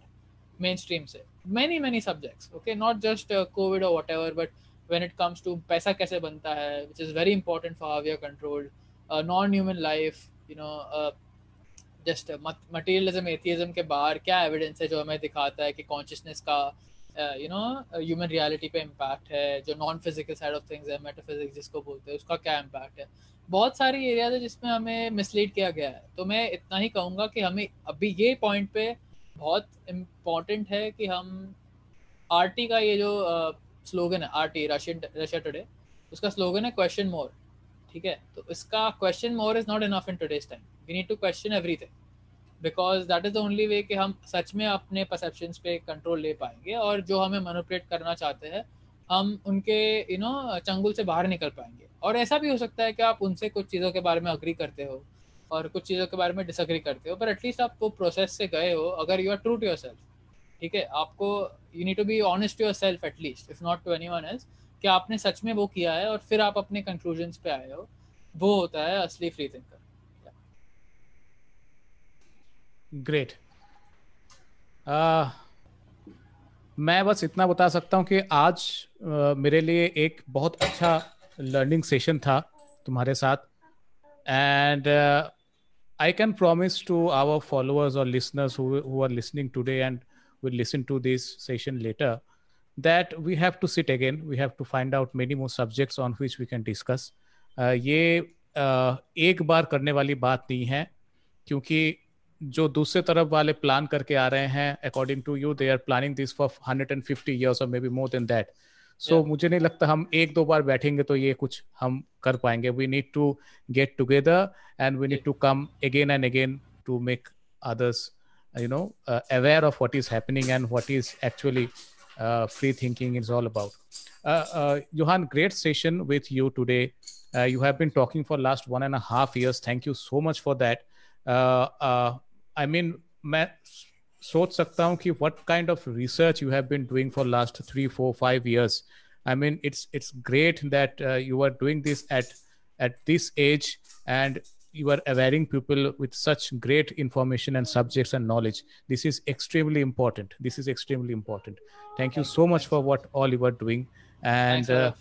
mainstream से। Many many subjects okay not just COVID और whatever but when it comes to पैसा कैसे बनता है which is very important for uh, non-human life you know uh, just uh, materialism atheism के बाहर क्या evidence है जो हमें दिखाता है कि कॉन्शियसनेस का यू नो ह्यूमन रियलिटी पे इम्पैक्ट है, जो non physical side of things है मेटाफिजिक्स जिसको बोलते हैं, उसका क्या इम्पैक्ट है? बहुत सारी एरियाज़ है जिसमें हमें मिसलीड किया गया है। तो मैं इतना ही कहूँगा कि हमें अभी ये पॉइंट पे बहुत इंपॉर्टेंट है कि हम आरटी का ये जो स्लोगन है R T Russian Russia Today उसका स्लोगन है क्वेश्चन मोर ठीक है? तो इसका question more is not enough in today's time we need to question everything because that is the only way कि हम सच में अपने परसेप्शन पे कंट्रोल ले पाएँगे और जो हमें मनोपरेट करना चाहते हैं, हम उनके यू नो चंगुल से बाहर निकल पाएँगे। और ऐसा भी हो सकता है कि आप उनसे कुछ चीज़ों के बारे में अग्री करते हो और कुछ चीज़ों के बारे में डिसअग्री करते हो पर एटलीस्ट आप वो प्रोसेस से गए हो, अगर you are true to yourself ठीक है? आपको you need to be honest yourself at least if not to anyone else कि आपने सच में वो किया है और फिर आप अपने कंक्लूजन पे आए हो, वो होता है असली फ्री थिंकर ग्रेट uh, मैं बस इतना बता सकता हूँ कि आज uh, मेरे लिए एक बहुत अच्छा लर्निंग सेशन था तुम्हारे साथ। And I can promise to our followers और listeners who are listening today and will listen to this session later we have to sit again. We have to find out many more subjects on which we can discuss. Uh, ये uh, एक बार करने वाली बात नहीं है क्योंकि जो दूसरे तरफ़ वाले प्लान करके आ रहे हैं according to you they are planning this for hundred and fifty years और maybe more than that so मुझे नहीं लगता हम एक दो बार बैठेंगे तो ये कुछ हम कर पाएँगे। We need to get together and we need to come again and again to make others you know aware of what is happening and what is actually free thinking is all about you had great session with you today you have been talking for last one and half years thank you so much for that uh, uh, I mean, मैं सोच सकता हूँ कि what kind of research you have been doing for last three, four, five years. I mean, it's it's great that uh, you are doing this at at this age and you are awareing people with such great information and subjects and knowledge. This is extremely important. This is extremely important. Thank you so much for what all you are doing. And uh,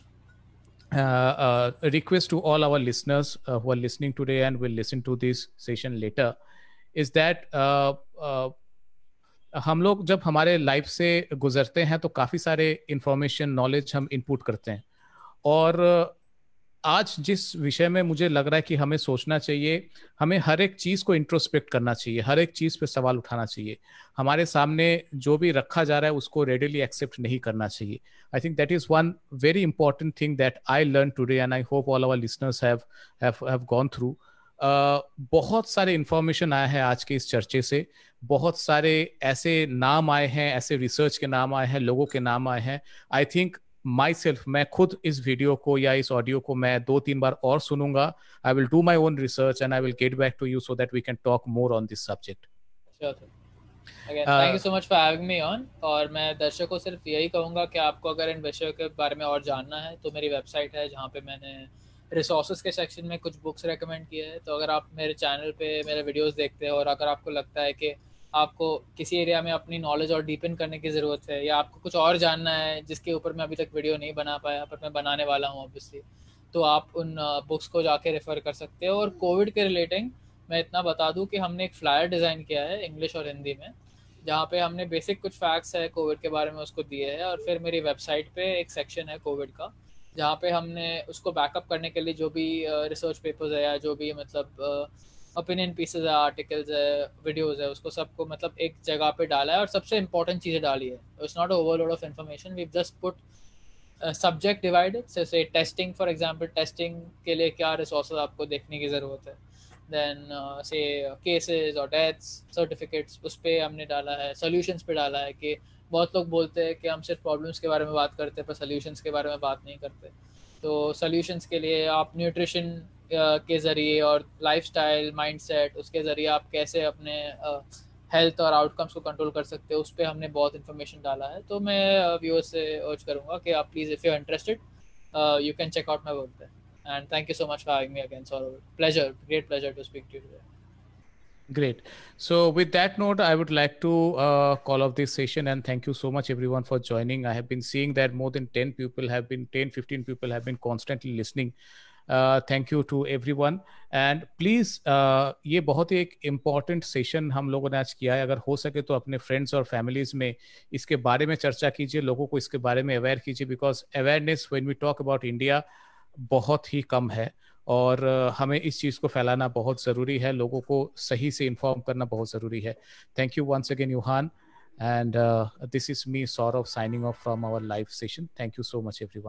uh, uh, a request to all our listeners uh, who are listening today and will listen to this session later is that uh, uh, हम लोग जब हमारे life से गुजरते हैं तो काफ़ी सारे इंफॉर्मेशन नॉलेज हम इनपुट करते हैं। और आज जिस विषय में मुझे लग रहा है कि हमें सोचना चाहिए हमें हर एक चीज़ को इंट्रोस्पेक्ट करना चाहिए हर एक चीज़ पे सवाल उठाना चाहिए। हमारे सामने जो भी रखा जा रहा है उसको रेडिली एक्सेप्ट नहीं करना चाहिए। I think that is one very important thing that I learn today and I hope all our listeners have have gone through बहुत सारे इंफॉर्मेशन आया है आज के इस चर्चे से। बहुत सारे ऐसे नाम आए हैं ऐसे रिसर्च के नाम आए हैं लोगों के नाम आए हैं। आई थिंक माई सेल्फ मैं खुद इस वीडियो को या इस ऑडियो को मैं दो तीन बार और सुनूँगा। I will do my own research and I will get back to you so that we can talk more on this subject thank you so much for having me on और मैं दर्शकों को सिर्फ़ यही कहूँगा कि आपको अगर इन विषयों के बारे में और जानना है तो मेरी वेबसाइट है जहाँ पे मैंने रिसोर्सेज के सेक्शन में कुछ बुक्स रेकमेंड किए हैं तो अगर आप मेरे चैनल पे मेरे वीडियोस देखते हैं और अगर आपको लगता है कि आपको किसी एरिया में अपनी नॉलेज और डीपन करने की ज़रूरत है या आपको कुछ और जानना है जिसके ऊपर मैं अभी तक वीडियो नहीं बना पाया, पर मैं बनाने वाला हूँ ऑब्वियसली तो आप उन बुक्स को जाके रेफ़र कर सकते हो। और कोविड के रिलेटिंग मैं इतना बता दूँ कि हमने एक फ्लायर डिज़ाइन किया है इंग्लिश और हिंदी में, जहाँ पे हमने बेसिक कुछ फैक्ट्स है कोविड के बारे में उसको दिए हैं और फिर मेरी वेबसाइट पे एक सेक्शन है कोविड का जहाँ पे हमने उसको बैकअप करने के लिए जो भी रिसर्च पेपर्स है या जो भी मतलब ओपिनियन पीसेज है आर्टिकल्स है वीडियोस है, उसको सबको मतलब एक जगह पे डाला है और सबसे इंपॉर्टेंट चीज़ें डाली है। It's not overload of information we just put subject divided जैसे टेस्टिंग फॉर एग्जांपल टेस्टिंग के लिए क्या रिसोर्सेज आपको देखने की ज़रूरत है? देन से केसेस और डेथ्स सर्टिफिकेट्स उस पर हमने डाला है सोल्यूशंस पे डाला है कि बहुत लोग बोलते हैं कि हम सिर्फ़ प्रॉब्लम्स के बारे में बात करते हैं, पर सोल्यूशंस के बारे में बात नहीं करते। तो सोल्यूशंस के लिए आप न्यूट्रिशन के ज़रिए और लाइफस्टाइल माइंडसेट उसके ज़रिए आप कैसे अपने हेल्थ और आउटकम्स को कंट्रोल कर सकते हो, उस पर हमने बहुत इन्फॉर्मेशन डाला है। तो मैं व्यूअर्स से अर्ज़ करूँगा कि आप please if you interested you can check out my work and thank you so much for having me again sorry pleasure great pleasure to speak to you Great. So, with that note, I would like to uh, call off this session and thank you so much, everyone, for joining. I have been seeing that more than 10 people have been, 10, 15 people have been constantly listening thank you to everyone and please ये बहुत ही एक important session हम लोगों ने आज किया है अगर हो सके तो अपने फ्रेंड्स और फैमिलीज़ में इसके बारे में चर्चा कीजिए लोगों को इसके बारे में अवेयर कीजिए because awareness when we talk about India बहुत ही कम है और हमें इस चीज़ को फैलाना बहुत ज़रूरी है, लोगों को सही से इन्फॉर्म करना बहुत ज़रूरी है। Thank you once again यूहान and this is me sort of signing off from our live session thank you so much every